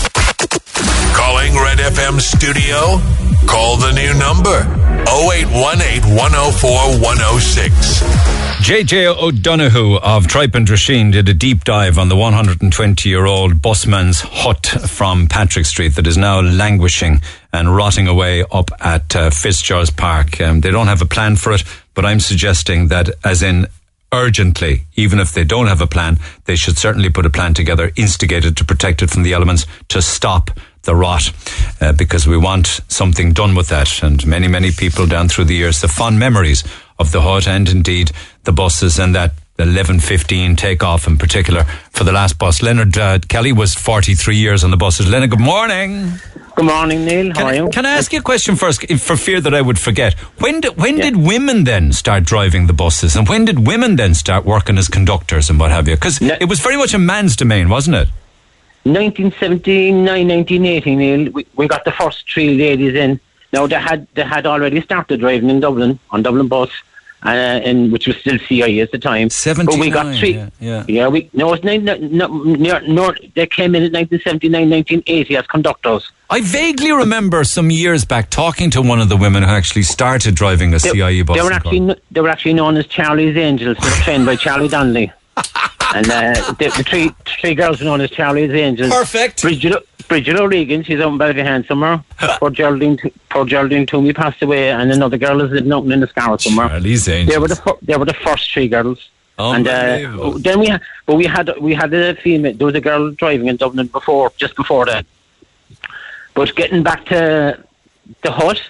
Calling Red FM studio? Call the new number 0818 104 106. JJ O'Donoghue of Tripe and Drisheen did a deep dive on the 120 year old busman's hut from Patrick Street that is now languishing and rotting away up at uh, Fitzgerald's Park. Um, they don't have a plan for it, but I'm suggesting that, as in urgently, even if they don't have a plan, they should certainly put a plan together, instigated to protect it from the elements, to stop the rot, uh, because we want something done with that. And many, many people down through the years have fond memories of the hut and indeed the buses and that 11.15 takeoff in particular for the last bus. Leonard uh, Kelly was 43 years on the buses. Leonard, good morning. Good morning, Neil. How Can, are I, you? can I ask you a question first, if- for fear that I would forget? When did when did women then start driving the buses, and when did women then start working as conductors and what have you? Because it was very much a man's domain, wasn't it? 1979, 1980, Neil, we, we got the first three ladies in. Now, they had they had already started driving in Dublin, on Dublin bus, uh, and which was still CIE at the time. But we got three. yeah, yeah. we, no, it's nine, no, no, they came in in 1979, 1980 as conductors. I vaguely remember some years back talking to one of the women who actually started driving a CIE bus. They were actually they were actually known as Charlie's Angels. They were trained by Charlie Donnelly. and uh, the, the three three girls were known as Charlie's Angels. Perfect. Bridget, Bridget O'Regan, she's out in Ballyhan somewhere. poor Geraldine, poor Geraldine Twomey passed away, and another girl is living out in the Scarlet somewhere. Charlie's Angels. They were the they were the first three girls. And uh, then we, but we had we had a female. There was a girl driving in Dublin before, just before that. But getting back to the hut,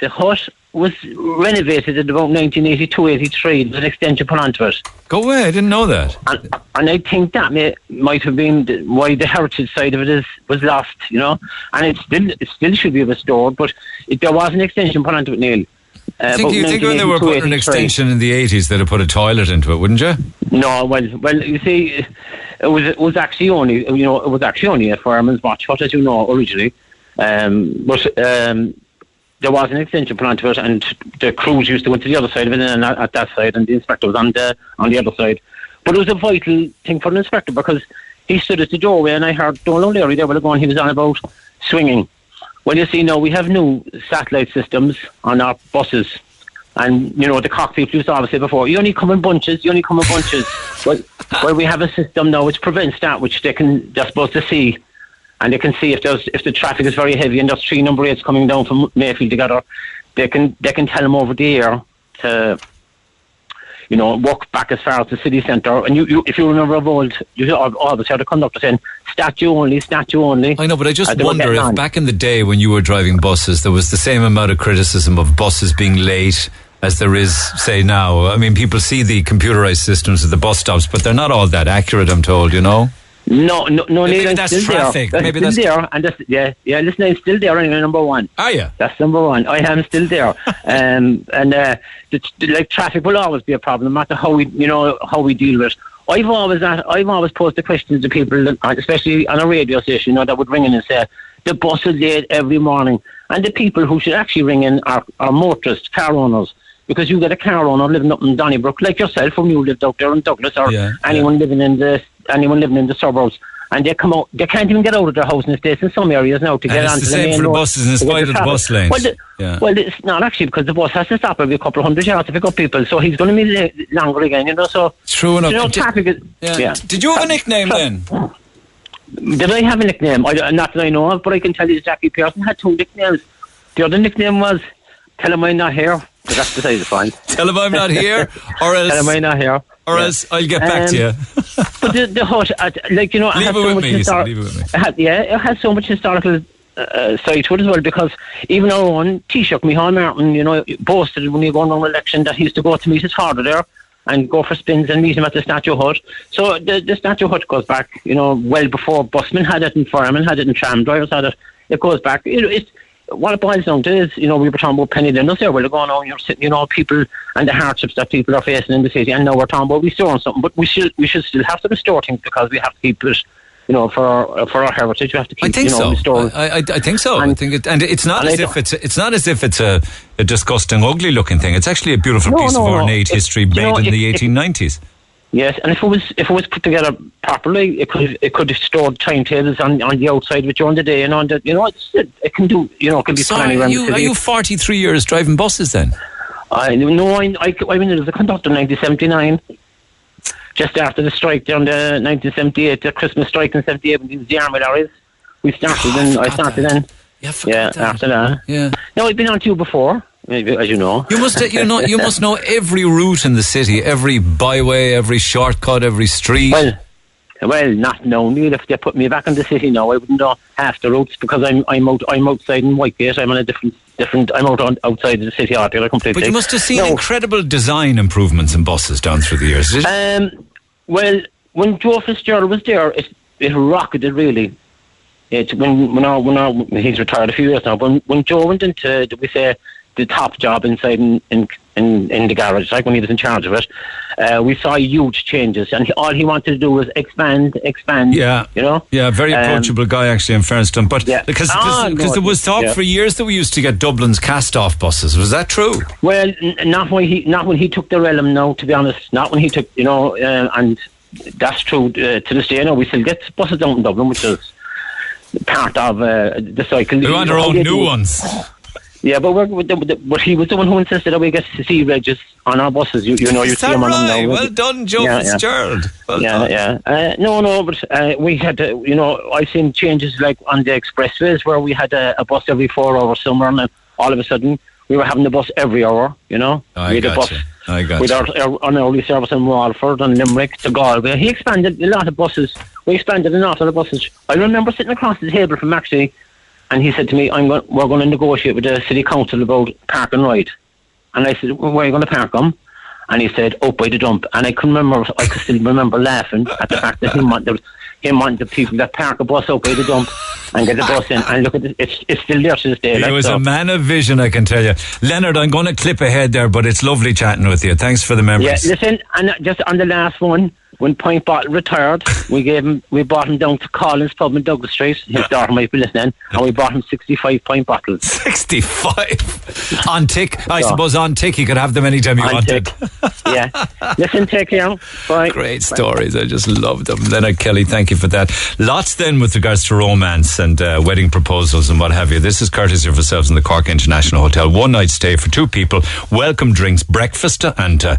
the hut was renovated in about 1982, 83. There's an extension put onto it. Go away, I didn't know that. And, and I think that may, might have been why the heritage side of it is was lost, you know. And it still it still should be restored, but it, there was an extension put onto it, Neil. Uh, think you think when they were 1982, putting an extension in the 80s, they'd have put a toilet into it, wouldn't you? No, well, well, you see, it was it was actually only you know it was actually only a fireman's watch hut, as you know, originally. Um, but um, there was an extension plan to it, and the crews used to go to the other side of it, and at, at that side, and the inspector was on the on the other side. But it was a vital thing for the inspector because he stood at the doorway, and I heard Donald O'Leary there while going. He was on about swinging. Well, you see, now we have new satellite systems on our buses. And, you know, the cockpit used to always say before, you only come in bunches, you only come in bunches. well, well, we have a system now which prevents that, which they can, they're supposed to see. And they can see if there's, if the traffic is very heavy and there's three number eights coming down from Mayfield together, they can, they can tell them over the air to, you know, walk back as far as the city centre. And you, you if you remember of old, you al- always heard the conductor saying, statue only, statue only. I know, but I just uh, were wonder if on. back in the day when you were driving buses, there was the same amount of criticism of buses being late as there is, say, now. I mean, people see the computerized systems at the bus stops, but they're not all that accurate, I'm told, you know? No, no, no. Maybe I'm that's still traffic. There. Maybe That's still that's- there, and that's yeah, yeah. Listen, I'm still there. Anyway, number one. Are you? That's number one. I am still there, um, and uh, the, the, like traffic will always be a problem, no matter how we, you know, how we deal with. it. I've always, a- I've always posed the question to people, that- especially on a radio station, you know, that would ring in and say the bus is late every morning, and the people who should actually ring in are, are motorists, car owners. Because you get a car owner living up in Donnybrook, like yourself, when you lived out there in Douglas, or Yeah, anyone living in the anyone living in the suburbs, and they come out, they can't even get out of their house in the states in some areas now to And get it's onto the the same main for the buses in spite of the bus lanes. Well, the, Yeah. well, it's not actually because the bus has to stop every couple of hundred yards to pick up people, so he's going to be longer again, you know. So True enough. You know, Did- traffic is, Yeah. yeah. Did you have a nickname then? Did I have a nickname? I, not that I know of, but I can tell you that Jackie Pearson had two nicknames. The other nickname was "Tell him I'm not here." But that's the point. Tell him I'm not here, or else, Tell him I'm not here. or Yeah. else I'll get back to Um, you. but the, the hut, uh, like you know, Leave it so with much me, you said, histor- leave it with me. it had- yeah, it has so much historical uh, side to it as well because even our own Taoiseach, Micheál Martin, you know, boasted when he won an election that he used to go to meet his father there and go for spins and meet him at the Statue Hut. So the, the Statue Hut goes back, you know, well before busmen had it and firemen had it and tram drivers had it. It goes back. You know it, it's what it boils down to is, you know, we were talking about penny dinners there. Well, they're going on, you're sitting, you know, people and the hardships that people are facing in the city. And now we're talking about restoring something, but we should we should still have to restore things because we have to keep it, you know, for our, for our heritage. We have to keep, I think you know, so. I, I, I think so. I think it, and it's not and as if it's it's not as if it's a, a disgusting, ugly looking thing. It's actually a beautiful No, piece no, of no. ornate It- history you made know, in it- the it- 1890s. Yes, and if it was if it was put together properly, it could it could have stored timetables on, on the outside it during the day and on the you know it's, it, it can do you know it can be put Sorry, anywhere are you, the are you 43 years driving buses then? I no, I, I, I went in as a conductor in 1979, just after the strike during the 1978, the Christmas strike in 78 when these the army lorries. We started oh, then, I started then. Yeah, yeah. After that, yeah. No, I've been on to you before, as you know. You must, you know, you must know every route in the city, every byway, every shortcut, every street. Well, well, not known. Neil, if they put me back in the city now, I wouldn't know half the routes because I'm I'm out I'm outside in Whitegate. I'm on a different different. I'm out on outside the city altogether completely. But you must have seen No. incredible design improvements in buses down through the years. Did? Um, well, when Joe Fitzgerald was there, it, it rocketed really. It when when, our, when our, he's retired a few years now. When when Joe went into we say the top job inside in in, in, in the garage, like when he was in charge of it, uh, we saw huge changes, and he, all he wanted to do was expand, expand. Yeah, you know. Yeah, very Um, approachable guy actually in Fairstown. But because Ah, because no, there was talk yeah. for years that we used to get Dublin's cast-off buses. Was that true? Well, n- not when he not when he took the realm. No, to be honest, not when he took you know, uh, and that's true uh, to this day. No, we still get buses down in Dublin, which is part of uh, the cycle. We want our own new ones. Yeah, but we're, with the, with the, but he was the one who insisted that we get to see Regis on our buses. You, you know, you see him on them now. Well done, Joe Yeah, yeah. Fitzgerald. Well yeah, yeah. Uh, no, no, but uh, we had, to, you know, I've seen changes like on the expressways where we had a, a bus every four hours somewhere, and then all of a sudden we were having the bus every hour. You know, I we had a bus. I got with our, our early service in Walford and Limerick to Galway. He expanded a lot of buses. We expanded a lot of the buses. I remember sitting across the table from actually, and he said to me, "I'm going. We're going to negotiate with the city council about park and ride." And I said, well, "Where are you going to park them?" And he said, "Up by the dump." And I can remember, I can still remember laughing at the fact that him wanted him wanted the people that park a bus up by the dump and get the bus in. And look at it, it's it's still there to this day. He like, was a man of vision, I can tell you. Leonard, I'm going to clip ahead there, but it's lovely chatting with you. Thanks for the Yeah, memories. listen, and just on the last one, when Point Bottle retired, we gave him, we brought him down to Collins Pub in Douglas Street. His daughter might be listening, and we bought him sixty-five pint bottles. 65 on tick. I So- suppose on tick you could have them anytime you wanted. yeah. Listen, take care. Bye. Great stories. I just love them. Leonard Kelly, thank you for that. Lots then with regards to romance and uh, wedding proposals and what have you. This is courtesy of ourselves in the Cork International Hotel. One night stay for two people, welcome drinks, breakfast, and uh,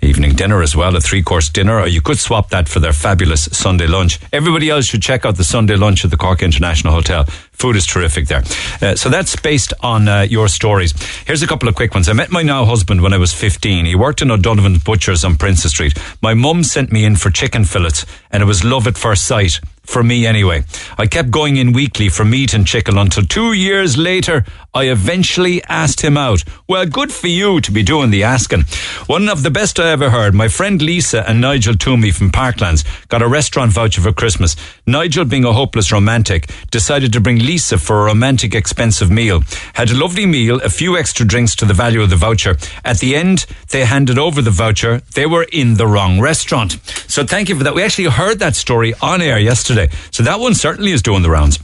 evening dinner as well, a three course dinner. Or you could swap that for their fabulous Sunday lunch. Everybody else should check out the Sunday lunch at the Cork International Hotel. Food is terrific there. Uh, so that's based on uh, your stories. Here's a couple of quick ones. I met my now husband when I was 15. He worked in O'Donovan's Butchers on Princes Street. My mum sent me in for chicken fillets, and it was love at first sight. For me, anyway. I kept going in weekly for meat and chicken until two years later, I eventually asked him out. Well, good for you to be doing the asking. One of the best I ever heard, my friend Lisa and Nigel Twomey from Parklands got a restaurant voucher for Christmas. Nigel, being a hopeless romantic, decided to bring Lisa for a romantic expensive meal. Had a lovely meal, a few extra drinks to the value of the voucher. At the end, they handed over the voucher. They were in the wrong restaurant. So thank you for that. We actually heard that story on air yesterday. So that one certainly is doing the rounds.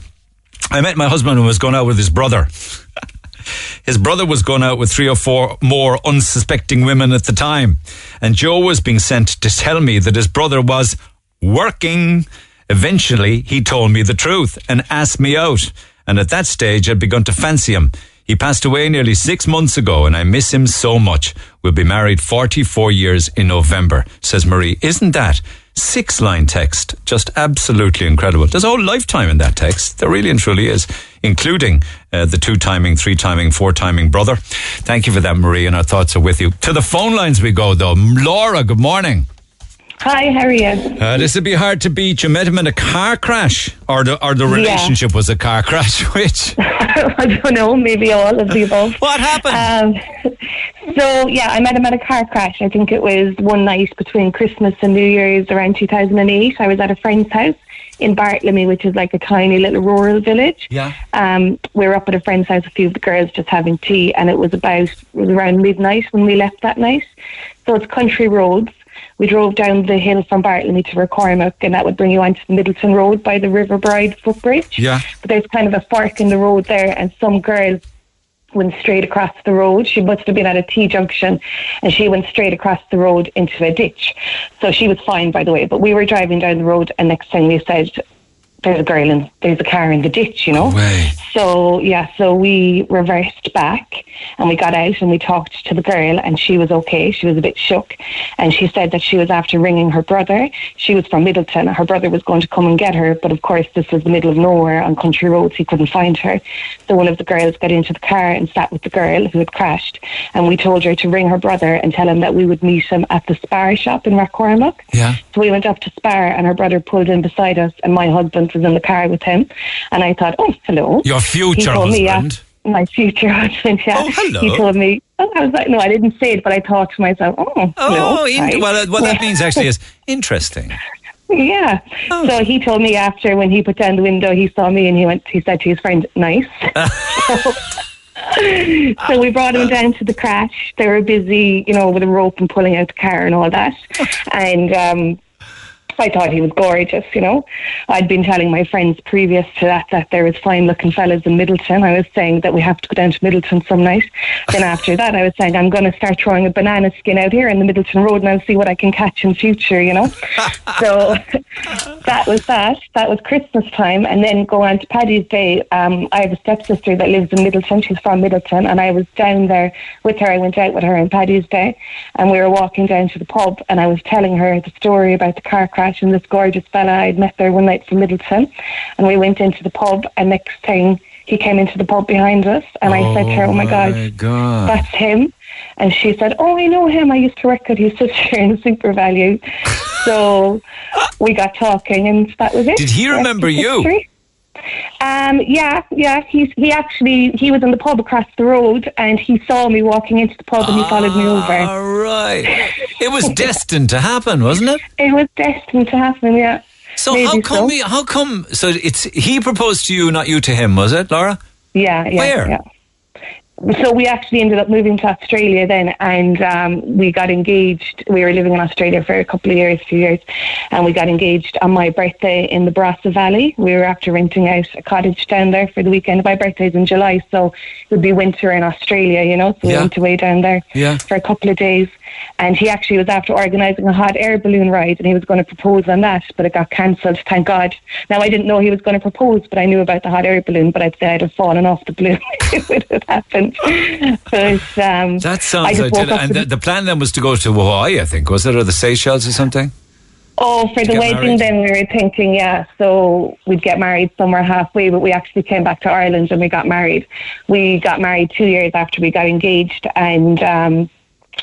I met my husband and was going out with his brother. His brother was going out with three or four more unsuspecting women at the time. And Joe was being sent to tell me that his brother was working. Eventually, he told me the truth and asked me out. And at that stage, I'd begun to fancy him. He passed away nearly six months ago, and I miss him so much. We'll be married 44 years in November, says Marie. Isn't that six line text? Just absolutely incredible. There's a whole lifetime in that text. There really and truly is, including uh, the two timing, three timing, four timing brother. Thank you for that, Marie, and our thoughts are with you. To the phone lines we go, though. Laura, good morning. Hi, how are you? Uh, this would be hard to beat. You met him in a car crash, or the, or the Yeah. relationship was a car crash, which? I don't know, maybe all of the above. what happened? Um, so, yeah, I met him at a car crash. I think it was one night between Christmas and New Year's around 2008. I was at a friend's house in Bartlemy, which is like a tiny little rural village. Yeah. Um, we were up at a friend's house, a few of the girls just having tea, and it was about it was around midnight when we left that night. So it's country roads. We drove down the hill from Bartlemy to Rathcormac, and that would bring you onto the Midleton Road by the River Bride footbridge. Yeah. But there's kind of a fork in the road there, and some girl went straight across the road. She must have been at a T junction, and she went straight across the road into a ditch. So she was fine, by the way. But we were driving down the road, and next thing we said, "There's a girl and there's a car in the ditch," you know. So yeah, so we reversed back and we got out and we talked to the girl, and she was okay. She was a bit shook, and she said that she was after ringing her brother. She was from Midleton. Her brother was going to come and get her, but of course this was the middle of nowhere on country roads. He couldn't find her. So one of the girls got into the car and sat with the girl who had crashed, and we told her to ring her brother and tell him that we would meet him at the Spar shop in Rathcormac. Yeah. So we went up to Spar, and her brother pulled in beside us, and my husband was in the car with him. And I thought, oh, hello. Your future told me, yeah, husband. my future husband, yeah. Oh, hello. He told me, oh, I was like, no, I didn't say it, but I thought to myself, oh, hello. Oh, in, right. well, uh, what that means actually is interesting. Yeah. Oh. So he told me after when he put down the window, he saw me and he went. He said to his friend, "Nice." so, so we brought him down to the crash. They were busy, you know, with a rope and pulling out the car and all that. And um, I thought he was gorgeous, you know. I'd been telling my friends previous to that that there was fine looking fellas in Midleton. I was saying that we have to go down to Midleton some night. then after that, I was saying I'm going to start throwing a banana skin out here in the Midleton Road and I'll see what I can catch in future, you know. so that was that. That was Christmas time. And then go on to Paddy's Day. Um, I have a stepsister that lives in Midleton. She's from Midleton. And I was down there with her. I went out with her on Paddy's Day. And we were walking down to the pub. And I was telling her the story about the car crash and this gorgeous fella I'd met there one night from Midleton. And we went into the pub. And next thing, he came into the pub behind us. And I said to her, oh my oh God, God. that's him. And she said, Oh, I know him. I used to work with his sister in SuperValu. so we got talking, and that was it. Did he remember you? history. Um, yeah, yeah. He's he actually he was in the pub across the road, and he saw me walking into the pub, and he followed me over. All right. It was destined to happen, wasn't it? It was destined to happen. Yeah. So Maybe how come? so. We, how come? So it's he proposed to you, not you to him, was it, Laura? Yeah, yeah. Where? Yeah. So we actually ended up moving to Australia then, and um, we got engaged. We were living in Australia for a couple of years, few years, and we got engaged on my birthday in the Barossa Valley. We were after renting out a cottage down there for the weekend. My birthday's in July, so it would be winter in Australia, you know. So we went away down there Yeah. for a couple of days. And he actually was after organising a hot air balloon ride, and he was going to propose on that, but it got cancelled. Thank God. Now I didn't know he was going to propose, but I knew about the hot air balloon. But I'd say I'd have fallen off the balloon if it had happened. But um, That sounds ideal. And the, the plan then was to go to Hawaii, I think, was it, or the Seychelles or something? Oh, for the wedding, married? then we were thinking, yeah, so we'd get married somewhere halfway, but we actually came back to Ireland and we got married. We got married two years after we got engaged, and um,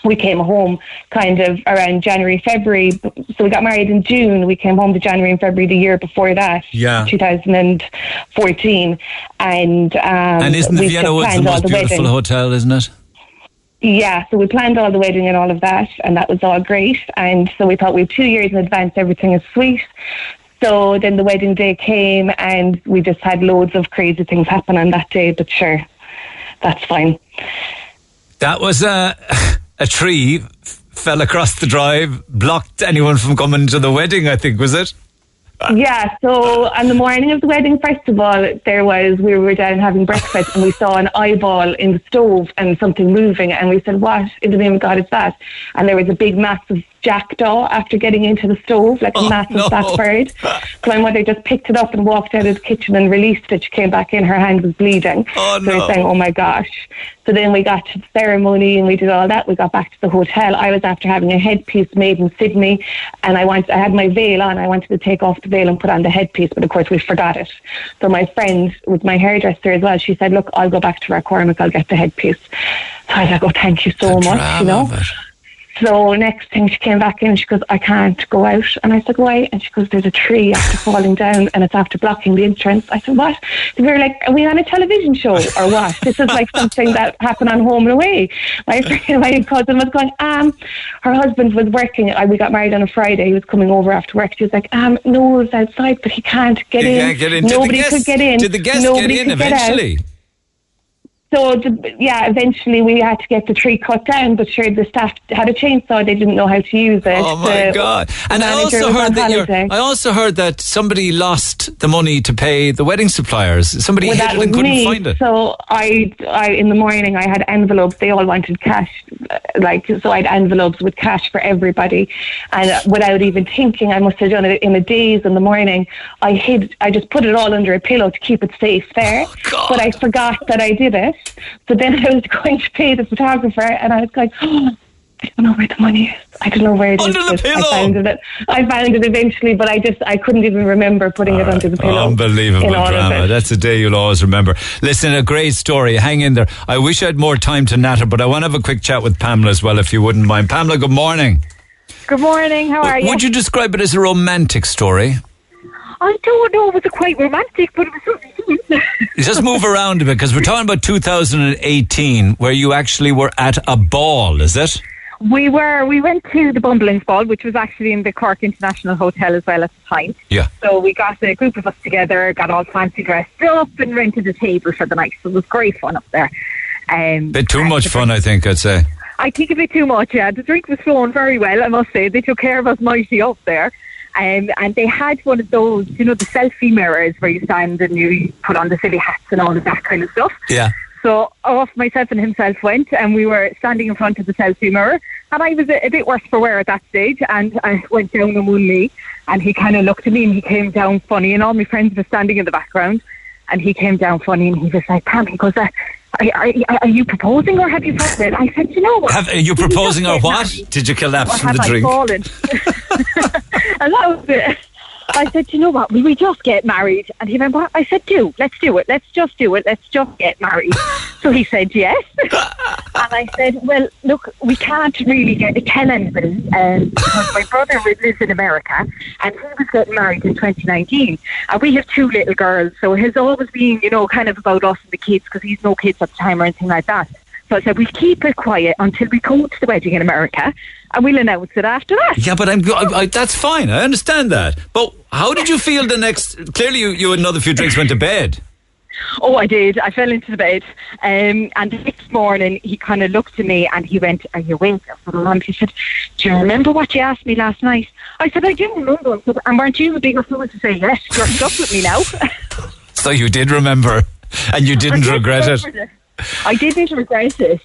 we came home kind of around January, February. So we got married in June. We came home to January and February the year before that, Yeah. 2014. And, um, and isn't the Vienna Woods the most the beautiful wedding. hotel, isn't it? Yeah, so we planned all the wedding and all of that, and that was all great. And so we thought we had two years in advance, everything is sweet. So then the wedding day came, and we just had loads of crazy things happen on that day, but sure, that's fine. That was a, a tree f- fell across the drive, blocked anyone from coming to the wedding, I think, was it? Yeah, so on the morning of the wedding, first of all, there was, we were down having breakfast and we saw an eyeball in the stove and something moving, and we said, What in the name of God is that? And there was a big, massive jackdaw after getting into the stove, like a massive no. black bird. So my mother just picked it up and walked out of the kitchen and released it. She came back in, her hand was bleeding. Oh, so we no. were saying, Oh my gosh. So then we got to the ceremony and we did all that. We got back to the hotel. I was after having a headpiece made in Sydney and I wanted, I had my veil on. I wanted to take off the veil and put on the headpiece, but of course we forgot it. So my friend was my hairdresser as well. She said, look, I'll go back to Rathcormac. I'll get the headpiece. So I was like, oh, thank you so much, you know. So next thing she came back in and she goes, I can't go out. And I said, why? And she goes, there's a tree after falling down and it's after blocking the entrance. I said, what? We were like, are we on a television show or what? This is like something that happened on Home and Away. My friend, my cousin was going, um, her husband was working. I, we got married on a Friday. He was coming over after work. She was like, um, Noel's outside, but he can't get You in. can't get in. Nobody guests- could get in. Did the guests Nobody get in could get eventually? So the, yeah, eventually we had to get the tree cut down, but sure, the staff had a chainsaw; they didn't know how to use it. Oh my The god! And I also heard that. I also heard that somebody lost the money to pay the wedding suppliers. Somebody Well, hid it and couldn't me. find it. So I, I, in the morning, I had envelopes. They all wanted cash, like so. I had envelopes with cash for everybody, and without even thinking, I must have done it in a daze. In the morning, I hid. I just put it all under a pillow to keep it safe there. Oh, but I forgot that I did it. So then I was going to pay the photographer, and I was like, oh, I don't know where the money is. I don't know where it is. Under the pillow. I found it. I found it eventually, but I just I couldn't even remember putting it under the pillow. Unbelievable in drama. That's a day you'll always remember. Listen, a great story. Hang in there. I wish I had more time to natter, but I want to have a quick chat with Pamela as well, if you wouldn't mind. Pamela, good morning. Good morning. How are you? Would you describe it as a romantic story? I don't know. It was quite romantic? But it was something. Just move around a bit because we're talking about 2018, where you actually were at a ball, is it? We were. We went to the Bumbleance Ball, which was actually in the Cork International Hotel as well at the time. Yeah. So we got a group of us together, got all fancy dressed up, and rented a table for the night. So it was great fun up there. Um, Bit too much fun, I think, I'd say. I think a bit too much, yeah. The drink was flowing very well, I must say. They took care of us mighty up there. Um, and they had one of those, you know, the selfie mirrors where you stand and you put on the silly hats and all of that kind of stuff. Yeah. So off myself and himself went, and we were standing in front of the selfie mirror. And I was a, a bit worse for wear at that stage, and I went down on one knee, and he kind of looked at me, and he came down funny, and all my friends were standing in the background, and he came down funny, and he was like, "Pam," he goes, uh, are, are, are you proposing or have you it? I said, you know what? Have, are you proposing or what? Did you collapse Or from the I drink? fallen? and that was it. I said, you know what? Will we just get married? And he went, what? I said, do. Let's do it. Let's just do it. Let's just get married. so he said, yes. and I said, well, look, we can't really get tell anybody um, because my brother lives in America and he was getting married in 2019. And we have two little girls. So his always been, you know, kind of about us and the kids because he's no kids at the time or anything like that. So I said, we'll keep it quiet until we go to the wedding in America and we'll announce it after that. Yeah, but I'm. I, I, that's fine. I understand that. But how did you feel the next? Clearly, you, you had another few drinks, went to bed. Oh, I did. I fell into the bed. Um, and the next morning, he kind of looked at me and he went, Are you awake? I said. He said, Do you remember what you asked me last night? I said, I do remember. Said, and weren't you the bigger fool to say yes? You're stuck with me now. So you did remember, and you didn't regret it. I didn't regret it.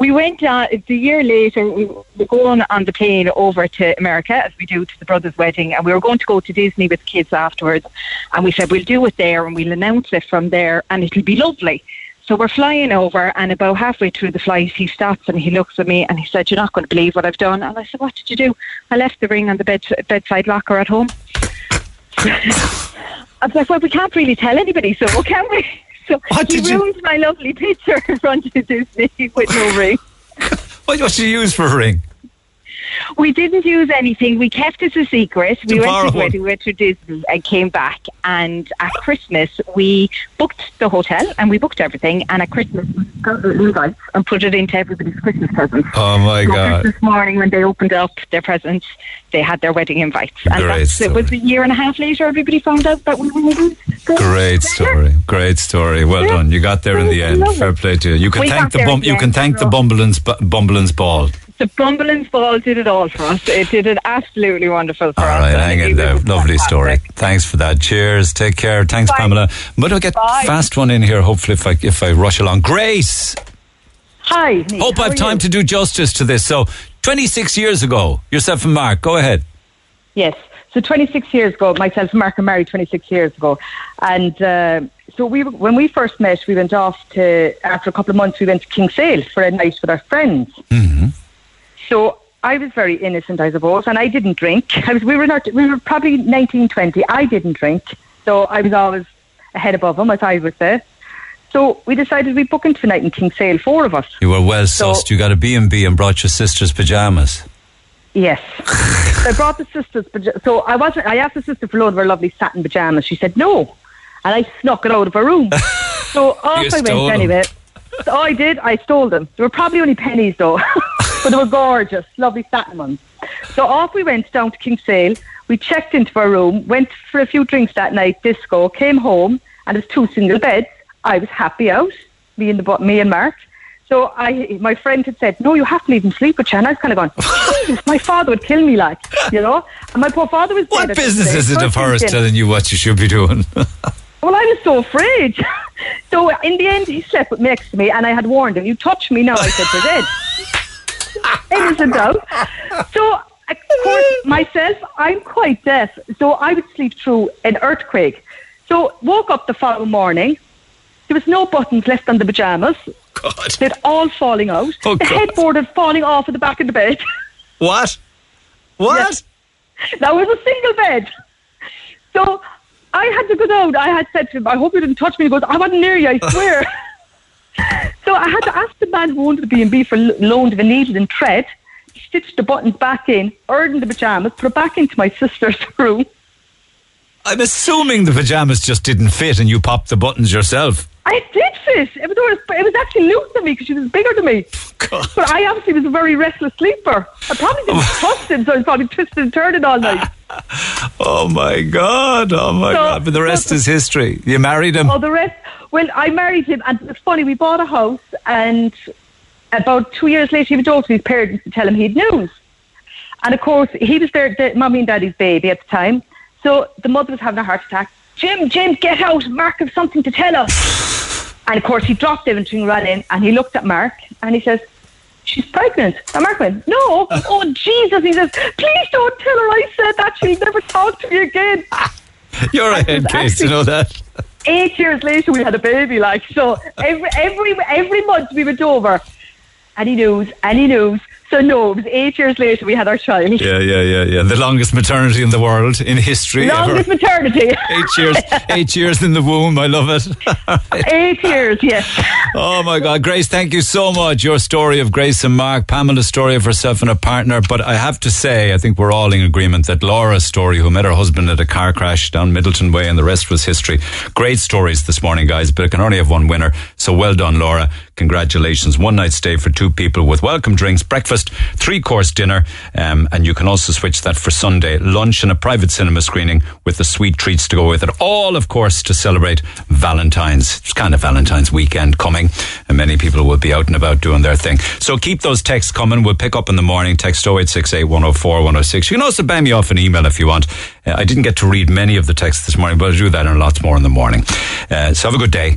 We went uh, the year later. We were going on the plane over to America, as we do to the brother's wedding, and we were going to go to Disney with the kids afterwards. And we said we'll do it there, and we'll announce it from there, and it'll be lovely. So we're flying over, and about halfway through the flight, he stops and he looks at me and he said, "You're not going to believe what I've done." And I said, "What did you do?" I left the ring on the bed bedside locker at home. I was like, well, we can't really tell anybody, so can we? So he ruined my lovely picture in front of Disney with no ring. What, what did you use for a ring? We didn't use anything. We kept it a secret. We went to, we went to Disney and came back. And at Christmas, we booked the hotel and we booked everything. And at Christmas, we got the invites and put it into everybody's Christmas presents. Oh my So God! Christmas morning, when they opened up their presents, they had their wedding invites. And Great that's, it was a year and a half later, everybody found out that we were engaged. Great story. Great story. Well done. You got there in the end. Fair play to you. You can We thank the bum, in you the can thank the Bumbleance bu- Bumbleance ball. The Bumbleance Ball did it all for us. It did it absolutely wonderful for All us. right, And hang in there. Lovely fantastic. story. Thanks for that. Cheers. Take care. Thanks, Bye. Pamela. But I'll get Bye. fast one in here. Hopefully, if I if I rush along. Grace. Hi. Hope I've time to do justice to this. So, 26 years ago, yourself and Mark. Go ahead. Yes. So 26 years ago, myself and Mark are married 26 years ago. And uh, so we, when we first met, we went off to, after a couple of months, we went to Kinsale for a night with our friends. So I was very innocent, I suppose, and I didn't drink. I was, we were not, we were probably 19, 20. I didn't drink. So I was always ahead above him, as I would say. So we decided we'd book into the night in Kinsale, four of us. You were well So- sussed. You got a B&B and brought your sister's pajamas. Yes. so I brought the sisters, paja- so I wasn't, I asked the sister for a load of her lovely satin pajamas. She said no. And I snuck it out of her room. so off I went them. anyway. So I did, I stole them. They were probably only pennies though. but they were gorgeous, lovely satin ones. So off we went down to Kinsale. We checked into our room, went for a few drinks that night, disco, came home, and there's two single beds. I was happy out, me and the me and Mark. So I, my friend had said, "No, you have to leave him sleep with you." And I was kind of going, Jesus, "My father would kill me, like you know." And my poor father was. What dead at this business is it of hers telling you what you should be doing? Well, I was so afraid. so in the end, he slept next to me, and I had warned him, "You touch me now," I said, "You're dead." Innocent doubt. So. Of course, myself, I'm quite deaf, so I would sleep through an earthquake. So woke up the following morning, There was no buttons left on the pajamas. God. They'd all falling out. Oh, the God. headboard had falling off at the back of the bed. What? What? That was a single bed. So I had to go down. I had said to him, I hope you didn't touch me. He goes, I wasn't near you, I swear. so I had to ask the man who owned the B&B for lo- loan of a needle and thread, stitch the buttons back in, iron the pyjamas, put it back into my sister's room. I'm assuming the pajamas just didn't fit and you popped the buttons yourself. I did fit. It was, it was actually loose than me because she was bigger than me. But I obviously was a very restless sleeper. I probably didn't trust him, so I was probably twisting and turning all night. Oh my God! Oh my So- God! But the rest is history. You married him. Oh, the rest. Well, I married him, and it's funny. We bought a house, and about two years later, he went over to his parents to tell him he'd news. And of course, he was their, their mummy and daddy's baby at the time. So the mother was having a heart attack. Jim, Jim, get out! Mark has something to tell us. And of course, he dropped everything, and ran in, and he looked at Mark, and he says, "She's pregnant." And Mark went, "No, oh Jesus!" He says, "Please don't tell her I said that. She'll never talk to me again." You're a head case to know that. Eight years later we had a baby like so every every every month we went over. Any news? Any news so no it was eight years later we had our child Yeah, yeah, yeah, yeah. The longest maternity in the world in history. longest ever. maternity Eight years. Eight years in the womb. I love it. eight years yes Oh my God, Grace! Thank you so much. Your story of Grace and Mark, Pamela's story of herself and her partner. But I have to say, I think we're all in agreement that Laura's story, who met her husband at a car crash down Midleton Way, and the rest was history. Great stories this morning, guys. But it can only have one winner. So well done, Laura. Congratulations. One night stay for two people with welcome drinks, breakfast, three course dinner, um, and you can also switch that for Sunday lunch and a private cinema screening with the sweet treats to go with it. All, of course, to celebrate Valentine's. It's kind of Valentine's weekend coming, and many people will be out and about doing their thing. So keep those texts coming. We'll pick up in the morning. Text 0868 104 106. You can also bang me off an email if you want. Uh, I didn't get to read many of the texts this morning, but I'll do that and lots more in the morning. Uh, so have a good day.